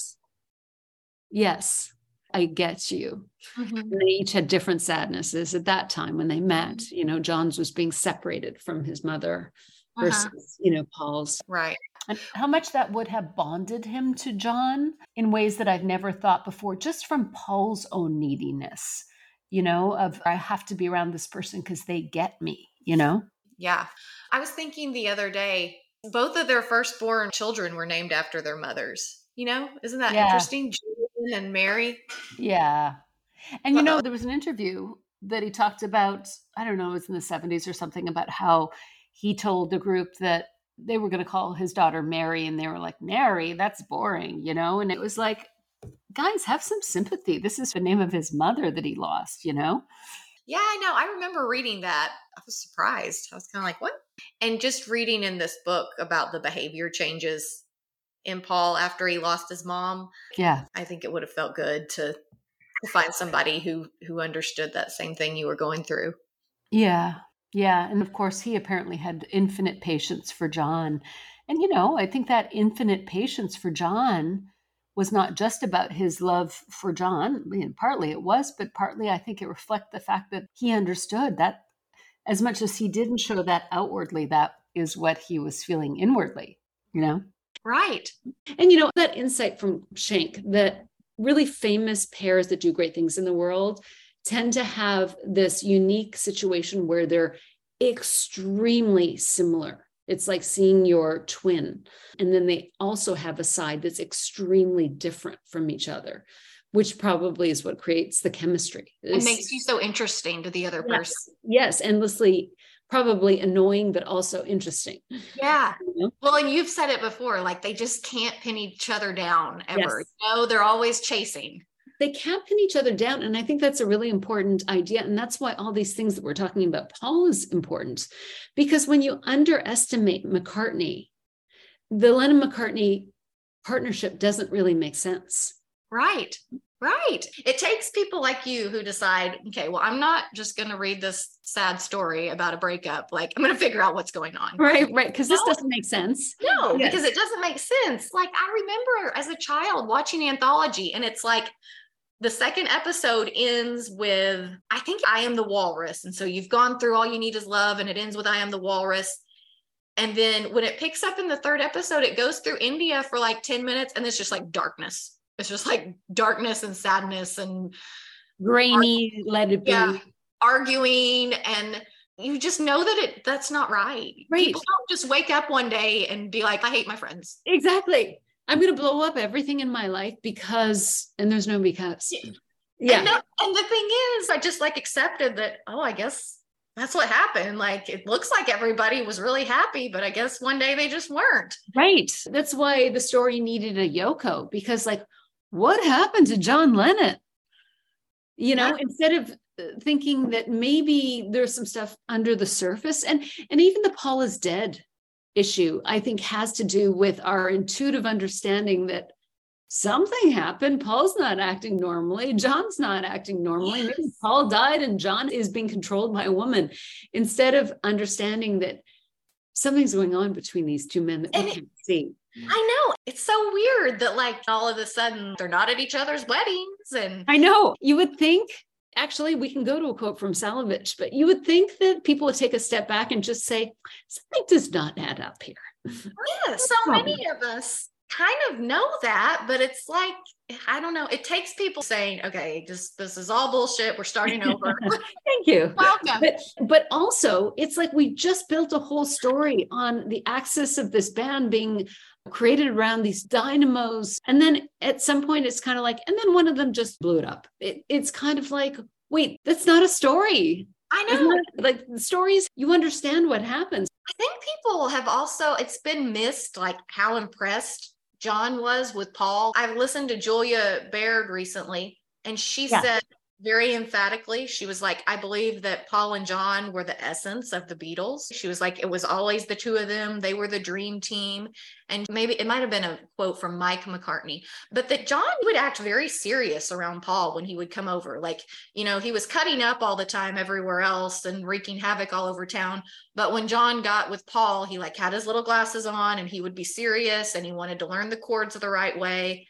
Yes. Yes. I get you. Mhm. And they each had different sadnesses at that time when they met. You know, John's was being separated from his mother Uh-huh. versus, you know, Paul's. Right. And how much that would have bonded him to John in ways that I've never thought before, just from Paul's own neediness, you know, of I have to be around this person because they get me, you know? Yeah. I was thinking the other day, both of their firstborn children were named after their mothers. You know, isn't that Yeah. interesting? And Mary. Yeah. And you know, there was an interview that he talked about, I don't know, it was in the 70s or something, about how he told the group that they were going to call his daughter Mary. And they were like, Mary, that's boring, you know? And it was like, guys, have some sympathy. This is the name of his mother that he lost, you know? Yeah, I know. I remember reading that. I was surprised. I was kind of like, what? And just reading in this book about the behavior changes in Paul after he lost his mom. Yeah. I think it would have felt good to, to find somebody who who understood that same thing you were going through. Yeah. Yeah. And of course, he apparently had infinite patience for John. And, you know, I think that infinite patience for John was not just about his love for John. I mean, partly it was, but partly I think it reflected the fact that he understood that as much as he didn't show that outwardly, that is what he was feeling inwardly, you know? Right. And, you know, that insight from Shenk that really famous pairs that do great things in the world tend to have this unique situation where they're extremely similar. It's like seeing your twin. And then they also have a side that's extremely different from each other, which probably is what creates the chemistry. It makes you so interesting to the other person. yes, yes, endlessly probably annoying, but also interesting. Yeah. you know? Well, and you've said it before, like they just can't pin each other down ever. Yes. You know, they're always chasing. they can't pin each other down. And I think that's a really important idea. And that's why all these things that we're talking about, Paul is important. Because when you underestimate McCartney, the Lennon McCartney partnership doesn't really make sense. Right. Right. It takes people like you who decide, okay, well, I'm not just going to read this sad story about a breakup. Like, I'm going to figure out what's going on. Right, right. Because this No. doesn't make sense. No, Yes. because it doesn't make sense. Like, I remember as a child watching Anthology, and it's like the second episode ends with, I think I am the walrus. And so you've gone through all you need is love, and it ends with I am the walrus. And then when it picks up in the third episode, it goes through India for like 10 minutes, and it's just like darkness. It's just like darkness and sadness and Grainy, let it be. Yeah. arguing and you just know that it that's not right. Right. People don't just wake up one day and be like, I hate my friends. Exactly. I'm going to blow up everything in my life because, and there's no because. Yeah. Yeah. And, no- and the thing is, I just like accepted that, oh, I guess that's what happened. Like it looks like everybody was really happy, but I guess one day they just weren't. Right. That's why the story needed a Yoko because, like, what happened to John Lennon? You know, Yeah. instead of uh, thinking that maybe there's some stuff under the surface, and and even the Paul is dead issue, I think, has to do with our intuitive understanding that something happened. Paul's not acting normally. John's not acting normally. Maybe Paul died and John is being controlled by a woman. Instead of understanding that something's going on between these two men that And we can't see. I know. It's so weird that like all of a sudden they're not at each other's weddings and I know. You would think, actually, we can go to a quote from Salewicz, but you would think that people would take a step back and just say, something does not add up here. yeah, so many of us kind of know that, but it's like I don't know. It takes people saying, "Okay, just this is all bullshit. We're starting over." Thank you. Welcome. But but also, it's like we just built a whole story on the axis of this band being created around these dynamos, and then at some point, it's kind of like, and then one of them just blew it up. It, it's kind of like, wait, that's not a story. I know. Like the stories, you understand what happens. I think people have also, it's been missed, like how impressed John was with Paul. I've listened to Julia Baird recently, and she Yeah. said very emphatically, she was like, I believe that Paul and John were the essence of the Beatles. She was like, it was always the two of them. They were the dream team. And maybe it might have been a quote from Mike McCartney, but that John would act very serious around Paul when he would come over. Like, you know, he was cutting up all the time everywhere else and wreaking havoc all over town. But when John got with Paul, he like had his little glasses on and he would be serious and he wanted to learn the chords the right way.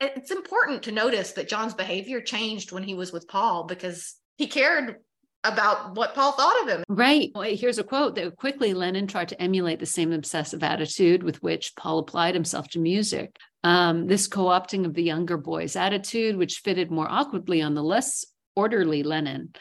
It's important to notice that John's behavior changed when he was with Paul because he cared about what Paul thought of him. Right. Well, here's a quote that quickly Lennon tried to emulate the same obsessive attitude with which Paul applied himself to music. Um, this co opting of the younger boy's attitude, which fitted more awkwardly on the less orderly Lennon,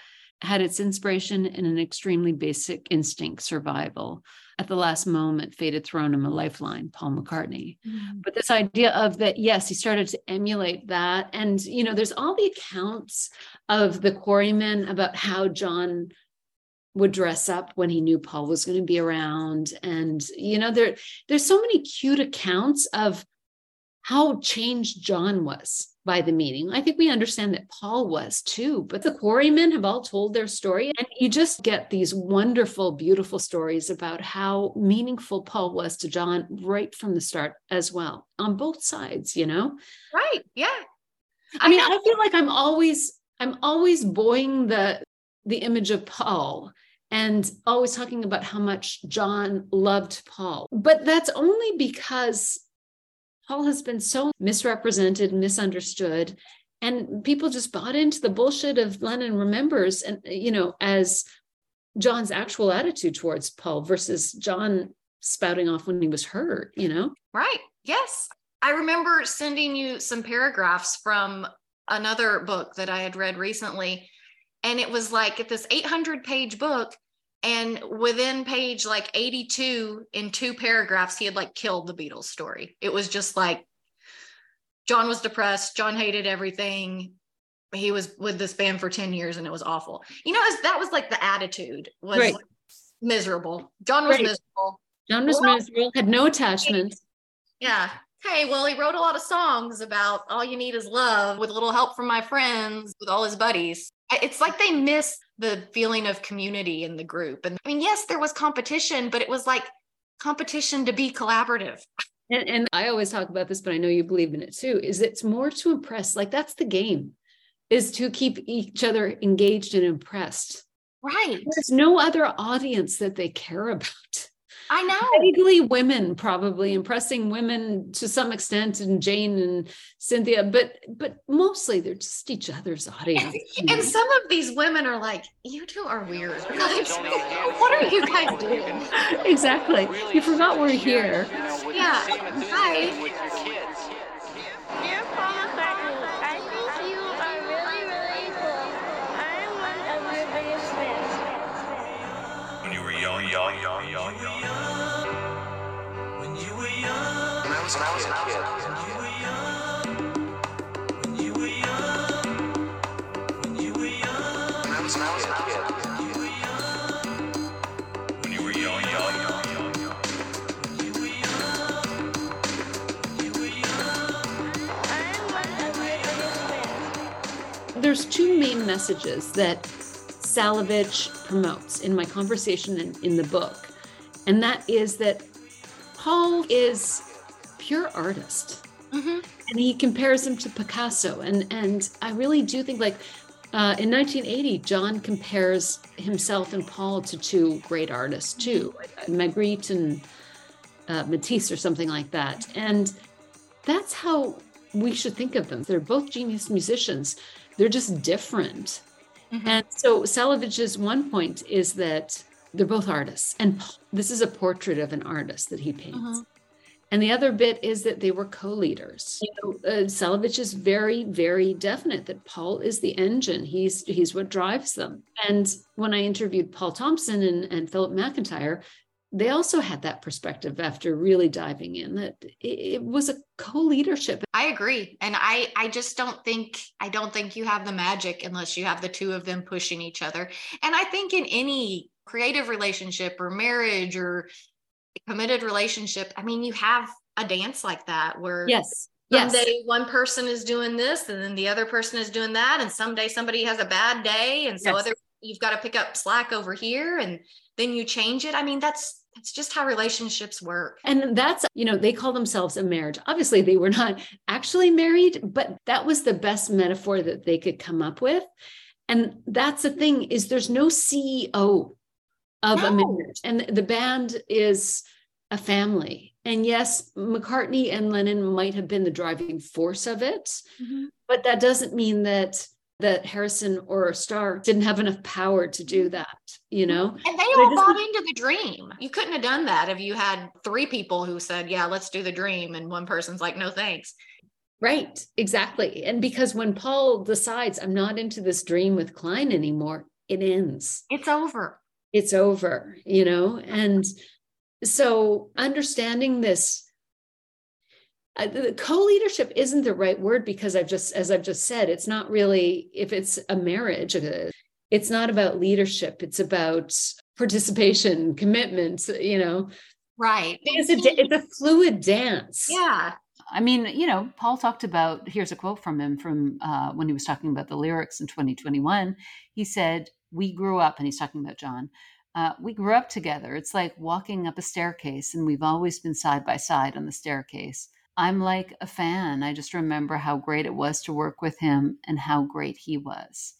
had its inspiration in an extremely basic instinct survival. At the last moment, fate had thrown him a lifeline, Paul McCartney. Mm-hmm. But this idea of that, yes, he started to emulate that. And, you know, there's all the accounts of the quarrymen about how John would dress up when he knew Paul was going to be around. And, you know, there there's so many cute accounts of how changed John was by the meeting. I think we understand that Paul was too, but the quarrymen have all told their story. And you just get these wonderful, beautiful stories about how meaningful Paul was to John right from the start as well, on both sides, you know? Right. Yeah. I mean, I feel like I'm always I'm always buoying the the image of Paul and always talking about how much John loved Paul. But that's only because Paul has been so misrepresented, misunderstood, and people just bought into the bullshit of Lennon remembers and you know as John's actual attitude towards Paul versus John spouting off when he was hurt, you know? Right. Yes. I remember sending you some paragraphs from another book that I had read recently. And it was like this 800 page book. And within page like 82, in two paragraphs, he had like killed the Beatles story. It was just like John was depressed. John hated everything. He was with this band for 10 years and it was awful. You know, as that was like the attitude was Right. miserable. John was Right. miserable. John was Well- miserable, had no attachments. Yeah. Hey, well, he wrote a lot of songs about all you need is love with a little help from my friends, with all his buddies. It's like they miss the feeling of community in the group. And I mean, yes, there was competition, but it was like competition to be collaborative. And, and I always talk about this, but I know you believe in it too. Is it's more to impress? Like that's the game, is to keep each other engaged and impressed. Right. There's no other audience that they care about. I know. Vaguely women, probably impressing women to some extent, and Jane and Cynthia, but but mostly they're just each other's audience. you know? And some of these women are like, you two are weird. Guys, what are you guys doing? exactly. You forgot we're here. Yeah. Hi. Was a kid. When you were young, when you were young, When I was a kid. there's two main messages that Salewicz promotes in my conversation in, in the book. And that is that Paul is pure artist. Mhm. And he compares him to Picasso. And and I really do think like uh, in 1980, John compares himself and Paul to two great artists too, Magritte and uh, Matisse or something like that. And that's how we should think of them. They're both genius musicians. They're just different. Mhm. And so Salewicz's one point is that they're both artists. And this is a portrait of an artist that he paints. Mhm. And the other bit is that they were co-leaders. You know, uh, is very, very definite that Paul is the engine. He's he's what drives them. And when I interviewed Paul Thompson and, and Philip McIntyre, they also had that perspective after really diving in that it was a co-leadership. I agree. And I I just don't think I don't think you have the magic unless you have the two of them pushing each other. And I think in any creative relationship or marriage or committed relationship, I mean you have a dance like that where Yes. Yes. someday one person is doing this and then the other person is doing that and someday somebody has a bad day and so Yes. other you've got to pick up slack over here and then you change it. I mean that's that's just how relationships work. And that's, you know, they call themselves a marriage. Obviously, they were not actually married, but that was the best metaphor that they could come up with. And that's the thing is there's no CEO of a No. marriage. Oh. And the band is a family. And yes, McCartney and Lennon might have been the driving force of it, mm-hmm. but that doesn't mean that that Harrison or Starr didn't have enough power to do mm-hmm. that, you know? And they all bought into the dream. You couldn't have done that if you had three people who said, Yeah, let's do the dream. And one person's like, No, thanks. Right, exactly. And because when Paul decides, I'm not into this dream with Klein anymore, it ends. It's over. It's over, you know? And so understanding this, uh, the co-leadership isn't the right word because I've just, as I've just said, it's not really, if it's a marriage, it's not about leadership. It's about participation, commitment, you know? Right. It's a, it's a fluid dance. Yeah. I mean, you know, Paul talked about, here's a quote from him from uh, when he was talking about the lyrics in 2021. He said, We grew up, and he's talking about John, uh, we grew up together. It's like walking up a staircase, and we've always been side by side on the staircase. I'm like a fan. I just remember how great it was to work with him and how great he was.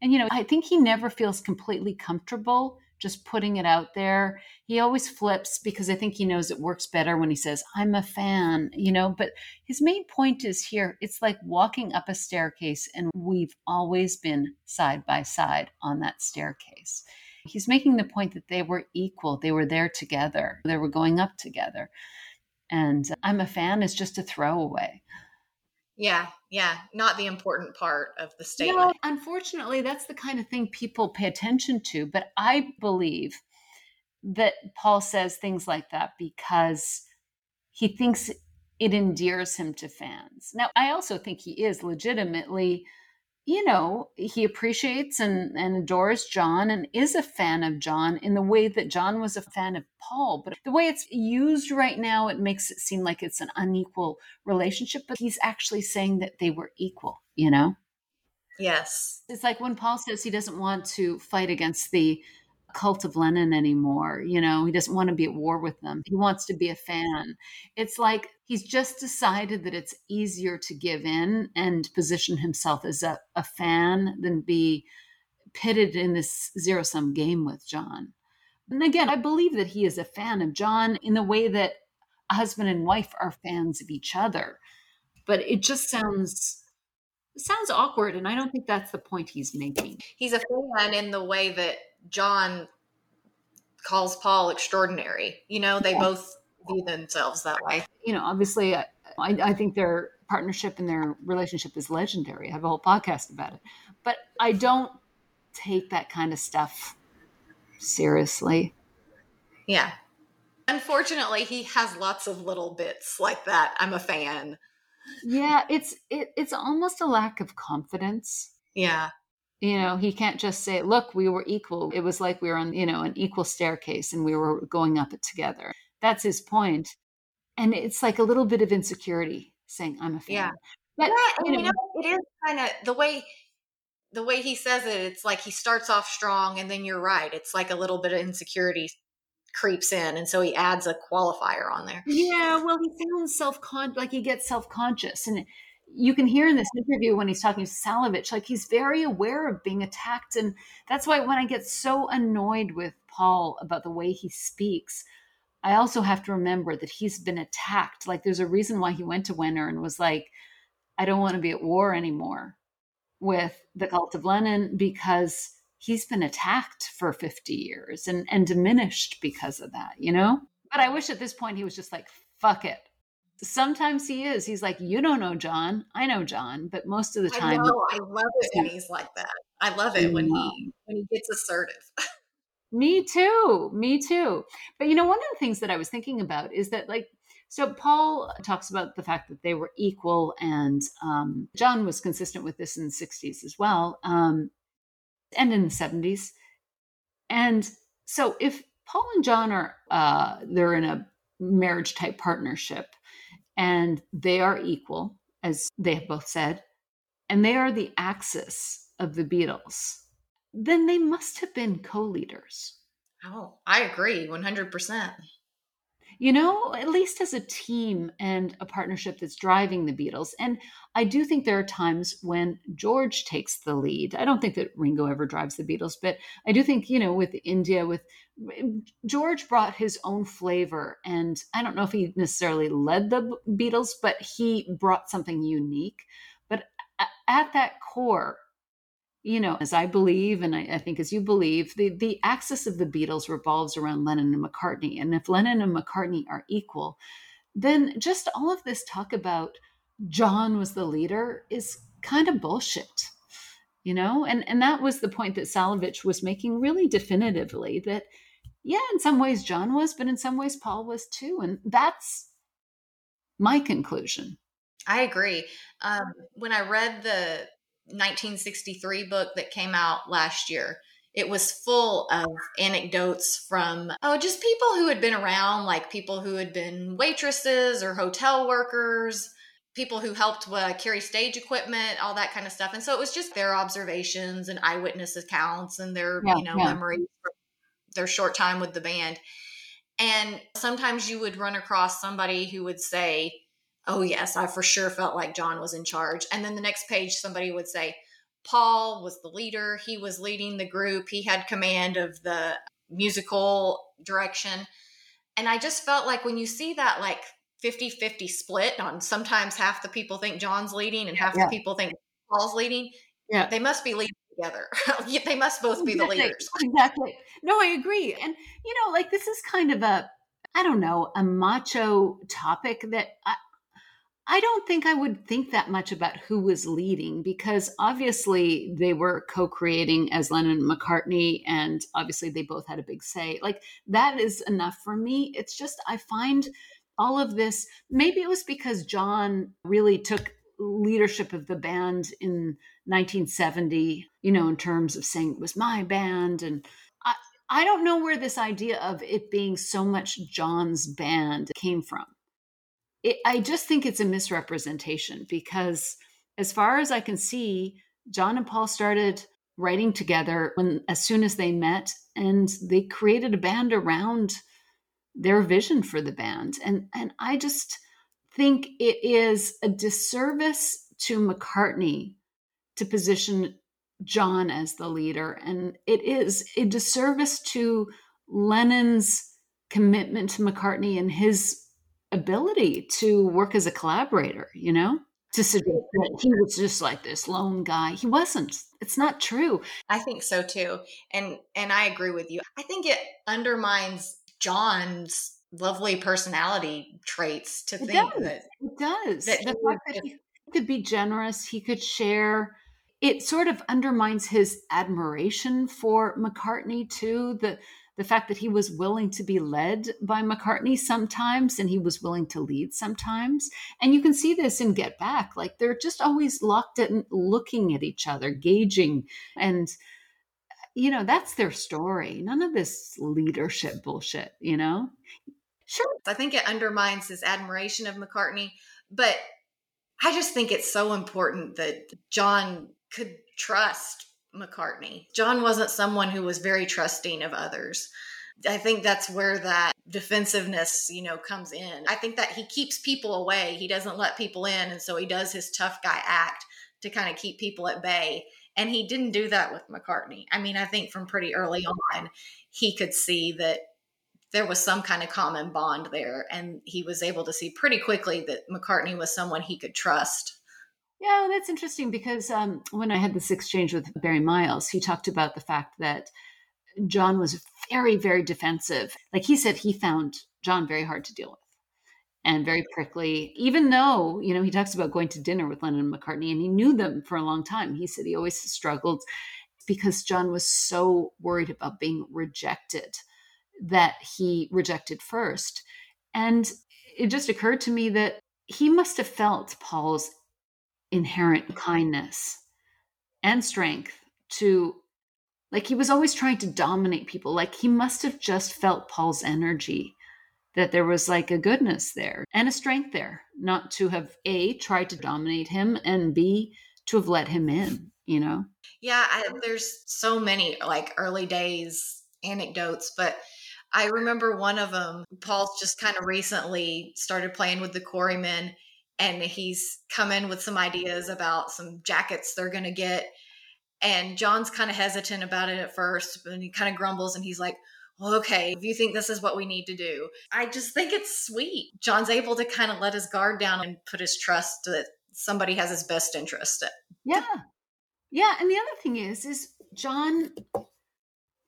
And, you know, I think he never feels completely comfortable just putting it out there. He always flips because I think he knows it works better when he says, I'm a fan, you know. But his main point is here it's like walking up a staircase, and we've always been side by side on that staircase. He's making the point that they were equal, they were there together, they were going up together. And uh, I'm a fan is just a throwaway. Yeah. Yeah. Not the important part of the statement. unfortunately, that's the kind of thing people pay attention to. But I believe that Paul says things like that because he thinks it endears him to fans. Now, I also think he is legitimately, you know, he appreciates and, and adores John and is a fan of John in the way that John was a fan of Paul. But the way it's used right now, it makes it seem like it's an unequal relationship. But he's actually saying that they were equal, you know? Yes. It's like when Paul says he doesn't want to fight against the cult of Lennon anymore. You know, he doesn't want to be at war with them. He wants to be a fan. It's like he's just decided that it's easier to give in and position himself as a, a fan than be pitted in this zero sum game with John. And again, I believe that he is a fan of John in the way that a husband and wife are fans of each other. But it just sounds sounds awkward and I don't think that's the point he's making. He's a fan in the way that John calls Paul extraordinary. You know, they both view themselves that way. You know, obviously I, I I think their partnership and their relationship is legendary. I have a whole podcast about it. But I don't take that kind of stuff seriously. Yeah. Unfortunately, he has lots of little bits like that. I'm a fan. Yeah, it's it, it's almost a lack of confidence. Yeah. You know, he can't just say, "Look, we were equal." It was like we were on, you know, an equal staircase and we were going up it together. That's his. And it's like a little bit of insecurity saying, "I'm a fan." Yeah. But yeah, you you know, know, it is kind of the way the way he says it. It's like he starts off strong, and then you're right. It's like a little bit of insecurity creeps in, and so he adds a qualifier on there. Yeah, well, he sounds self con like he gets self conscious, and you can hear in this interview when he's talking to Salewicz, like he's very aware of being attacked, and that's why when I get so annoyed with Paul about the way he speaks, I also have to remember that he's been attacked. Like there's a reason why he went to Wenner and was like, "I don't want to be at war anymore with the cult of Lennon," because he's been attacked for 50 years and and diminished because of that, you know. But I wish at this point he was just like, fuck it. Sometimes he is. He's like, You don't know John. I know John. But most of the I time, know. I love it when he's like that. I love it when he when he gets assertive. Me too. Me too. But you know, one of the things that I was thinking about is that, like, so Paul talks about the fact that they were equal, and um, John was consistent with this in the 60s as well, um, and in the 70s. And so if Paul and John are, uh, they're in a marriage type partnership and they are equal, as they have both said, and they are the axis of the Beatles, then they must have been co leaders. Oh, I agree, one hundred percent. You know, at least as a team and a partnership that's driving the Beatles. And I do think there are times when George takes the lead. I don't think that Ringo ever drives the Beatles, but I do think, you know, with India, with George brought his own flavor. And I don't know if he necessarily led the Beatles, but he brought something unique. But at that core, you know, as I believe, and I, I think as you believe, the, the axis of the Beatles revolves around Lennon and McCartney. And if Lennon and McCartney are equal, then just all of this talk about John was the leader is kind of bullshit. You know, and and that was the point that Salewicz was making really definitively that yeah, in some ways John was, but in some ways Paul was too. And that's my conclusion. I agree. Um, when I read the 1963 book that came out last year, it was full of anecdotes from oh, just people who had been around, like people who had been waitresses or hotel workers, people who helped uh, carry stage equipment, all that kind of stuff. And so it was just their observations and eyewitness accounts and their Yeah, you know yeah. memories their short time with the band. And sometimes you would run across somebody who would say, oh yes i for sure felt like john was in charge and then the next page somebody would say paul was the leader he was leading the group he had command of the musical direction and i just felt like when you see that like 50-50 split on sometimes half the people think john's leading and half Yeah. the people think paul's leading Yeah. they must be leading together they must both be the leaders Exactly. No, I agree. And you know, like this is kind of a I don't know, a macho topic that I I don't think I would think that much about who was leading because obviously they were co-creating as Lennon and McCartney and obviously they both had a big say. Like that is enough for me. It's just I find all of this maybe it was because John really took leadership of the band in 1970, you know, in terms of saying it was my band. And I, I don't know where this idea of it being so much John's band came from. It, I just think it's a misrepresentation because, as far as I can see, John and Paul started writing together when as soon as they met and they created a band around their vision for the band and and I just think it is a disservice to McCartney to position John as the leader. And it is a disservice to Lennon's commitment to McCartney and his ability to work as a collaborator, you know? To suggest that he was just like this lone guy. He wasn't. It's not true. I think so too. And and I agree with you. I think it undermines John's lovely personality traits to It think does. that It does. that the fact that he could be generous, he could share. It sort of undermines his admiration for McCartney too. The the fact that he was willing to be led by McCartney sometimes and he was willing to lead sometimes. And you can see this in Get Back. Like they're just always locked in looking at each other, gauging and you know, that's their story. None of this leadership bullshit, you know? Sure. I think it undermines his admiration of McCartney, but I just think it's so important that John could trust McCartney. John wasn't someone who was very trusting of others. I think that's where that defensiveness, you know, comes in. I think that he keeps people away. He doesn't let people in, and so he does his tough guy act to kind of keep people at bay. And he didn't do that with McCartney. I mean, I think from pretty early on, he could see that there was some kind of common bond there. And he was able to see pretty quickly that McCartney was someone he could trust. Yeah, that's interesting because um, when I had this exchange with Barry Miles, he talked about the fact that John was very, very defensive. Like he said, he found John very hard to deal with. and very prickly. Even though, you know, he talks about going to dinner with Lennon and McCartney and he knew them for a long time. He said he always struggled because John was so worried about being rejected that he rejected first. And it just occurred to me that he must have felt Paul's inherent kindness and strength to like he was always trying to dominate people like he must have just felt paul's energy that there was like a goodness there and a strength there not to have a tried to dominate him and b to have let him in you know Yeah, I, there's so many like early days anecdotes, but I remember one of them. Paul's just kind of recently started playing with the Quarrymen, and he's come in with some ideas about some jackets they're going to get. And John's kind of hesitant about it at first, and he kind of grumbles and he's like, well, okay, if you think this is what we need to do, I just think it's sweet. John's able to kind of let his guard down and put his trust that somebody has his best interest. yeah yeah and the other thing is is john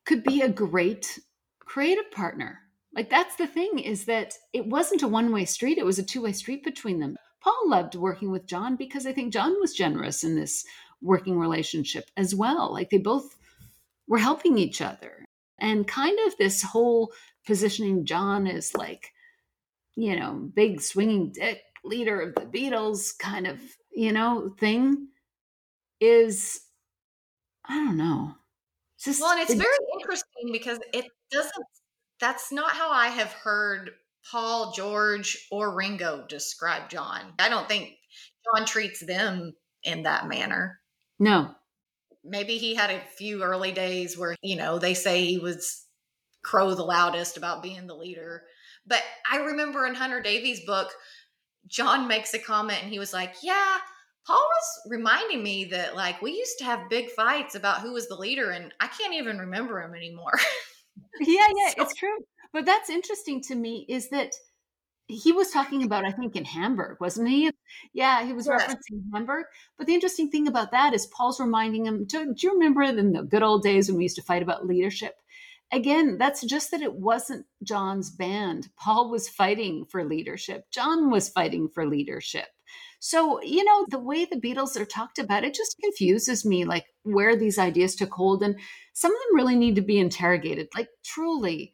could be a great creative partner like that's the thing is that it wasn't a one-way street it was a two-way street between them paul loved working with john because i think john was generous in this working relationship as well. Like they both were helping each other. And kind of this whole positioning john as like you know big swinging dick leader of the beatles kind of you know thing is i don't know. Just Well, and it's it- very interesting because it doesn't, that's not how I have heard Paul, George, or Ringo describe John. I don't think John treats them in that manner. no Maybe he had a few early days where, you know, they say he was crow the loudest about being the leader. But I remember in Hunter Davies' book, John makes a comment and he was like, Yeah, Paul was reminding me that like we used to have big fights about who was the leader and I can't even remember him anymore. yeah yeah So- it's true but that's interesting to me is that he was talking about i think in hamburg wasn't he? Yeah he was Yes. referencing hamburg. But the interesting thing about that is paul's reminding him do, do you remember in the good old days when we used to fight about leadership? Again that's just that it wasn't john's band. Paul was fighting for leadership. John was fighting for leadership. So you know the way the beatles are talked about it just confuses me like where these ideas took hold. And some of them really need to be interrogated. Like truly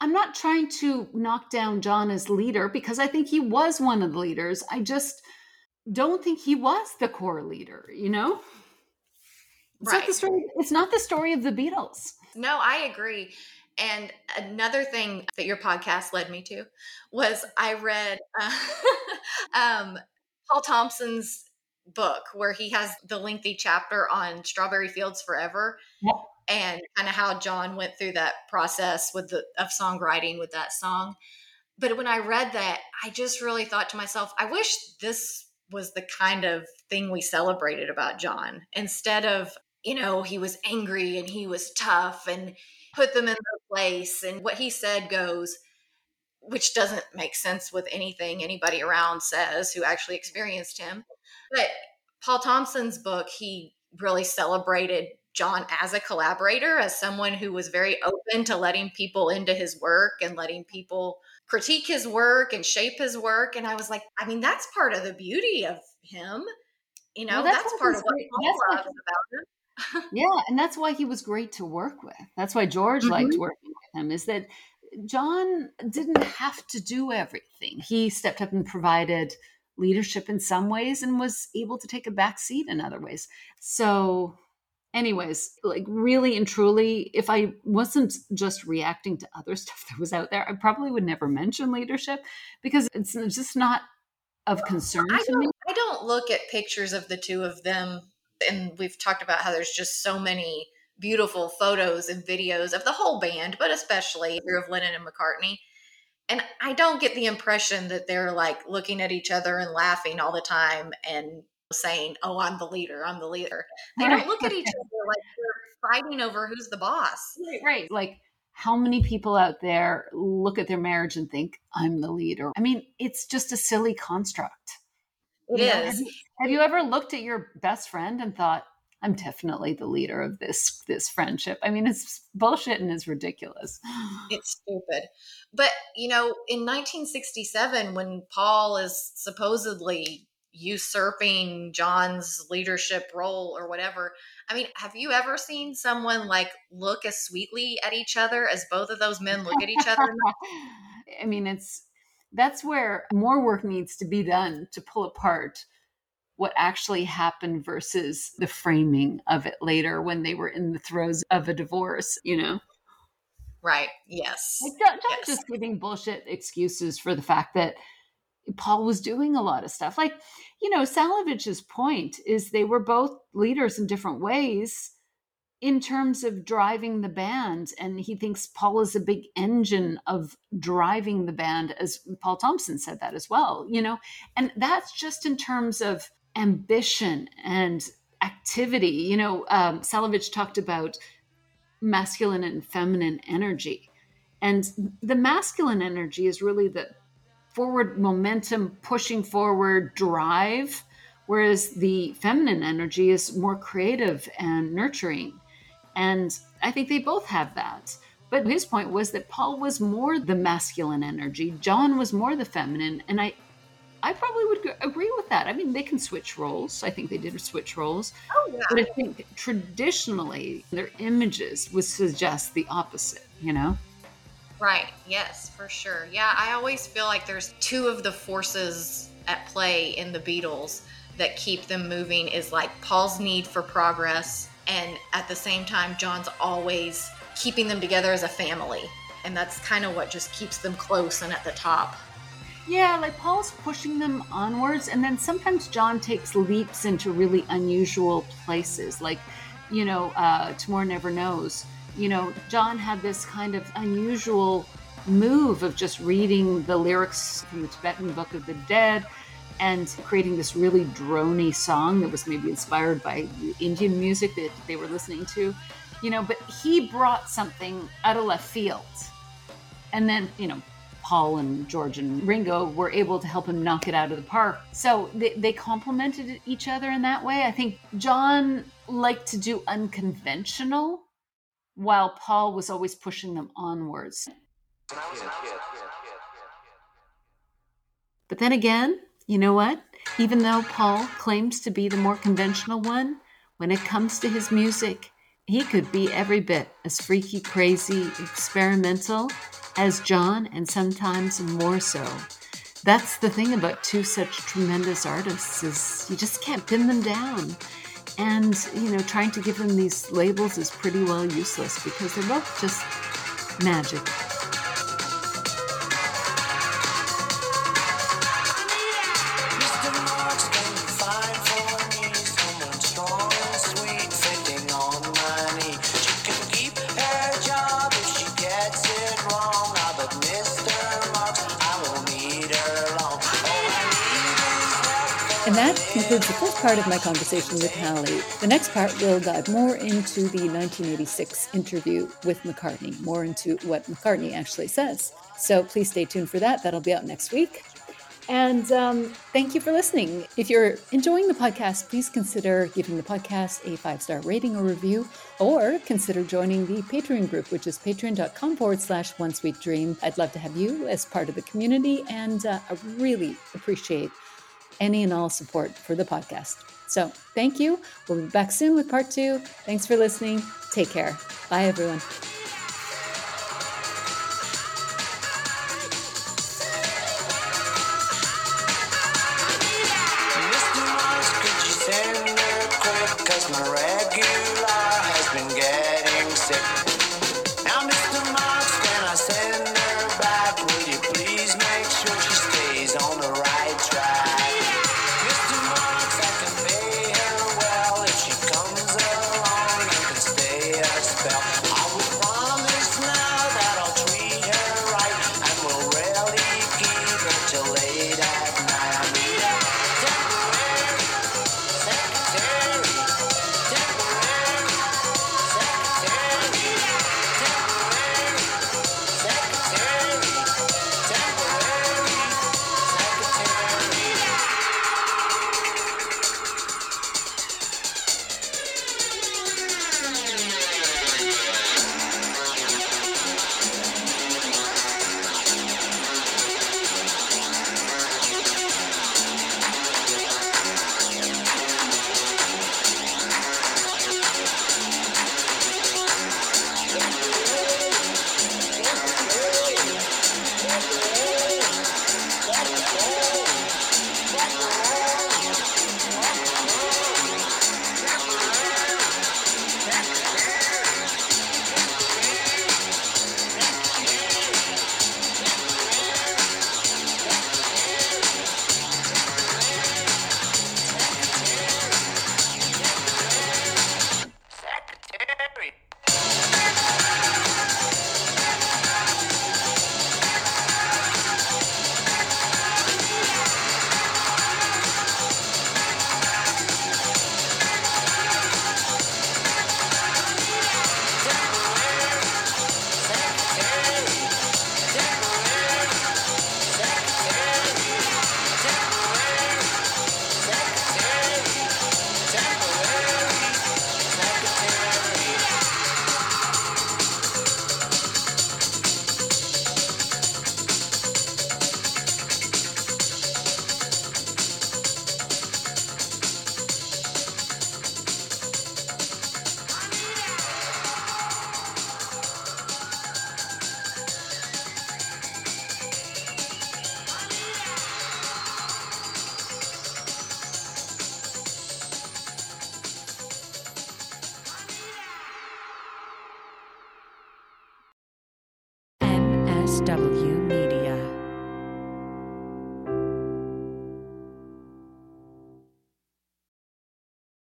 i'm not trying to knock down john as leader because i think he was one of the leaders i just don't think he was the core leader you know it's not the Right. story it's not the story of the beatles No, I agree. And another thing that your podcast led me to was I read uh, um, Paul Thompson's book where he has the lengthy chapter on Strawberry Fields Forever Yep. And kind of how John went through that process with the of songwriting with that song. But when I read that, I just really thought to myself, I wish this was the kind of thing we celebrated about John instead of, you know, he was angry and he was tough and put them in their place and what he said goes which doesn't make sense with anything anybody around says who actually experienced him but paul thompson's book he really celebrated john as a collaborator as someone who was very open to letting people into his work and letting people critique his work and shape his work and i was like i mean that's part of the beauty of him you know Well, that's that's, part of what great- Paul loves about him. Yeah and that's why he was great to work with. That's why george liked mm-hmm. working with him is that john didn't have to do everything. He stepped up and provided leadership in some ways and was able to take a back seat in other ways. So anyways like really and truly if i wasn't just reacting to other stuff that was out there i probably would never mention leadership because it's just not of concern I to me I don't look at pictures of the two of them, and we've talked about how there's just so many beautiful photos and videos of the whole band, but especially of Lennon and McCartney. And I don't get the impression that they're like looking at each other and laughing all the time and saying, "Oh, I'm the leader. I'm the leader." They don't look at each other like they're fighting over who's the boss. Right, right. Like, how many people out there look at their marriage and think, I'm the leader? I mean, it's just a silly construct. It You know, Have is. you, have you ever looked at your best friend and thought, I'm definitely the leader of this this friendship. I mean, it's bullshit and it's ridiculous. It's stupid. But, you know, in 1967, when Paul is supposedly usurping John's leadership role or whatever, I mean, have you ever seen someone like look as sweetly at each other as both of those men look at each other? I mean, it's that's where more work needs to be done to pull apart what actually happened versus the framing of it later when they were in the throes of a divorce, you know? right. Yes. Like, don't, don't Yes. just giving bullshit excuses for the fact that Paul was doing a lot of stuff. Like, you know, Salewicz's point is they were both leaders in different ways in terms of driving the band. And he thinks Paul is a big engine of driving the band, as Paul Thompson said that as well, you know? And that's just in terms of ambition and activity. You know, um, Salewicz talked about masculine and feminine energy. And the masculine energy is really the forward momentum, pushing forward drive, whereas the feminine energy is more creative and nurturing. And I think they both have that. But his point was that Paul was more the masculine energy, John was more the feminine. And I, I probably would agree with that. I mean, they can switch roles. I think they did switch roles. Oh, yeah. But I think traditionally, their images would suggest the opposite, you know? Right. Yes, for sure. Yeah, I always feel like there's two of the forces at play in the Beatles that keep them moving is like Paul's need for progress and at the same time John's always keeping them together as a family. And that's kind of what just keeps them close and at the top. Yeah, like Paul's pushing them onwards, and then sometimes John takes leaps into really unusual places. Like, you know, uh, Tomorrow Never Knows. You know, John had this kind of unusual move of just reading the lyrics from the Tibetan Book of the Dead and creating this really drony song that was maybe inspired by Indian music that they were listening to. You know, but he brought something out of left field. And then, you know, Paul and George and Ringo were able to help him knock it out of the park. So they, they complemented each other in that way. I think John liked to do unconventional, while Paul was always pushing them onwards. But then again, you know what? Even though Paul claims to be the more conventional one, when it comes to his music, he could be every bit as freaky, crazy, experimental as John, and sometimes more so. That's the thing about two such tremendous artists is you just can't pin them down. And, you know, trying to give them these labels is pretty well useless because they're both just magic. Concludes the first part of my conversation with Halle. The next part will dive more into the 1986 interview with McCartney, more into what McCartney actually says. So please stay tuned for that. That'll be out next week. And um, thank you for listening. If you're enjoying the podcast, please consider giving the podcast a five star rating or review, or consider joining the Patreon group, which is patreon.com forward slash one sweet dream. I'd love to have you as part of the community, and uh, I really appreciate any and all support for the podcast. So thank you. We'll be back soon with part two. Thanks for listening. Take care. Bye, everyone.